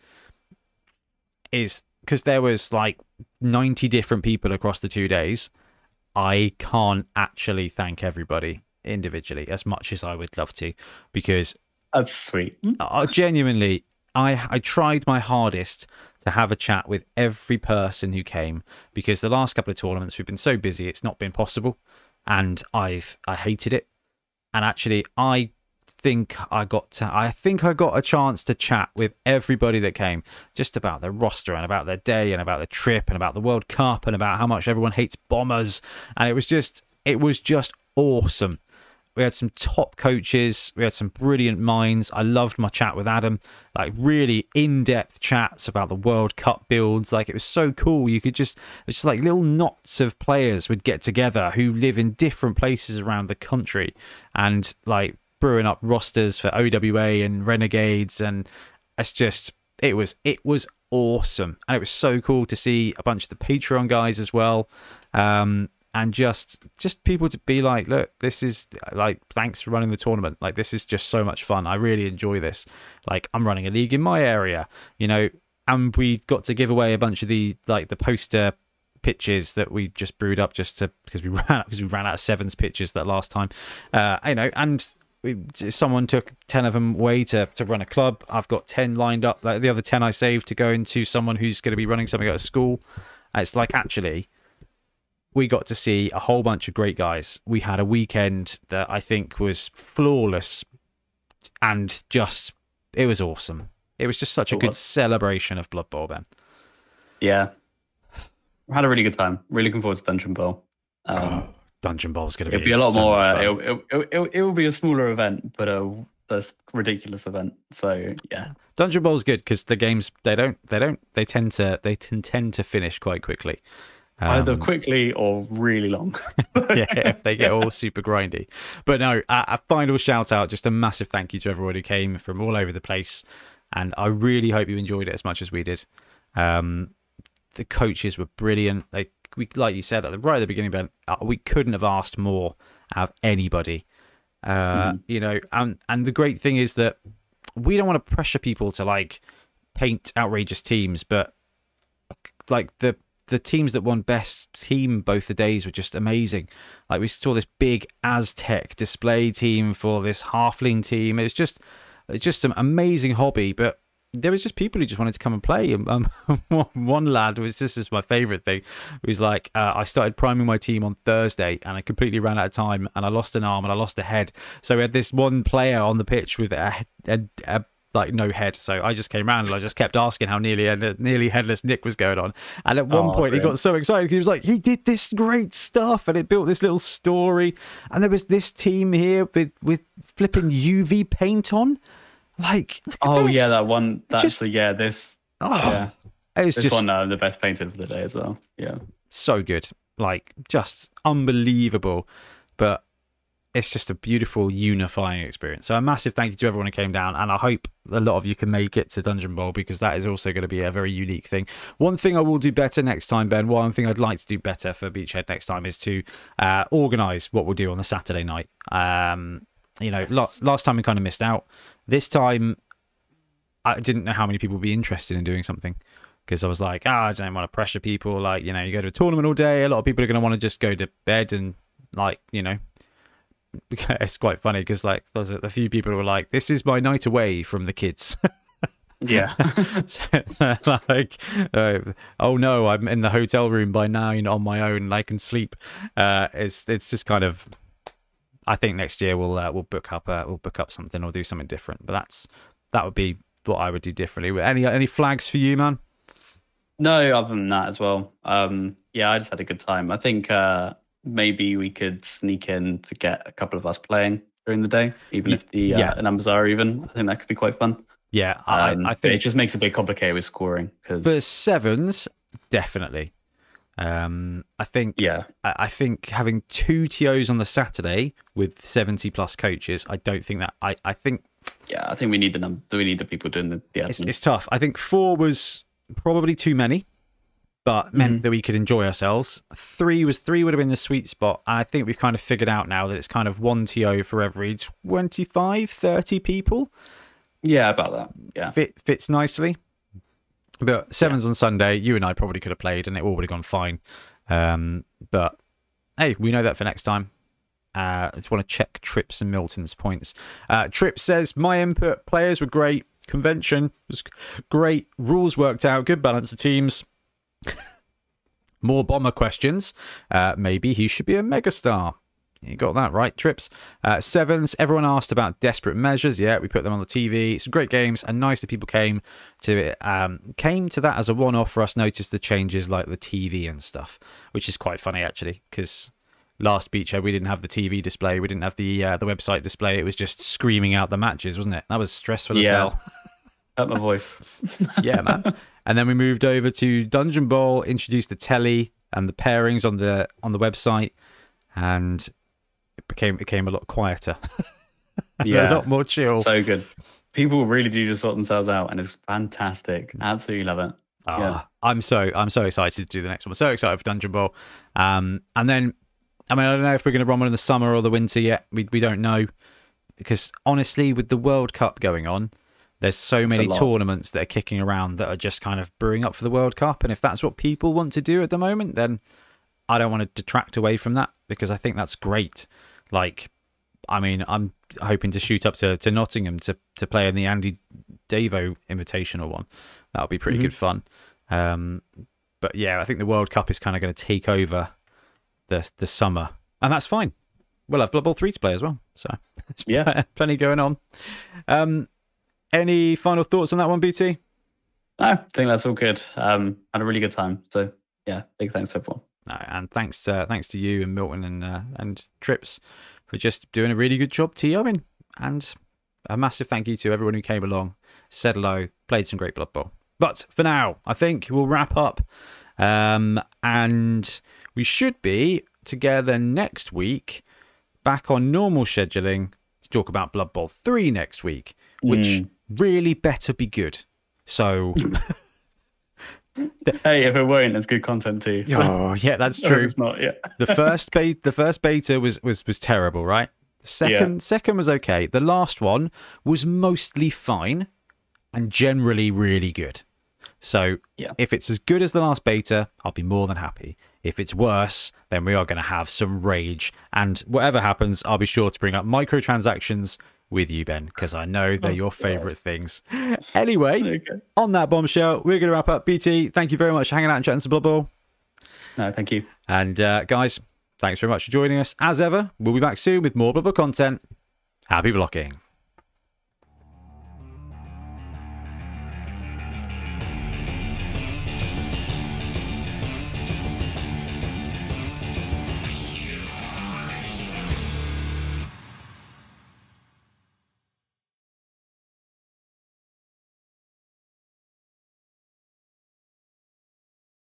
is because there was like 90 different people across the two days. I can't actually thank everybody individually as much as I would love to because That's sweet. uh, genuinely, I I tried my hardest to have a chat with every person who came because the last couple of tournaments we've been so busy it's not been possible, and I've I hated it, and actually I think I got to, I think I got a chance to chat with everybody that came just about their roster and about their day and about the trip and about the World Cup and about how much everyone hates bombers and it was just it was just awesome we had some top coaches. We had some brilliant minds. I loved my chat with Adam, like really in-depth chats about the World Cup builds. Like it was so cool. You could just it's just like little knots of players would get together who live in different places around the country, and like brewing up rosters for OWA and Renegades, and it's just it was it was awesome, and it was so cool to see a bunch of the Patreon guys as well. Um, and just just people to be like look this is like thanks for running the tournament. Like this is just so much fun. I really enjoy this. Like i'm running a league in my area you know? And we got to give away a bunch of the like the poster pitches that we just brewed up just to because we [LAUGHS] ran because we ran out of sevens pitches that last time. Uh you know and someone took 10 of them away to, to run a club i've got 10 lined up like the other 10 i saved to go into someone who's going to be running something at a school it's like actually we got to see a whole bunch of great guys. We had a weekend that I think was flawless and just it was awesome. It was just such a good celebration of Blood Bowl, Ben. Yeah. I had a really good time. Really looking forward to Dungeon Bowl. Um, oh, Dungeon Bowl is going to be, It'll be a lot so more. Uh, it'll, it'll, it'll, it will be a smaller event, but a, a ridiculous event. So yeah, Dungeon Bowl is good because the games they don't they don't they tend to they tend to finish quite quickly. Um, Either quickly or really long. [LAUGHS] yeah, they get all super grindy. But no, a, a, final shout out, just a massive thank you to everyone who came from all over the place. And I really hope you enjoyed it as much as we did. Um, the coaches were brilliant. They, we, like you said at the right at the beginning, Ben, uh, we couldn't have asked more out of anybody. Uh, mm. You know, and and the great thing is that we don't want to pressure people to like paint outrageous teams, but like the the teams that won best team both the days were just amazing. Like we saw this big Aztec display team for this halfling team. It's just it's just an amazing hobby, but there was just people who just wanted to come and play. Um, [LAUGHS] one lad was this is my favorite thing. He was like, uh, I started priming my team on Thursday, and I completely ran out of time, and I lost an arm and I lost a head. So we had this one player on the pitch with a, a, a like no head. So I just came around and I just kept asking how nearly nearly headless Nick was going on. And at one oh, point, he got so excited. Because he was like, he did this great stuff, and it built this little story. And there was this team here with with flipping UV paint on. Like, oh this. yeah, that one. That's just, the yeah. This oh, yeah. It was this just one uh, the best painted for the day as well. Yeah, so good. Like just unbelievable. But it's just a beautiful unifying experience. So a massive thank you to everyone who came down, and I hope a lot of you can make it to Dungeon Bowl because that is also going to be a very unique thing. One thing I will do better next time, Ben. One thing I'd like to do better for Beachhead next time is to uh, organise what we'll do on the Saturday night. Um, you know, last time we kind of missed out. This time, I didn't know how many people would be interested in doing something because I was like, ah, I don't want to pressure people. Like, you know, you go to a tournament all day. A lot of people are going to want to just go to bed and like, you know, [LAUGHS] it's quite funny because like there's a, a, few people who were like, "This is my night away from the kids." [LAUGHS] yeah, [LAUGHS] so, like, uh, oh no, I'm in the hotel room by nine on my own. I can sleep. Uh, it's it's just kind of. I think next year we'll uh, we'll book up uh, we'll book up something or do something different. But that's that would be what I would do differently. Any any flags for you, man? No, other than that as well. Um, yeah, I just had a good time. I think uh, maybe we could sneak in to get a couple of us playing during the day, even if the uh, numbers are even. I think that could be quite fun. Yeah, um, I, I, think it just makes it a bit complicated with scoring. Cause... For sevens, definitely. Um, I think. Yeah, I, I, think having two tos on the Saturday with seventy plus coaches, I don't think that. I, I think. Yeah, I think we need the number. We need the people doing the. the it's, it's tough. I think four was probably too many but meant mm. that we could enjoy ourselves. Three was three would have been the sweet spot. And I think we've kind of figured out now that it's kind of one TO for every 25, 30 people. Yeah, about that. Yeah. Fit, fits nicely. But sevens yeah. on Sunday, you and I probably could have played and it all would have gone fine. Um, but hey, we know that for next time. Uh, I just want to check Trips and Milton's points. Uh, Trips says, My input players were great. Convention was great. Rules worked out. Good balance of teams. [LAUGHS] More bomber questions. Uh, maybe he should be a megastar. You got that right, Trips. Uh, sevens, everyone asked about Desperate Measures. Yeah, we put them on the TV. Some great games, and nice that people came to it. Um, came to that as a one-off for us. Noticed the changes like the TV and stuff, which is quite funny actually, because last Beachhead we didn't have the TV display, we didn't have the uh, the website display. It was just screaming out the matches, wasn't it? That was stressful as Yeah. hell. [LAUGHS] Cut my voice. [LAUGHS] yeah, man. And then we moved over to Dungeon Bowl, introduced the telly and the pairings on the on the website, and it became it became a lot quieter, [LAUGHS] yeah, a lot more chill. So good. People really do just sort themselves out, and it's fantastic. Absolutely love it. Ah, yeah. I'm so I'm so excited to do the next one. So excited for Dungeon Bowl. Um, and then I mean I don't know if we're going to run one in the summer or the winter yet. We we don't know because honestly, with the World Cup going on, there's so many tournaments that are kicking around that are just kind of brewing up for the World Cup. And if that's what people want to do at the moment, then I don't want to detract away from that because I think that's great. Like, I mean, I'm hoping to shoot up to, to Nottingham to, to play in the Andy Davo Invitational one. That'll be pretty good fun. Um, but yeah, I think the World Cup is kind of going to take over the the summer, and that's fine. We'll have Blood Bowl three to play as well, so Yeah. [LAUGHS] plenty going on. Um, any final thoughts on that one, BT? No, I think that's all good. Um, had a really good time. So yeah, big thanks to everyone. No, and thanks, uh, thanks to you and Milton and uh, and Trips for just doing a really good job TOing. And a massive thank you to everyone who came along, said hello, played some great Blood Bowl. But for now, I think we'll wrap up, um, and we should be together next week, back on normal scheduling to talk about Blood Bowl three next week, which really better be good. So, [LAUGHS] [LAUGHS] Hey, if it won't, it's good content too. So, oh yeah, that's [LAUGHS] true. It's not. Yeah. the first beta the first beta was was was terrible right the second second was okay the last one was mostly fine and generally really good so Yeah. if it's as good as the last beta i'll be more than happy if it's worse then we are going to have some rage and whatever happens i'll be sure to bring up microtransactions with you ben because i know they're your favorite things anyway Okay. on that bombshell we're going to wrap up bt thank you very much for hanging out and chatting to blood No, thank you. and uh, guys, thanks very much for joining us. As ever, we'll be back soon with more Bubble content. Happy blocking.